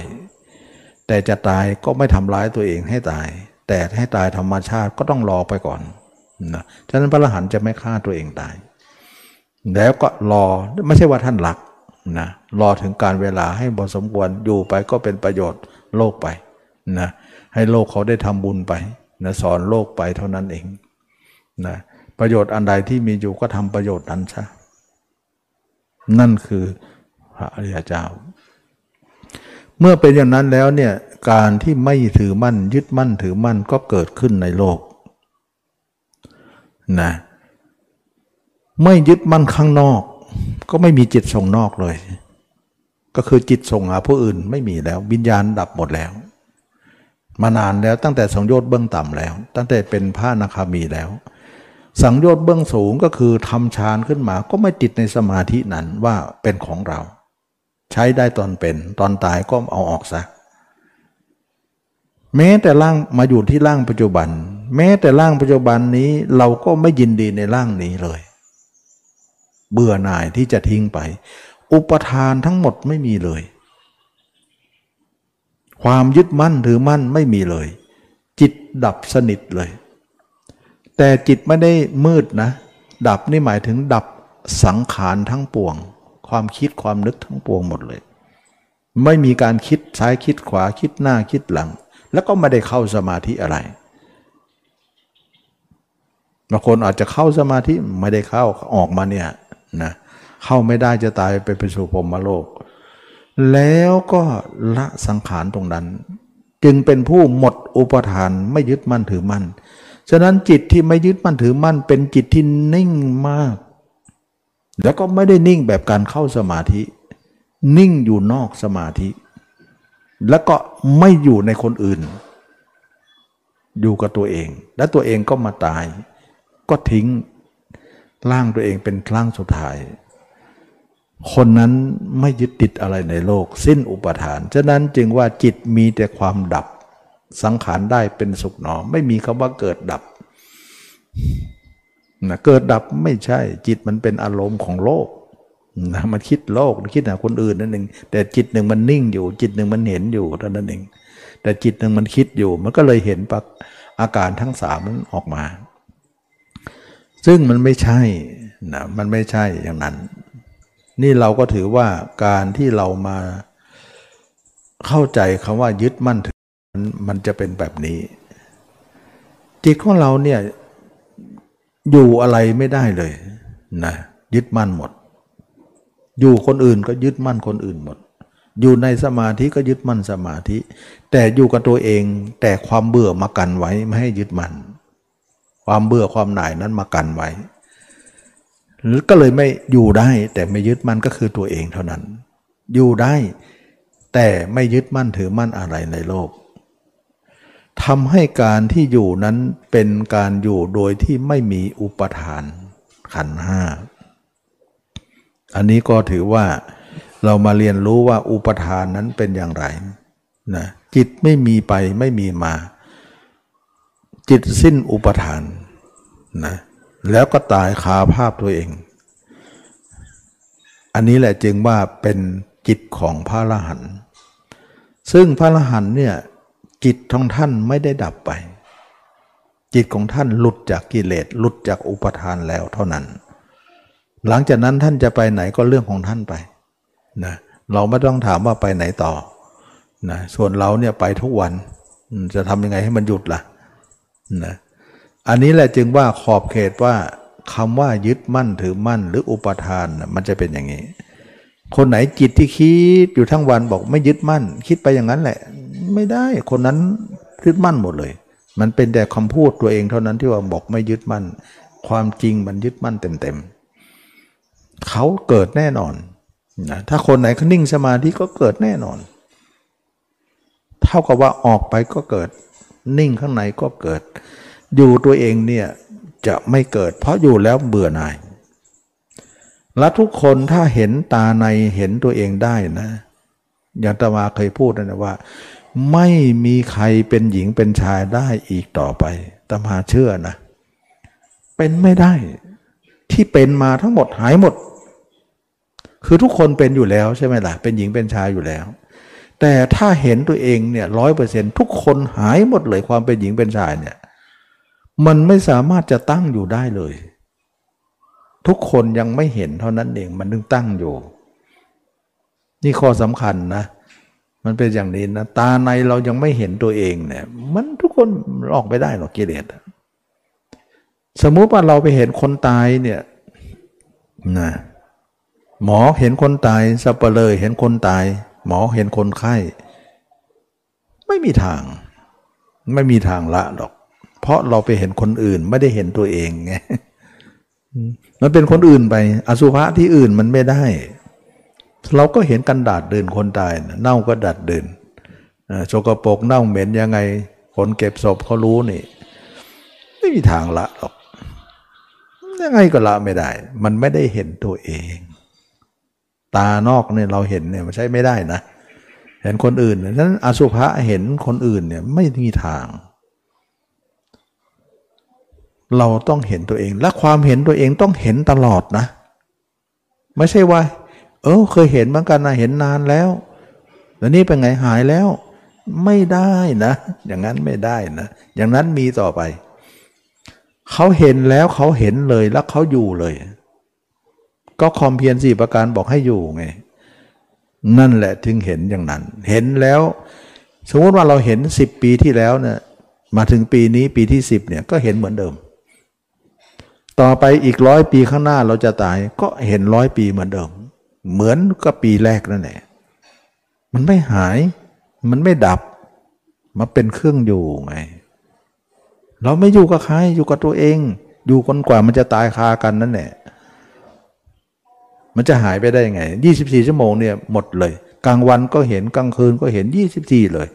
แต่จะตายก็ไม่ทำร้ายตัวเองให้ตาย แต่ให้ตายธรรมชาติก็ต้องรอไปก่อนนะฉะนั้นพระอรหันต์จะไม่ฆ่าตัวเองตาย แล้วก็รอไม่ใช่ว่าท่านหลักนะรอถึงการเวลาให้บอสมควรอยู่ไปก็เป็นประโยชน์โลกไปนะให้โลกเขาได้ทำบุญไปนะสอนโลกไปเท่านั้นเองนะประโยชน์อันใดที่มีอยู่ก็ทำประโยชน์นั้นซะ นั่นคือพระอริยเจ้า เมื่อเป็นอย่างนั้นแล้วเนี่ยการที่ไม่ถือมั่นยึดมั่นถือมั่นก็เกิดขึ้นในโลกนะไม่ยึดมั่นข้างนอก ก็ไม่มีจิตส่งนอกเลย ก็คือจิตส่งหาผู้อื่นไม่มีแล้ววิญญาณดับหมดแล้ว มานานแล้วตั้งแต่สังโยชน์เบื้องต่ำแล้ว ตั้งแต่เป็นพระนาคามีแล้ว สังโยชน์เบื้องสูงก็คือทำฌานขึ้นมาก็ไม่ติดในสมาธินั้นว่าเป็นของเรา ใช้ได้ตอนเป็นตอนตายก็เอาออกซะแม้แต่ร่างมาอยู่ที่ร่างปัจจุบัน แม้แต่ร่างปัจจุบันนี้เราก็ไม่ยินดีในร่างนี้เลย เบื่อหน่ายที่จะทิ้งไป อุปทานทั้งหมดไม่มีเลย ความยึดมั่นถือมั่นไม่มีเลย จิตดับสนิทเลย แต่จิตไม่ได้มืดนะ ดับนี่หมายถึงดับสังขารทั้งปวง ความคิดความนึกทั้งปวงหมดเลย ไม่มีการคิดซ้ายคิดขวาคิดหน้าคิดหลัง แล้วก็ไม่ได้เข้าสมาธิอะไรบางคนอาจจะเข้าสมาธิไม่ได้เข้าออกมาเนี่ยนะเข้าไม่ได้จะตายไปไปสู่พรมโลก แล้วก็ละสังขารตรงนั้น จึงเป็นผู้หมดอุปทานไม่ยึดมั่นถือมั่น ฉะนั้นจิตที่ไม่ยึดมั่นถือมั่นเป็นจิตที่นิ่งมาก แล้วก็ไม่ได้นิ่งแบบการเข้าสมาธิ นิ่งอยู่นอกสมาธิ แล้วก็ไม่อยู่ในคนอื่น อยู่กับตัวเอง และตัวเองก็มาตาย ก็ทิ้งร่างตัวเองเป็นร่างสุดท้าย คนนั้นไม่ยึดติดอะไรในโลก สิ้นอุปทาน ฉะนั้นจึงว่าจิตมีแต่ความดับ สังขารได้เป็นสุขหนอ ไม่มีคำว่าเกิดดับนะเกิดดับไม่ใช่ จิตมันเป็นอารมณ์ของโลกนะมันคิดโลกคิดหาคนอื่นนั่นเองแต่จิตหนึ่งมันนิ่งอยู่ จิตหนึ่งมันเห็นอยู่เท่านั้นเองแต่จิตหนึ่งมันคิดอยู่ มันก็เลยเห็นปักอาการทั้งสามนั้นออกมา ซึ่งมันไม่ใช่นะมันไม่ใช่อย่างนั้น นี่เราก็ถือว่าการที่เรามาเข้าใจคำว่ายึดมั่นถือ มันจะเป็นแบบนี้ จิตของเราเนี่ยอยู่อะไรไม่ได้เลยนะยึดมั่นหมด อยู่คนอื่นก็ยึดมั่นคนอื่นหมด อยู่ในสมาธิก็ยึดมั่นสมาธิ แต่อยู่กับตัวเองแต่ความเบื่อมากันไว้ไม่ให้ยึดมั่นความเบื่อความหน่ายนั้นมากันไว้หรือก็เลยไม่อยู่ได้แต่ไม่ยึดมั่นก็คือตัวเองเท่านั้น อยู่ได้แต่ไม่ยึดมั่นถือมั่นอะไรในโลก ทำให้การที่อยู่นั้นเป็นการอยู่โดยที่ไม่มีอุปทานขันห้า อันนี้ก็ถือว่าเรามาเรียนรู้ว่าอุปทานนั้นเป็นอย่างไรนะจิตไม่มีไปไม่มีมา จิตสิ้นอุปทานนะแล้วก็ตายคาภาพตัวเอง อันนี้แหละจึงว่าเป็นจิตของพระละหันซึ่งพระละหันเนี่ย จิตของท่านไม่ได้ดับไป จิตของท่านหลุดจากกิเลสหลุดจากอุปทานแล้วเท่านั้น หลังจากนั้นท่านจะไปไหนก็เรื่องของท่านไปนะเราไม่ต้องถามว่าไปไหนต่อนะส่วนเราเนี่ยไปทุกวันจะทำยังไงให้มันหยุดละ่ะนะอันนี้แหละจึงว่าขอบเขตว่าคำว่ายึดมั่นถือมั่นหรืออุปทานนะมันจะเป็นอย่างนี้ คนไหนจิตที่คิดอยู่ทั้งวันบอกไม่ยึดมั่น คิดไปอย่างนั้นแหละ ไม่ได้คนนั้นยึดมั่นหมดเลย มันเป็นแต่คำพูดตัวเองเท่านั้นที่ว่าบอกไม่ยึดมั่น ความจริงมันยึดมั่นเต็มๆเขาเกิดแน่นอนนะถ้าคนไหนเขานิ่งสมาธิก็เกิดแน่นอน เท่ากับว่าออกไปก็เกิด นิ่งข้างในก็เกิด อยู่ตัวเองเนี่ยจะไม่เกิด เพราะอยู่แล้วเบื่อหน่าย และทุกคนถ้าเห็นตาในเห็นตัวเองได้นะอย่างตมาเคยพูดนะว่า ไม่มีใครเป็นหญิงเป็นชายได้อีกต่อไปตมาเชื่อนะ เป็นไม่ได้ ที่เป็นมาทั้งหมดหายหมด คือทุกคนเป็นอยู่แล้วใช่ไหมล่ะ เป็นหญิงเป็นชายอยู่แล้ว แต่ถ้าเห็นตัวเองเนี่ยร้อยเปอร์เซ็นทุกคนหายหมดเลยความเป็นหญิงเป็นชายเนี่ย มันไม่สามารถจะตั้งอยู่ได้เลย ทุกคนยังไม่เห็นเท่านั้นเองมันถึงตั้งอยู่ นี่ข้อสำคัญนะ มันเป็นอย่างนี้นะตาในเรายังไม่เห็นตัวเองเนี่ยมันทุกคนออกไม่ได้หรอกกิเลสสมมุติว่าเราไปเห็นคนตายเนี่ยนะหมอเห็นคนตายสับเปลยเห็นคนตาย หมอเห็นคนไข้ ไม่มีทาง ไม่มีทางละหรอก เพราะเราไปเห็นคนอื่นไม่ได้เห็นตัวเองไง มันเป็นคนอื่นไป อสุภะที่อื่นมันไม่ได้ เราก็เห็นกันดาดเดินคนตายเน่าก็ดัดเดินโชกโปกเน่าเหม็นยังไง คนเก็บศพเขารู้นี่ ไม่มีทางละหรอกยังไงก็ละไม่ได้ มันไม่ได้เห็นตัวเอง ตานอกเนี่ยเราเห็นเนี่ยมันใช้ไม่ได้นะ เห็นคนอื่นนั้นอสุภะเห็นคนอื่นเนี่ยไม่มีทาง เราต้องเห็นตัวเอง และความเห็นตัวเองต้องเห็นตลอดนะ ไม่ใช่ว่า เออเคยเห็นเหมือนกันนะเห็นนานแล้วแล้วนี่เป็นไงหายแล้ว ไม่ได้นะ อย่างนั้นไม่ได้นะ อย่างนั้นมีต่อไป เขาเห็นแล้วเขาเห็นเลยแล้วเขาอยู่เลย ก็คอมเพียรสี่ประการบอกให้อยู่ไง นั่นแหละถึงเห็นอย่างนั้น เห็นแล้ว สมมติว่าเราเห็นสิบปีที่แล้วเนี่ยมาถึงปีนี้ปีที่สิบเนี่ยก็เห็นเหมือนเดิม ต่อไปอีกร้อยปีข้างหน้าเราจะตายก็เห็นร้อยปีเหมือนเดิม เหมือนกับปีแรกนั่นแหละมันไม่หาย มันไม่ดับมาเป็นเครื่องอยู่ไง เราไม่อยู่กับใครอยู่กับตัวเอง อยู่คนกว่ามันจะตายคากันนั่นแหละมันจะหายไปได้ไง 24 ชั่วโมงเนี่ยหมดเลย กลางวันก็เห็นกลางคืนก็เห็น 24 เลย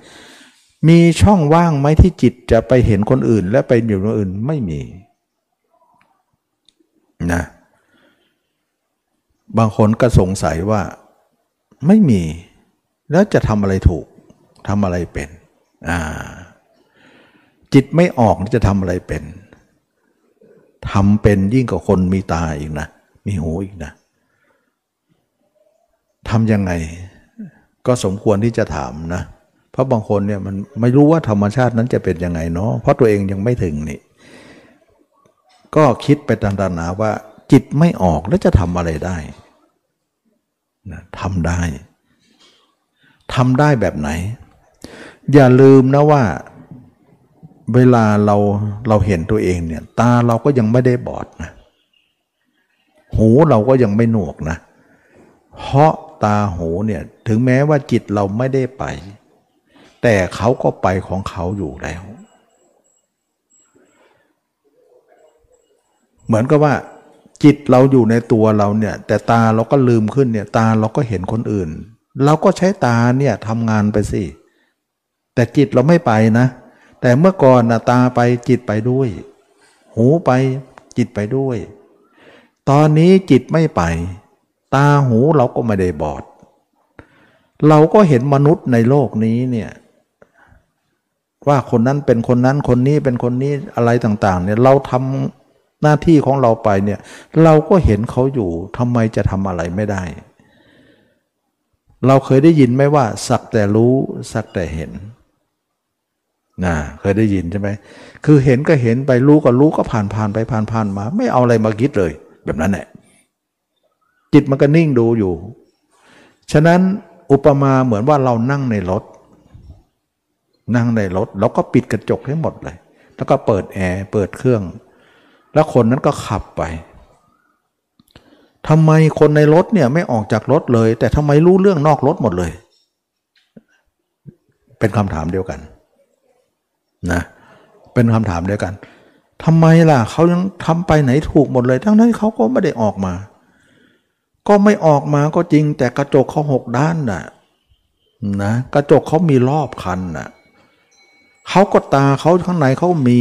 มีช่องว่างไหมที่จิตจะไปเห็นคนอื่น และไปอยู่คนอื่นไม่มี นะบางคนก็สงสัยว่าไม่มี แล้วจะทำอะไรถูกทำอะไรเป็นอ่าจิตไม่ออกจะทำอะไรเป็นทำเป็นยิ่งกว่าคนมีตาอีกนะ มีหูอีกนะทำยังไง ก็สมควรที่จะถามนะ เพราะบางคนเนี่ยมันไม่รู้ว่าธรรมชาตินั้นจะเป็นยังไงเนาะเพราะตัวเองยังไม่ถึงนี่ ก็คิดไปต่างๆนาว่า จิตไม่ออกแล้วจะทำอะไรได้นะทำได้ทำได้แบบไหน อย่าลืมนะว่าเวลาเราเราเห็นตัวเองเนี่ย ตาเราก็ยังไม่ได้บอดนะหูเราก็ยังไม่หนวกนะ เพราะตาหูเนี่ยถึงแม้ว่าจิตเราไม่ได้ไป แต่เขาก็ไปของเขาอยู่แล้ว เหมือนกับว่าจิตเราอยู่ในตัวเราเนี่ย แต่ตาเราก็ลืมขึ้นเนี่ย ตาเราก็เห็นคนอื่น เราก็ใช้ตาเนี่ยทำงานไปสิ แต่จิตเราไม่ไปนะ แต่เมื่อก่อนนะตาไปจิตไปด้วย หูไปจิตไปด้วย ตอนนี้จิตไม่ไป ตาหูเราก็ไม่ได้บอด เราก็เห็นมนุษย์ในโลกนี้เนี่ยว่าคนนั้นเป็นคนนั้นคนนี้เป็นคนนี้อะไรต่าง ๆ เนี่ยเราทำ หน้าที่ของเราไปเนี่ย เราก็เห็นเขาอยู่ทำไมจะทำอะไรไม่ได้ เราเคยได้ยินไหมว่า สักแต่รู้ สักแต่เห็นนะเคยได้ยินใช่ไหมคือเห็นก็เห็นไปรู้ก็รู้ก็ผ่านผ่านไปผ่านผ่านมา ไม่เอาอะไรมาคิดเลย แบบนั้นแหละจิตมันก็นิ่งดูอยู่ ฉะนั้นอุปมาเหมือนว่าเรานั่งในรถ นั่งในรถ แล้วก็ปิดกระจกให้หมดเลย แล้วก็เปิดแอร์เปิดเครื่อง แล้วคนนั้นก็ขับไปทำไมคนในรถเนี่ยไม่ออกจากรถเลย แต่ทำไมรู้เรื่องนอกรถหมดเลย เป็นคำถามเดียวกันนะเป็นคำถามเดียวกันทำไมล่ะเขายังทำไปไหนถูกหมดเลย ทั้งนั้นเขาก็ไม่ได้ออกมา ก็ไม่ออกมาก็จริง แต่กระจกเขาหกด้านน่ะนะกระจกเขามีรอบคันน่ะเขาก็ตาเขาข้างในเขามี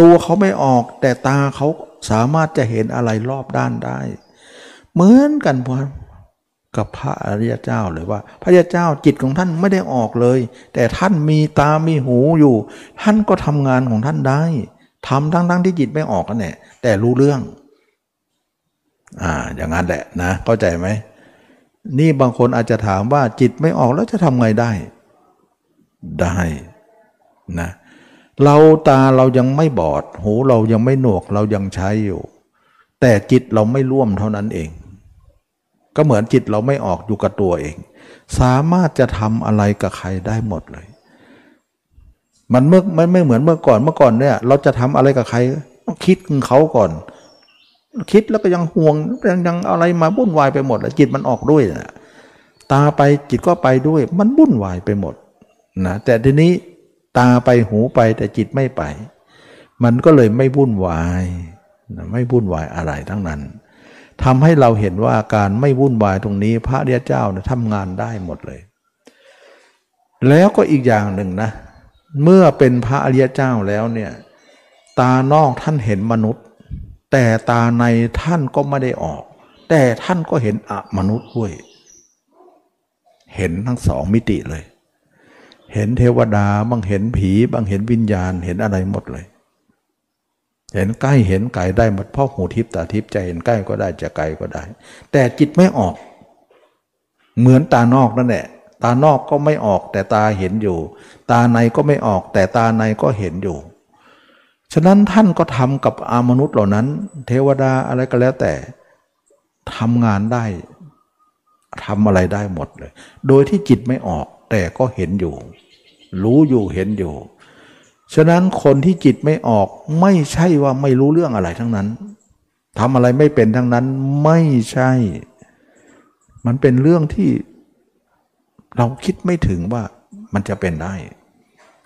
ตัวเขาไม่ออกแต่ตาเขาสามารถจะเห็นอะไรรอบด้านได้ เหมือนกันพกับพระอริยเจ้าเลยว่า พระยาเจ้าจิตของท่านไม่ได้ออกเลย แต่ท่านมีตามีหูอยู่ ท่านก็ทำงานของท่านได้ทำทั้งทั้งที่จิตไม่ออกกันแน่แต่รู้เรื่อง อ่า อย่างนั้นแหละนะ เข้าใจไหมนี่บางคนอาจจะถามว่าจิตไม่ออกแล้วจะทำไงได้ ได้นะเเราตาเรายังไม่บอด หูเรายังไม่หนวกเรายังใช้อยู่ แต่จิตเราไม่ร่วมเท่านั้นเอง ก็เหมือนจิตเราไม่ออกอยู่กับตัวเอง สามารถจะทำอะไรกับใครได้หมดเลย มันเมื่อไม่ไม่เหมือนเมื่อก่อนเมื่อก่อนเนี่ย เราจะทำอะไรกับใครต้องคิดถึงเขาก่อน คิดแล้วก็ยังห่วงยังยังอะไรมาวุ่นวายไปหมดแล้วจิตมันออกด้วยนะตาไปจิตก็ไปด้วย มันวุ่นวายไปหมดนะแต่ทีนี้ ตาไปหูไปแต่จิตไม่ไป มันก็เลยไม่วุ่นวายไม่วุ่นวายอะไรทั้งนั้นทำให้เราเห็นว่าการไม่วุ่นวายตรงนี้พระเดียเจ้านะทำงานได้หมดเลย แล้วก็อีกอย่างหนึ่งนะ เมื่อเป็นพระอริยเจ้าแล้วเนี่ยตานอกท่านเห็นมนุษย์ แต่ตาในท่านก็ไม่ได้ออก แต่ท่านก็เห็นอมนุษย์ด้วย เห็นทั้งสองมิติเลย เห็นเทวดาบางเห็นผีบางเห็นวิญญาณเห็นอะไรหมดเลย เห็นใกล้เห็นไกลได้หมดเพราะหูทิพตาทิพใจเห็นใกล้ก็ได้จะไกลก็ได้ แต่จิตไม่ออก เหมือนตานอกนั่นแหละตานอกก็ไม่ออกแต่ตาเห็นอยู่ ตาในก็ไม่ออก แต่ตาในก็เห็นอยู่ ฉะนั้นท่านก็ทำกับอามนุษย์เหล่านั้น เทวดาอะไรก็แล้วแต่ทำงานได้ทำอะไรได้หมดเลย โดยที่จิตไม่ออกแต่ก็เห็นอยู่ รู้อยู่เห็นอยู่ ฉะนั้นคนที่จิตไม่ออกไม่ใช่ว่าไม่รู้เรื่องอะไรทั้งนั้นทำอะไรไม่เป็นทั้งนั้นไม่ใช่ มันเป็นเรื่องที่เราคิดไม่ถึงว่ามันจะเป็นได้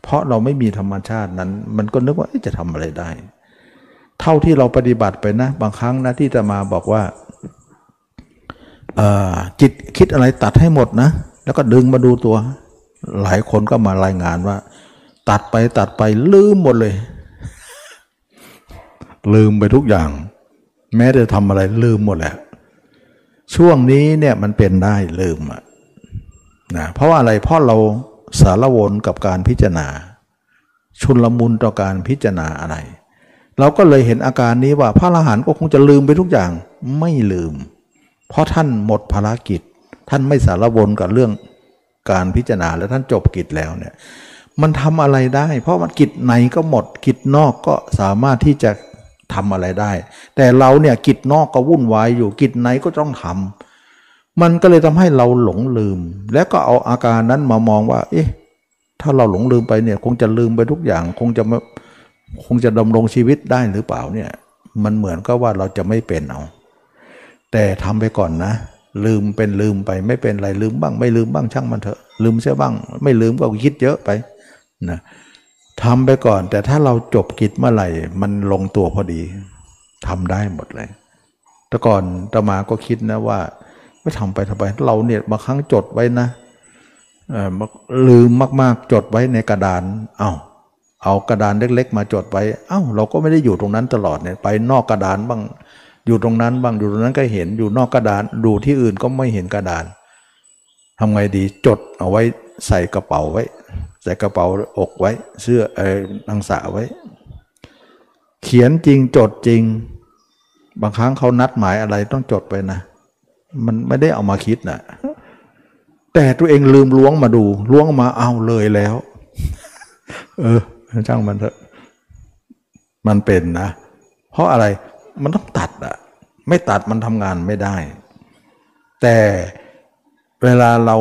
เพราะเราไม่มีธรรมชาตินั้น มันก็นึกว่าจะทำอะไรได้ เท่าที่เราปฏิบัติไปนะ บางครั้งนะที่จะมาบอกว่าจิตคิดอะไรตัดให้หมดนะ แล้วก็ดึงมาดูตัว หลายคนก็มารายงานว่า ตัดไปตัดไปลืมหมดเลย ลืมไปทุกอย่าง แม้จะทำอะไรลืมหมดแหละช่วงนี้เนี่ยมันเป็นได้ลืมอะนะเพราะว่าอะไรเพราะเราสารวนกับการพิจารณา ชุนลมุนต่อการพิจารณาอะไร เราก็เลยเห็นอาการนี้ว่าพระอรหันต์ก็คงจะลืมไปทุกอย่างไม่ลืม เพราะท่านหมดภารกิจ ท่านไม่สารวนกับเรื่อง การพิจารณาแล้วท่านจบกิจแล้วเนี่ยมันทำอะไรได้ เพราะมันกิจในก็หมดกิจนอกก็สามารถที่จะทำอะไรได้ แต่เราเนี่ยกิจนอกก็วุ่นวายอยู่กิจในก็ต้องทำมันก็เลยทำให้เราหลงลืม แล้วก็เอาอาการนั้นมามองว่า เอ๊ะถ้าเราหลงลืมไปเนี่ย คงจะลืมไปทุกอย่าง คงจะคงจะดำรงชีวิตได้หรือเปล่าเนี่ย มันเหมือนก็ว่าเราจะไม่เป็นเอา แต่ทำไปก่อนนะ ลืมเป็นลืมไปไม่เป็นไรลืมบ้าง ไม่ลืมบ้างช่างมันเถอะลืมใช่บ้าง ไม่ลืมก็คิดเยอะไปนะทำไปก่อน แต่ถ้าเราจบกิจเมื่อไหร่ มันลงตัวพอดีทำได้หมดเลย แต่ก่อนตมาก็คิดนะว่าไม่ทำไปทำไมเราเนี่ยบางครั้งจดไว้นะลืมมากๆจดไว้ในกระดาน เอา้าเอากระดานเล็ก ๆ มาจดไว้ เอา้าเราก็ไม่ได้อยู่ตรงนั้นตลอดเนี่ยไปนอกกระดานบ้าง อยู่ตรงนั้นบ้างอยู่ตรงนั้นก็เห็นอยู่นอกกระดานดูที่อื่นก็ไม่เห็นกระดานทำไงดีจดเอาไว้ใส่กระเป๋าไว้ ใส่กระเป๋าอกไว้ เสื้อเออนังสาไว้ เขียนจริงจดจริง บางครั้งเขานัดหมายอะไรต้องจดไปนะ มันไม่ได้เอามาคิดนะแต่ตัวเองลืมล้วงมาดู ล้วงมาเอาเลยแล้ว เออช่างมันเถอะมันเป็นนะ เพราะอะไร มันต้องตัดอะไม่ตัดมันทำงานไม่ได้ แต่เวลาเรา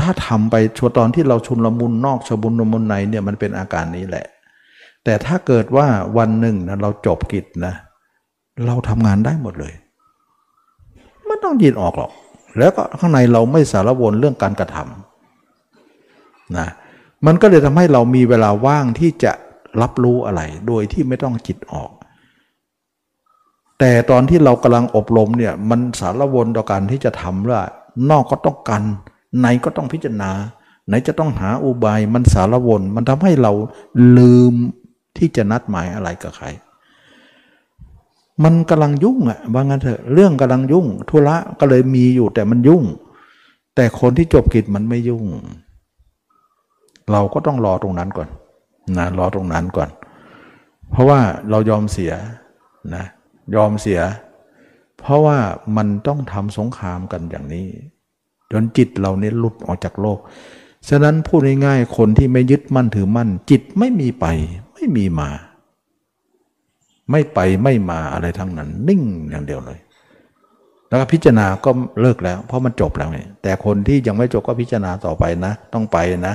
ถ้าทำไปชัวตอนที่เราชุนละมุนนอกชบุนละมุนในเนี่ยมันเป็นอาการนี้แหละ แต่ถ้าเกิดว่าวันหนึ่งนะเราจบกิจนะเราทำงานได้หมดเลยไม่ต้องยินออกหรอก แล้วก็ข้างในเราไม่สารวนเรื่องการกระทำนะมันก็เลยทำให้เรามีเวลาว่างที่จะรับรู้อะไร โดยที่ไม่ต้องจิตออก แต่ตอนที่เรากำลังอบรมเนี่ยมันสารวนต่อการที่จะทำว่านอกก็ต้องกันไหนก็ต้องพิจารณา ไหนจะต้องหาอุบายมันสารวนมันทำให้เราลืมที่จะนัดหมายอะไรกับใคร มันกำลังยุ่งอะว่างั้นเถอะเรื่องกำลังยุ่งธุระก็เลยมีอยู่แต่มันยุ่ง แต่คนที่จบกิจมันไม่ยุ่ง เราก็ต้องรอตรงนั้นก่อนนะรอตรงนั้นก่อน เพราะว่าเรายอมเสียนะ ยอมเสีย เพราะว่ามันต้องทำสงครามกันอย่างนี้ จนจิตเราเนี่ยหลุดออกจากโลก ฉะนั้นพูดง่ายๆคนที่ไม่ยึดมั่นถือมั่น จิตไม่มีไป ไม่มีมา ไม่ไปไม่มาอะไรทั้งนั้น นิ่งอย่างเดียวเลย แล้วก็พิจารณาก็เลิกแล้ว เพราะมันจบแล้วไงแต่คนที่ยังไม่จบก็พิจารณาต่อไปนะ ต้องไปนะ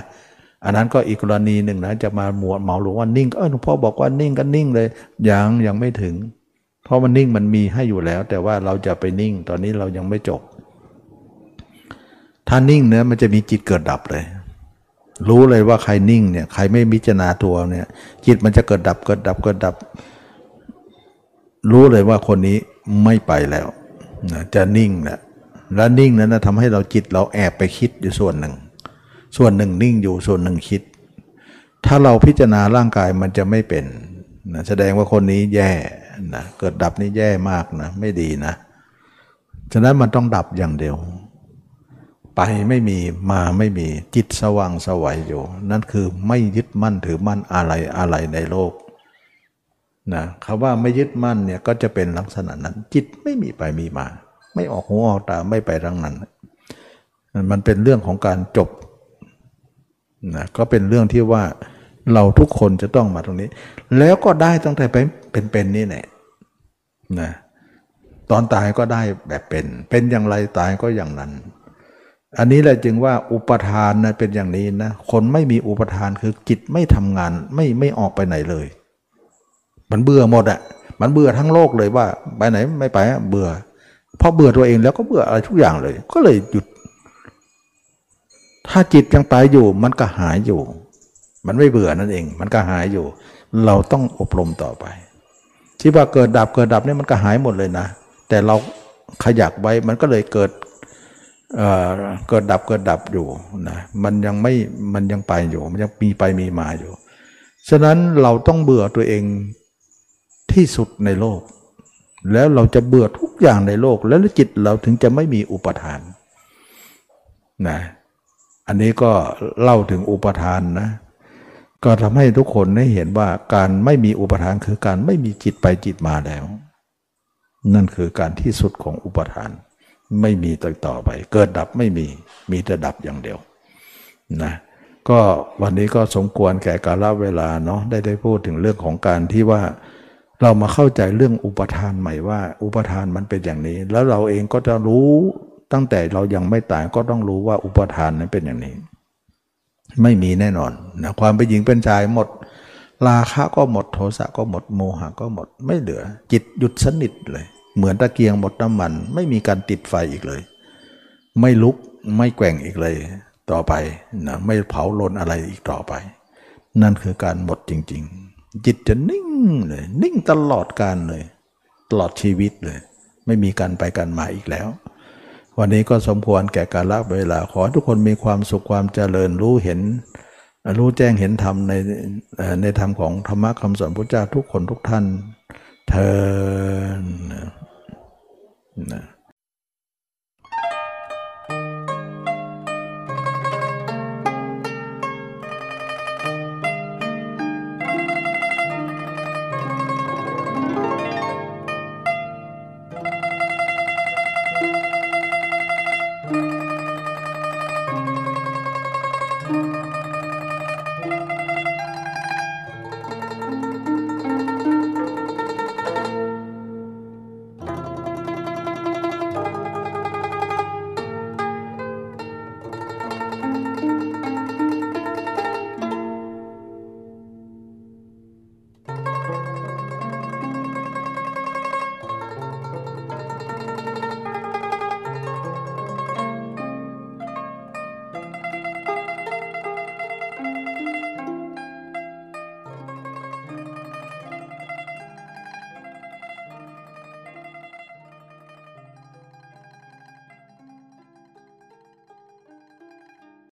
อันนั้นก็อีกกรณีหนึ่งนะจะมาหมวดเหมาหลวงว่านิ่งเออหลวงพ่อบอกว่านิ่งก็นิ่งเลยยังยังไม่ถึง เพราะมันนิ่งมันมีให้อยู่แล้ว แต่ว่าเราจะไปนิ่ง ตอนนี้เรายังไม่จบ ถ้านิ่งเนื้อมันจะมีจิตเกิดดับเลย รู้เลยว่าใครนิ่งเนี่ยใครไม่พิจารณาตัวเนี่ยจิตมันจะเกิดดับเกิดดับเกิดดับ รู้เลยว่าคนนี้ไม่ไปแล้วนะจะนิ่งนะและนิ่งนั้นนะทำให้เราจิตเราแอบไปคิดอยู่ส่วนหนึ่ง ส่วนหนึ่งนิ่งอยู่ส่วนหนึ่งคิด ถ้าเราพิจารณาร่างกายมันจะไม่เป็นนะแสดงว่าคนนี้แย่ นะเกิดดับนี่แย่มากนะไม่ดีนะฉะนั้นมันต้องดับอย่างเดียว ไปไม่มีมาไม่มีจิตสว่างสวัยอยู่ นั่นคือไม่ยึดมั่นถือมั่นอะไรอะไรในโลกนะคำว่าไม่ยึดมั่นเนี่ยก็จะเป็นลักษณะนั้น จิตไม่มีไปมีมา ไม่ออกหูออกตาไม่ไปรังนั้น มันเป็นเรื่องของการจบนะก็เป็นเรื่องที่ว่า เราทุกคนจะต้องมาตรงนี้ แล้วก็ได้ตั้งแต่เป็นเป็นนี่แหละนะตอนตายก็ได้แบบเป็น เป็นอย่างไรตายก็อย่างนั้น อันนี้แหละจึงว่าอุปทานนะเป็นอย่างนี้นะคนไม่มีอุปทานคือจิตไม่ทำงานไม่ไม่ออกไปไหนเลย มันเบื่อหมดอะมันเบื่อทั้งโลกเลยว่าไปไหนไม่ไปเบื่อพอเบื่อตัวเองแล้วก็เบื่ออะไรทุกอย่างเลย ก็เลยหยุด ถ้าจิตยังไปอยู่มันก็หายอยู่ มันไม่เบื่อนั่นเอง มันก็หายอยู่ เราต้องอบรมต่อไป ที่ว่าเกิดดับเกิดดับนี่มันก็หายหมดเลยนะ แต่เราขยักไว้มันก็เลยเกิดเเกิดดับเกิดดับอยู่นะมันยังไม่มันยังไปอยู่ มันยังมีไปมีมาอยู่ ฉะนั้นเราต้องเบื่อตัวเองที่สุดในโลก แล้วเราจะเบื่อทุกอย่างในโลก แล้วจิตเราถึงจะไม่มีอุปทานนะอันนี้ก็เล่าถึงอุปทานนะ ก็ทำให้ทุกคนได้เห็นว่าการไม่มีอุปทานคือการไม่มีจิตไปจิตมาแล้ว นั่นคือการที่สุดของอุปทาน ไม่มีต่อต่อไป เกิดดับไม่มีมีแต่ดับอย่างเดียวนะก็วันนี้ก็สมควรแก่กาลเวลาเนาะได้ได้พูดถึงเรื่องของการที่ว่า เรามาเข้าใจเรื่องอุปทานใหม่ว่า อุปทานมันเป็นอย่างนี้ แล้วเราเองก็จะรู้ตั้งแต่เรายังไม่ตายก็ต้องรู้ว่าอุปทานนั้นเป็นอย่างนี้ ไม่มีแน่นอนนะความเป็นหญิงเป็นชายหมด ราคะก็หมดโทสะก็หมดโมหะก็หมด ไม่เหลือ จิตหยุดสนิทเลย เหมือนตะเกียงหมดน้ำมัน ไม่มีการติดไฟอีกเลย ไม่ลุกไม่แกว่งอีกเลย ต่อไปนะไม่เผาลนอะไรอีกต่อไป นั่นคือการหมดจริง ๆ จิตจะนิ่งเลยนิ่งตลอดการเลย ตลอดชีวิตเลย ไม่มีการไปกันมาอีกแล้ว วันนี้ก็สมควรแก่การละเวลา ขอทุกคนมีความสุขความเจริญรู้เห็น รู้แจ้งเห็นธรรมในในธรรมของธรรมะคำสอนพระเจ้าทุกคนทุกท่านเธอน